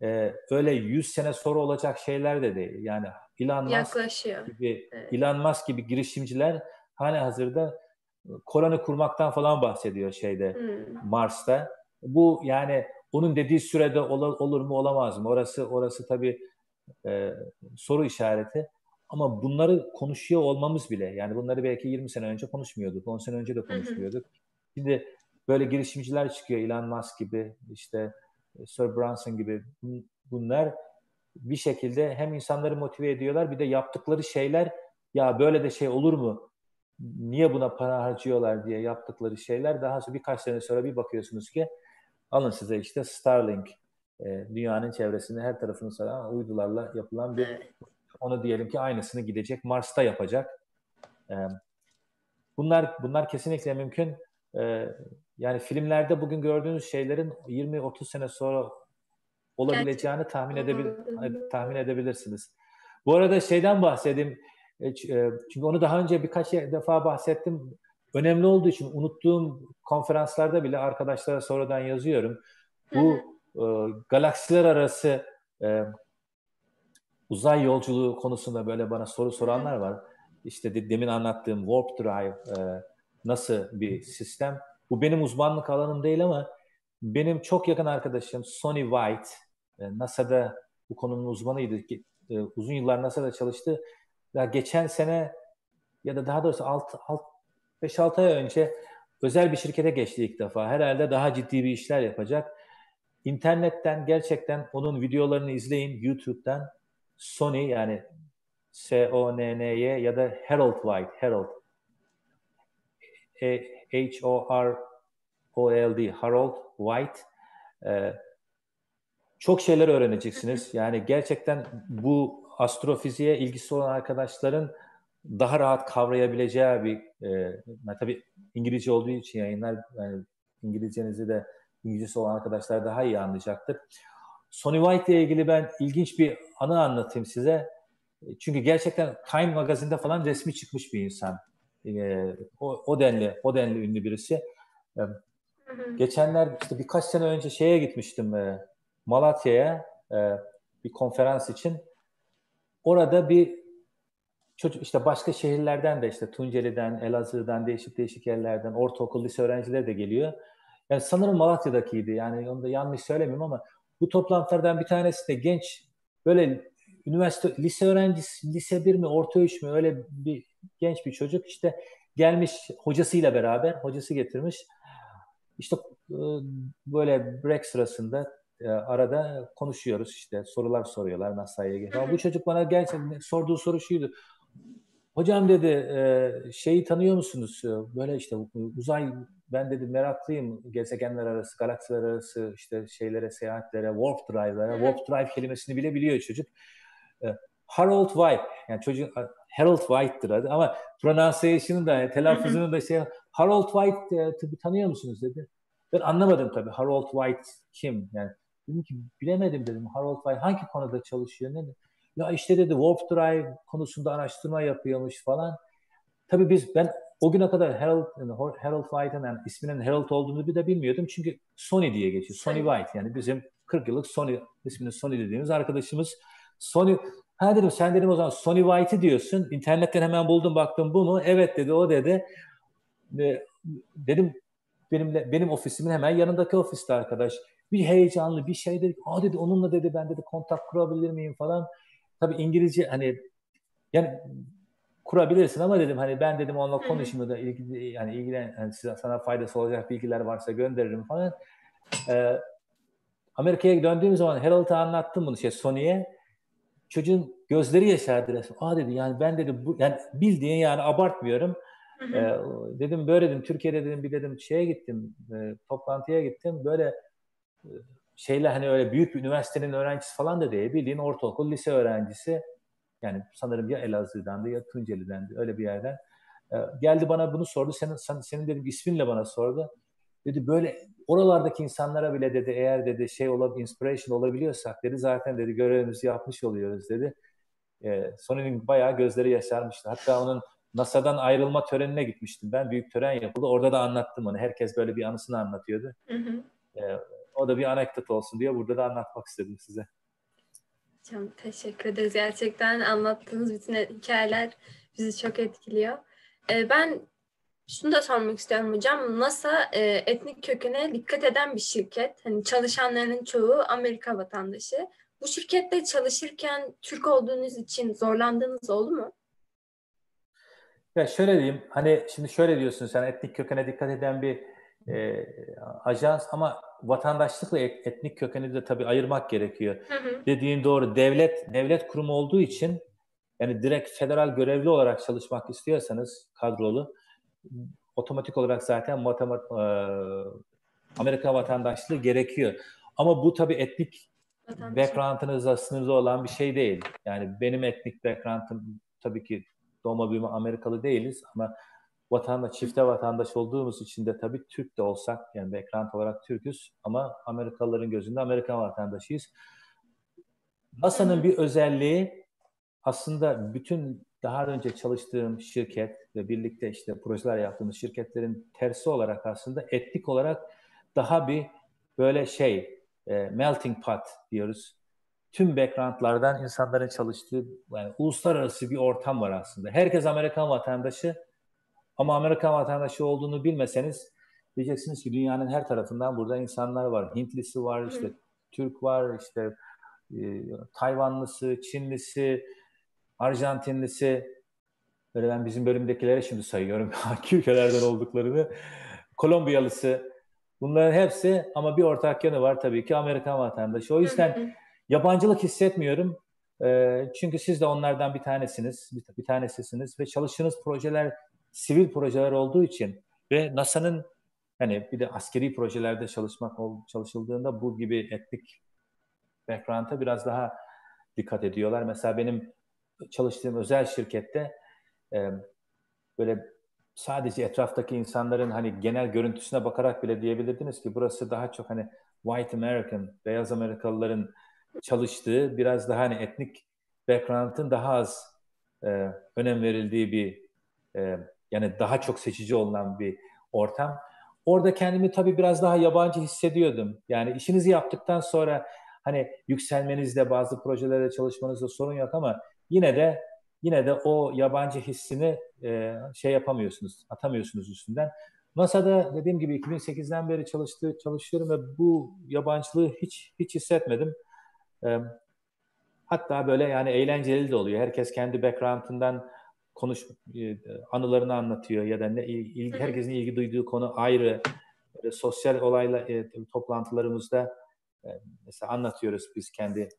e, öyle 100 sene sonra olacak şeyler de değil. Yani Elon Musk gibi evet. Elon Musk gibi girişimciler hani hazırda koloni kurmaktan falan bahsediyor şeyde hmm. Mars'ta. Bu yani onun dediği sürede ol, olur mu olamaz mı? Orası orası tabii e, soru işareti. Ama bunları konuşuyor olmamız bile yani bunları belki 20 sene önce konuşmuyorduk, 10 sene önce de konuşmuyorduk. Şimdi böyle girişimciler çıkıyor Elon Musk gibi işte Sir Branson gibi bunlar bir şekilde hem insanları motive ediyorlar bir de yaptıkları şeyler ya böyle de şey olur mu niye buna para harcıyorlar diye yaptıkları şeyler daha sonra birkaç sene sonra bir bakıyorsunuz ki alın size işte Starlink e, dünyanın çevresinde her tarafını saran uydularla yapılan bir onu diyelim ki aynısını gidecek Mars'ta yapacak. E, bunlar bunlar kesinlikle mümkün. E, yani filmlerde bugün gördüğünüz şeylerin 20-30 sene sonra olabileceğini tahmin edebil tahmin edebilirsiniz. Bu arada şeyden bahsedeyim. E, e, çünkü onu daha önce birkaç defa bahsettim. Önemli olduğu için unuttuğum konferanslarda bile arkadaşlara sonradan yazıyorum. Bu e, galaksiler arası uzay yolculuğu konusunda böyle bana soru soranlar var. İşte de, demin anlattığım Warp Drive e, nasıl bir sistem? Bu benim uzmanlık alanım değil ama benim çok yakın arkadaşım Sonny White, e, NASA'da bu konunun uzmanıydı. E, uzun yıllar NASA'da çalıştı ya geçen sene ya da daha doğrusu 6 5-6 ay önce özel bir şirkete geçti ilk defa. Herhalde daha ciddi bir işler yapacak. İnternetten gerçekten onun videolarını izleyin YouTube'dan. Sony yani S-O-N-N-Y ya da Harold White, Harold e, H-O-R-O-L-D, Harold White. Ee, çok şeyler öğreneceksiniz. Yani gerçekten bu astrofiziğe ilgisi olan arkadaşların daha rahat kavrayabileceği bir e, tabii İngilizce olduğu için yayınlar yani İngilizcenizi de İngilizcesi olan arkadaşlar daha iyi anlayacaktır. Sonny White ile ilgili ben ilginç bir anı anlatayım size. Çünkü gerçekten Time magazinde falan resmi çıkmış bir insan. Ee, o, o denli, o denli ünlü birisi. Ee, geçenler işte birkaç sene önce şeye gitmiştim e, Malatya'ya e, bir konferans için. Orada bir çocuk işte başka şehirlerden de işte Tunceli'den, Elazığ'dan, değişik değişik yerlerden ortaokul, lise öğrencileri de geliyor. Yani sanırım Malatya'dakiydi. Yani onu da yanlış söylemiyorum ama bu toplantılardan bir tanesi de genç böyle üniversite lise öğrencisi lise bir mi orta üç mü öyle bir genç bir çocuk işte gelmiş hocasıyla beraber hocası getirmiş işte e, böyle break sırasında e, arada konuşuyoruz işte sorular soruyorlar ilgili. Ama bu çocuk bana gerçekten sorduğu soru şuydu. Hocam dedi e, şeyi tanıyor musunuz? Böyle işte uzay ben dedi meraklıyım gezegenler arası, galaksiler arası işte şeylere, seyahatlere, warp drive'lara. Warp drive kelimesini bile biliyor çocuk. E, Harold White yani çocuk Harold White'dır adı ama pronunciation'ı da telaffuzunu da şey Harold White e, tanıyor musunuz dedi. Ben anlamadım tabii Harold White kim yani dedim ki bilemedim dedim Harold White hangi konuda çalışıyor ne ya işte dedi Warp Drive konusunda araştırma yapıyormuş falan. Tabii biz ben o güne kadar Harold, Harold White'ın yani isminin Harold olduğunu bir de bilmiyordum. Çünkü Sony diye geçiyor. Sony White yani bizim 40 yıllık Sony ismini Sony dediğimiz arkadaşımız. Sony ha dedim sen dedim o zaman Sony White'ı diyorsun. İnternetten hemen buldum baktım bu mu? Evet dedi o dedi. E, dedim benimle benim ofisimin hemen yanındaki ofiste arkadaş. Bir heyecanlı bir şey dedi. Aa dedi onunla dedi ben dedi kontak kurabilir miyim falan. Tabii İngilizce hani yani kurabilirsin ama dedim hani ben dedim onunla konuşayım da ilgili yani ilgilen yani sana faydası olacak bilgiler varsa gönderirim falan. Ee, Amerika'ya döndüğüm zaman Harold'a anlattım bunu şey Sony'ye. Çocuğun gözleri yaşardı resmen. Aa dedi yani ben dedi bu yani bildiğin yani abartmıyorum. Ee, dedim böyle dedim Türkiye'de dedim bir dedim şeye gittim e, toplantıya gittim böyle şeyle hani öyle büyük bir üniversitenin öğrencisi falan da değil bildiğin ortaokul lise öğrencisi yani sanırım ya Elazığ'dandı ya Tunceli'dendi öyle bir yerden. E, geldi bana bunu sordu. Senin, sen, senin dedim isminle bana sordu. Dedi böyle oralardaki insanlara bile dedi eğer dedi şey olabilir, inspiration olabiliyorsak dedi zaten dedi görevimizi yapmış oluyoruz dedi. E, Sony'nin bayağı gözleri yaşarmıştı. Hatta onun NASA'dan ayrılma törenine gitmiştim. Ben büyük tören yapıldı. Orada da anlattım onu. Herkes böyle bir anısını anlatıyordu. Hı hı. E, o da bir anekdot olsun diye burada da anlatmak istedim size. Çok teşekkür ederiz. Gerçekten anlattığınız bütün hikayeler bizi çok etkiliyor. Ee, ben şunu da sormak istiyorum hocam. NASA e, etnik kökene dikkat eden bir şirket. Hani çalışanların çoğu Amerika vatandaşı. Bu şirkette çalışırken Türk olduğunuz için zorlandığınız oldu mu? Ya şöyle diyeyim. Hani şimdi şöyle diyorsun sen etnik kökene dikkat eden bir e, ajans ama vatandaşlıkla etnik kökeni de tabii ayırmak gerekiyor. Hı hı. Dediğin doğru. Devlet devlet kurumu olduğu için yani direkt federal görevli olarak çalışmak istiyorsanız kadrolu otomatik olarak zaten matematik, e, Amerika vatandaşlığı gerekiyor. Ama bu tabii etnik background'ınızla sınırlı olan bir şey değil. Yani benim etnik background'ım tabii ki doğma büyüme Amerikalı değiliz ama vatandaş, çifte vatandaş olduğumuz için de tabii Türk de olsak yani background olarak Türk'üz ama Amerikalıların gözünde Amerikan vatandaşıyız. NASA'nın bir özelliği aslında bütün daha önce çalıştığım şirket ve birlikte işte projeler yaptığımız şirketlerin tersi olarak aslında etnik olarak daha bir böyle şey e, melting pot diyoruz. Tüm backgroundlardan insanların çalıştığı yani uluslararası bir ortam var aslında. Herkes Amerikan vatandaşı ama Amerikan vatandaşı olduğunu bilmeseniz diyeceksiniz ki dünyanın her tarafından burada insanlar var. Hintlisi var, işte Hı. Türk var, işte e, Tayvanlısı, Çinlisi, Arjantinlisi. Böyle ben bizim bölümdekilere şimdi sayıyorum hangi ülkelerden olduklarını. Kolombiyalısı. Bunların hepsi ama bir ortak yanı var tabii ki Amerikan vatandaşı. O yüzden yabancılık hissetmiyorum. E, çünkü siz de onlardan bir tanesiniz, bir, bir tanesisiniz ve çalıştığınız projeler sivil projeler olduğu için ve NASA'nın hani bir de askeri projelerde çalışmak çalışıldığında bu gibi etnik background'a biraz daha dikkat ediyorlar. Mesela benim çalıştığım özel şirkette e, böyle sadece etraftaki insanların hani genel görüntüsüne bakarak bile diyebilirdiniz ki burası daha çok hani white American, beyaz Amerikalıların çalıştığı biraz daha hani etnik background'ın daha az e, önem verildiği bir e, yani daha çok seçici olunan bir ortam. Orada kendimi tabii biraz daha yabancı hissediyordum. Yani işinizi yaptıktan sonra hani yükselmenizde bazı projelerde çalışmanızda sorun yok ama yine de yine de o yabancı hissini e, şey yapamıyorsunuz, atamıyorsunuz üstünden. NASA'da dediğim gibi 2008'den beri çalıştığı çalışıyorum ve bu yabancılığı hiç hiç hissetmedim. E, hatta böyle yani eğlenceli de oluyor. Herkes kendi background'ından konuş e, anılarını anlatıyor ya da ne ilgi, herkesin ilgi duyduğu konu ayrı. Böyle sosyal olayla e, toplantılarımızda e, mesela anlatıyoruz biz kendi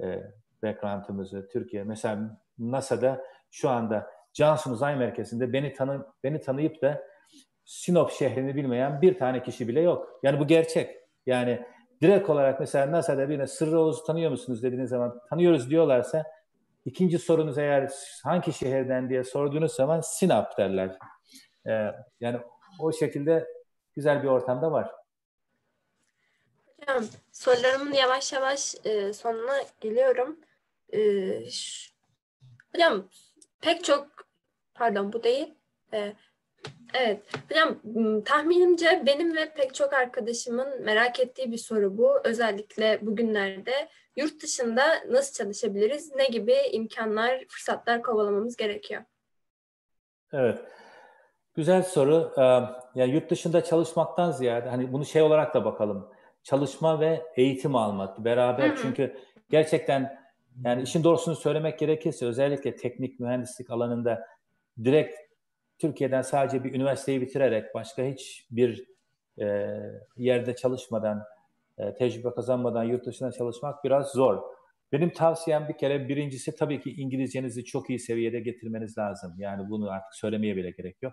e, background'ımızı Türkiye. Mesela NASA'da şu anda Johnson Uzay Merkezi'nde beni tanı beni tanıyıp da Sinop şehrini bilmeyen bir tane kişi bile yok. Yani bu gerçek. Yani direkt olarak mesela NASA'da birine Sırrı Oğuz'u tanıyor musunuz dediğiniz zaman tanıyoruz diyorlarsa ikinci sorunuz eğer hangi şehirden diye sorduğunuz zaman Sinop derler. Ee, yani o şekilde güzel bir ortamda var. Hocam sorularımın yavaş yavaş e, sonuna geliyorum. E, hocam pek çok pardon bu değil. E, evet hocam tahminimce benim ve pek çok arkadaşımın merak ettiği bir soru bu. Özellikle bugünlerde yurt dışında nasıl çalışabiliriz? Ne gibi imkanlar, fırsatlar kovalamamız gerekiyor? Evet. Güzel soru. Yani yurt dışında çalışmaktan ziyade hani bunu şey olarak da bakalım. Çalışma ve eğitim almak beraber. Hı hı. Çünkü gerçekten yani işin doğrusunu söylemek gerekirse özellikle teknik mühendislik alanında direkt Türkiye'den sadece bir üniversiteyi bitirerek başka hiçbir e, yerde çalışmadan, e, tecrübe kazanmadan yurt dışına çalışmak biraz zor. Benim tavsiyem bir kere birincisi tabii ki İngilizcenizi çok iyi seviyede getirmeniz lazım. Yani bunu artık söylemeye bile gerek yok.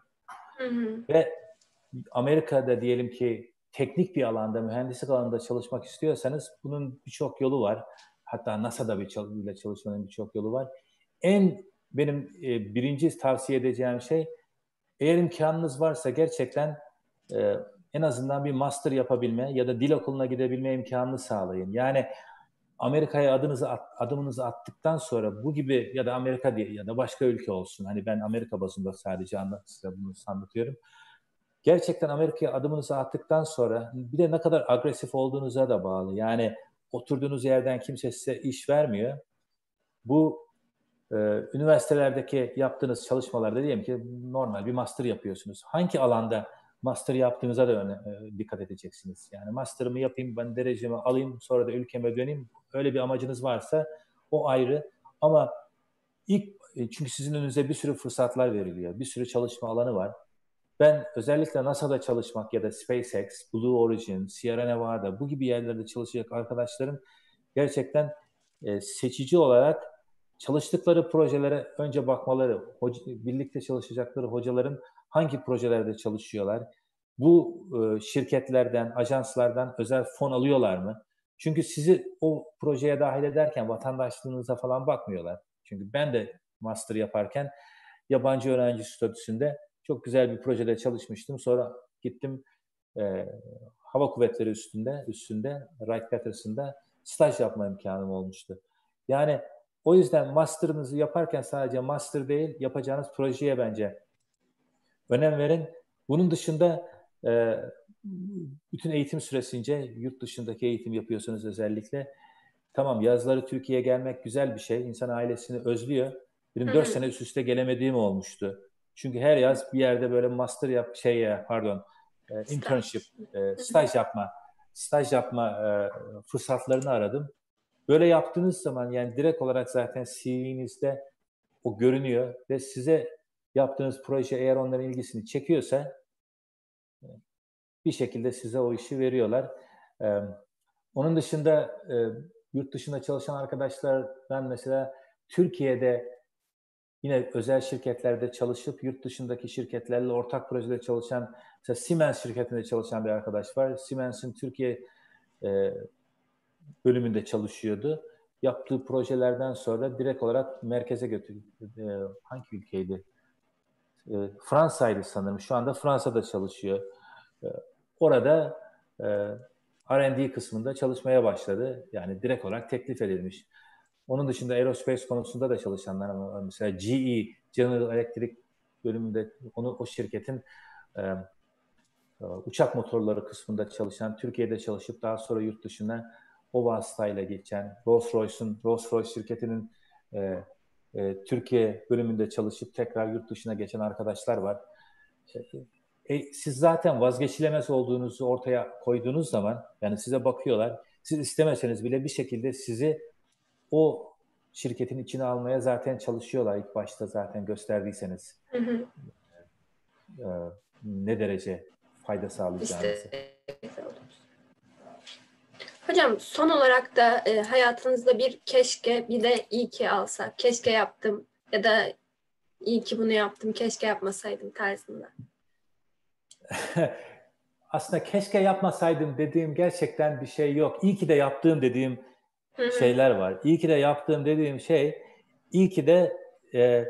Hı hı. Ve Amerika'da diyelim ki teknik bir alanda, mühendislik alanında çalışmak istiyorsanız bunun birçok yolu var. Hatta NASA'da bir çalışmanın birçok yolu var. En benim e, birinci tavsiye edeceğim şey eğer imkanınız varsa gerçekten e, en azından bir master yapabilme ya da dil okuluna gidebilme imkanını sağlayın. Yani Amerika'ya adınızı at, adımınızı attıktan sonra bu gibi ya da Amerika diye ya da başka ülke olsun. Hani ben Amerika bazında sadece anlat, size bunu anlatıyorum. Gerçekten Amerika'ya adımınızı attıktan sonra bir de ne kadar agresif olduğunuza da bağlı. Yani oturduğunuz yerden kimse size iş vermiyor. Bu üniversitelerdeki yaptığınız çalışmalarda diyelim ki normal bir master yapıyorsunuz. Hangi alanda master yaptığınıza da öne, e, dikkat edeceksiniz. Yani master'ımı yapayım, ben derecemi alayım, sonra da ülkeme döneyim. Öyle bir amacınız varsa o ayrı. Ama ilk e, çünkü sizin önünüze bir sürü fırsatlar veriliyor. Bir sürü çalışma alanı var. Ben özellikle NASA'da çalışmak ya da SpaceX, Blue Origin, Sierra Nevada bu gibi yerlerde çalışacak arkadaşlarım gerçekten e, seçici olarak çalıştıkları projelere önce bakmaları, birlikte çalışacakları hocaların hangi projelerde çalışıyorlar, bu e, şirketlerden, ajanslardan özel fon alıyorlar mı? Çünkü sizi o projeye dahil ederken vatandaşlığınıza falan bakmıyorlar. Çünkü ben de master yaparken yabancı öğrenci statüsünde çok güzel bir projede çalışmıştım. Sonra gittim e, hava kuvvetleri üstünde, üstünde Wright Patterson'da staj yapma imkanım olmuştu. Yani o yüzden master'ınızı yaparken sadece master değil, yapacağınız projeye bence önem verin. Bunun dışında e, bütün eğitim süresince yurt dışındaki eğitim yapıyorsanız özellikle tamam yazları Türkiye'ye gelmek güzel bir şey. İnsan ailesini özlüyor. Benim dört sene üst üste gelemediğim olmuştu. Çünkü her yaz bir yerde böyle master yap şey pardon e, internship e, staj yapma staj yapma e, fırsatlarını aradım. Böyle yaptığınız zaman yani direkt olarak zaten CV'nizde o görünüyor ve size yaptığınız proje eğer onların ilgisini çekiyorsa bir şekilde size o işi veriyorlar. Ee, onun dışında e, yurt dışında çalışan arkadaşlardan mesela Türkiye'de yine özel şirketlerde çalışıp yurt dışındaki şirketlerle ortak projede çalışan mesela Siemens şirketinde çalışan bir arkadaş var. Siemens'in Türkiye e, bölümünde çalışıyordu. Yaptığı projelerden sonra direkt olarak merkeze götürdü. E, hangi ülkeydi? e, Fransa'ydı sanırım. Şu anda Fransa'da çalışıyor. E, orada e, R&D kısmında çalışmaya başladı. Yani direkt olarak teklif edilmiş. Onun dışında aerospace konusunda da çalışanlar ama mesela GE, General Electric bölümünde onu o şirketin e, e, uçak motorları kısmında çalışan, Türkiye'de çalışıp daha sonra yurt dışına o vasıtayla geçen Rolls-Royce'un, Rolls-Royce şirketinin e, e, Türkiye bölümünde çalışıp tekrar yurt dışına geçen arkadaşlar var. E, e, siz zaten vazgeçilemez olduğunuzu ortaya koyduğunuz zaman, yani size bakıyorlar, siz istemeseniz bile bir şekilde sizi o şirketin içine almaya zaten çalışıyorlar ilk başta zaten gösterdiyseniz. Hı hı. E, ne derece fayda sağlayacağınızı. İşte, Hocam son olarak da e, hayatınızda bir keşke bir de iyi ki alsak. Keşke yaptım ya da iyi ki bunu yaptım, keşke yapmasaydım tarzında. Aslında keşke yapmasaydım dediğim gerçekten bir şey yok. İyi ki de yaptığım dediğim şeyler var. İyi ki de yaptığım dediğim şey, iyi ki de e,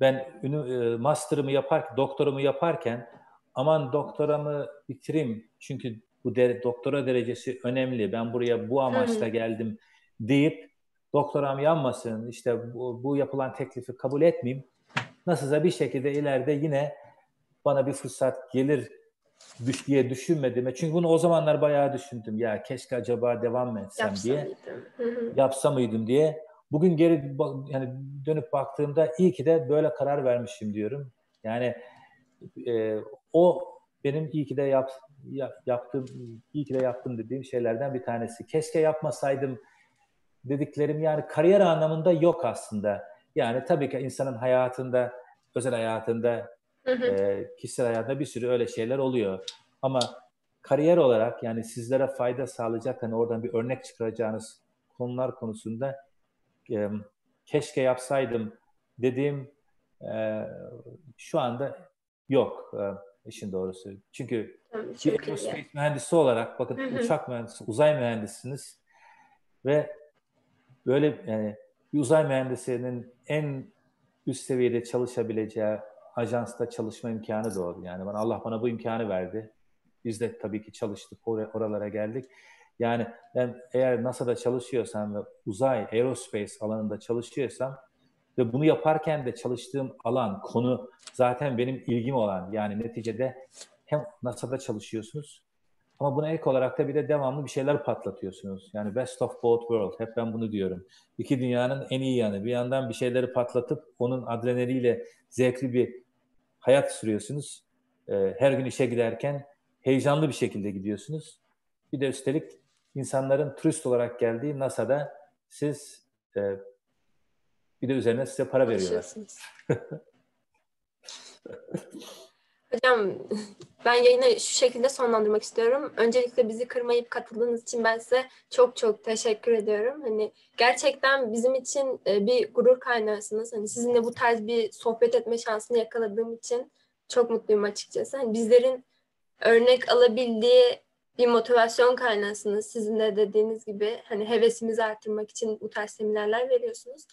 ben e, master'ımı yapar, doktorumu yaparken aman doktoramı bitireyim çünkü bu de, doktora derecesi önemli. Ben buraya bu amaçla geldim deyip doktoram yanmasın, işte bu, bu yapılan teklifi kabul etmeyeyim. Nasılsa bir şekilde ileride yine bana bir fırsat gelir düş diye düşünmedim. Çünkü bunu o zamanlar bayağı düşündüm. Ya keşke acaba devam etsem Yapsa diye. Mıydım? Yapsa mıydım diye. Bugün geri yani dönüp baktığımda iyi ki de böyle karar vermişim diyorum. Yani e, o benim iyi ki de yap, yaptığım, iyi ki de yaptım dediğim şeylerden bir tanesi. Keşke yapmasaydım dediklerim yani kariyer anlamında yok aslında. Yani tabii ki insanın hayatında, özel hayatında, hı hı. E, kişisel hayatında bir sürü öyle şeyler oluyor. Ama kariyer olarak yani sizlere fayda sağlayacak hani oradan bir örnek çıkaracağınız konular konusunda e, keşke yapsaydım dediğim e, şu anda yok. E, işin doğrusu. Çünkü bir aerospace mühendisi olarak bakın Hı-hı. uçak mühendisi, uzay mühendisiniz ve böyle yani bir uzay mühendisinin en üst seviyede çalışabileceği ajansta çalışma imkanı doğdu. Yani bana Allah bana bu imkanı verdi. Biz de tabii ki çalıştık, or- oralara geldik. Yani ben eğer NASA'da çalışıyorsam ve uzay, aerospace alanında çalışıyorsam ve bunu yaparken de çalıştığım alan, konu zaten benim ilgim olan. Yani neticede hem NASA'da çalışıyorsunuz ama buna ek olarak da bir de devamlı bir şeyler patlatıyorsunuz. Yani best of both world. Hep ben bunu diyorum. İki dünyanın en iyi yanı. Bir yandan bir şeyleri patlatıp onun adrenaliyle zevkli bir hayat sürüyorsunuz. Ee, her gün işe giderken heyecanlı bir şekilde gidiyorsunuz. Bir de üstelik insanların turist olarak geldiği NASA'da siz e, bir de üzerine size para veriyorlar. Hocam ben yayını şu şekilde sonlandırmak istiyorum. Öncelikle bizi kırmayıp katıldığınız için ben size çok çok teşekkür ediyorum. Hani gerçekten bizim için e, bir gurur kaynağısınız. Hani sizinle bu tarz bir sohbet etme şansını yakaladığım için çok mutluyum açıkçası. Hani bizlerin örnek alabildiği bir motivasyon kaynağısınız. Sizin de dediğiniz gibi hani hevesimizi arttırmak için bu tarz seminerler veriyorsunuz.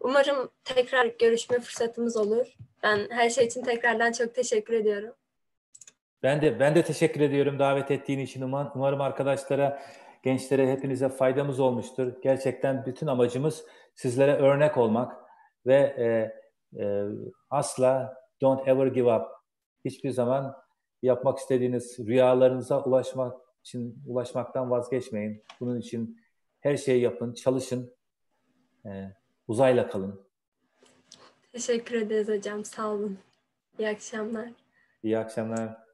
Umarım tekrar görüşme fırsatımız olur. Ben her şey için tekrardan çok teşekkür ediyorum. Ben de ben de teşekkür ediyorum davet ettiğin için. Umarım arkadaşlara, gençlere hepinize faydamız olmuştur. Gerçekten bütün amacımız sizlere örnek olmak ve e, e, asla don't ever give up. Hiçbir zaman yapmak istediğiniz rüyalarınıza ulaşmak için ulaşmaktan vazgeçmeyin. Bunun için her şeyi yapın, çalışın. E, uzayla kalın. Teşekkür ederiz hocam. Sağ olun. İyi akşamlar. İyi akşamlar.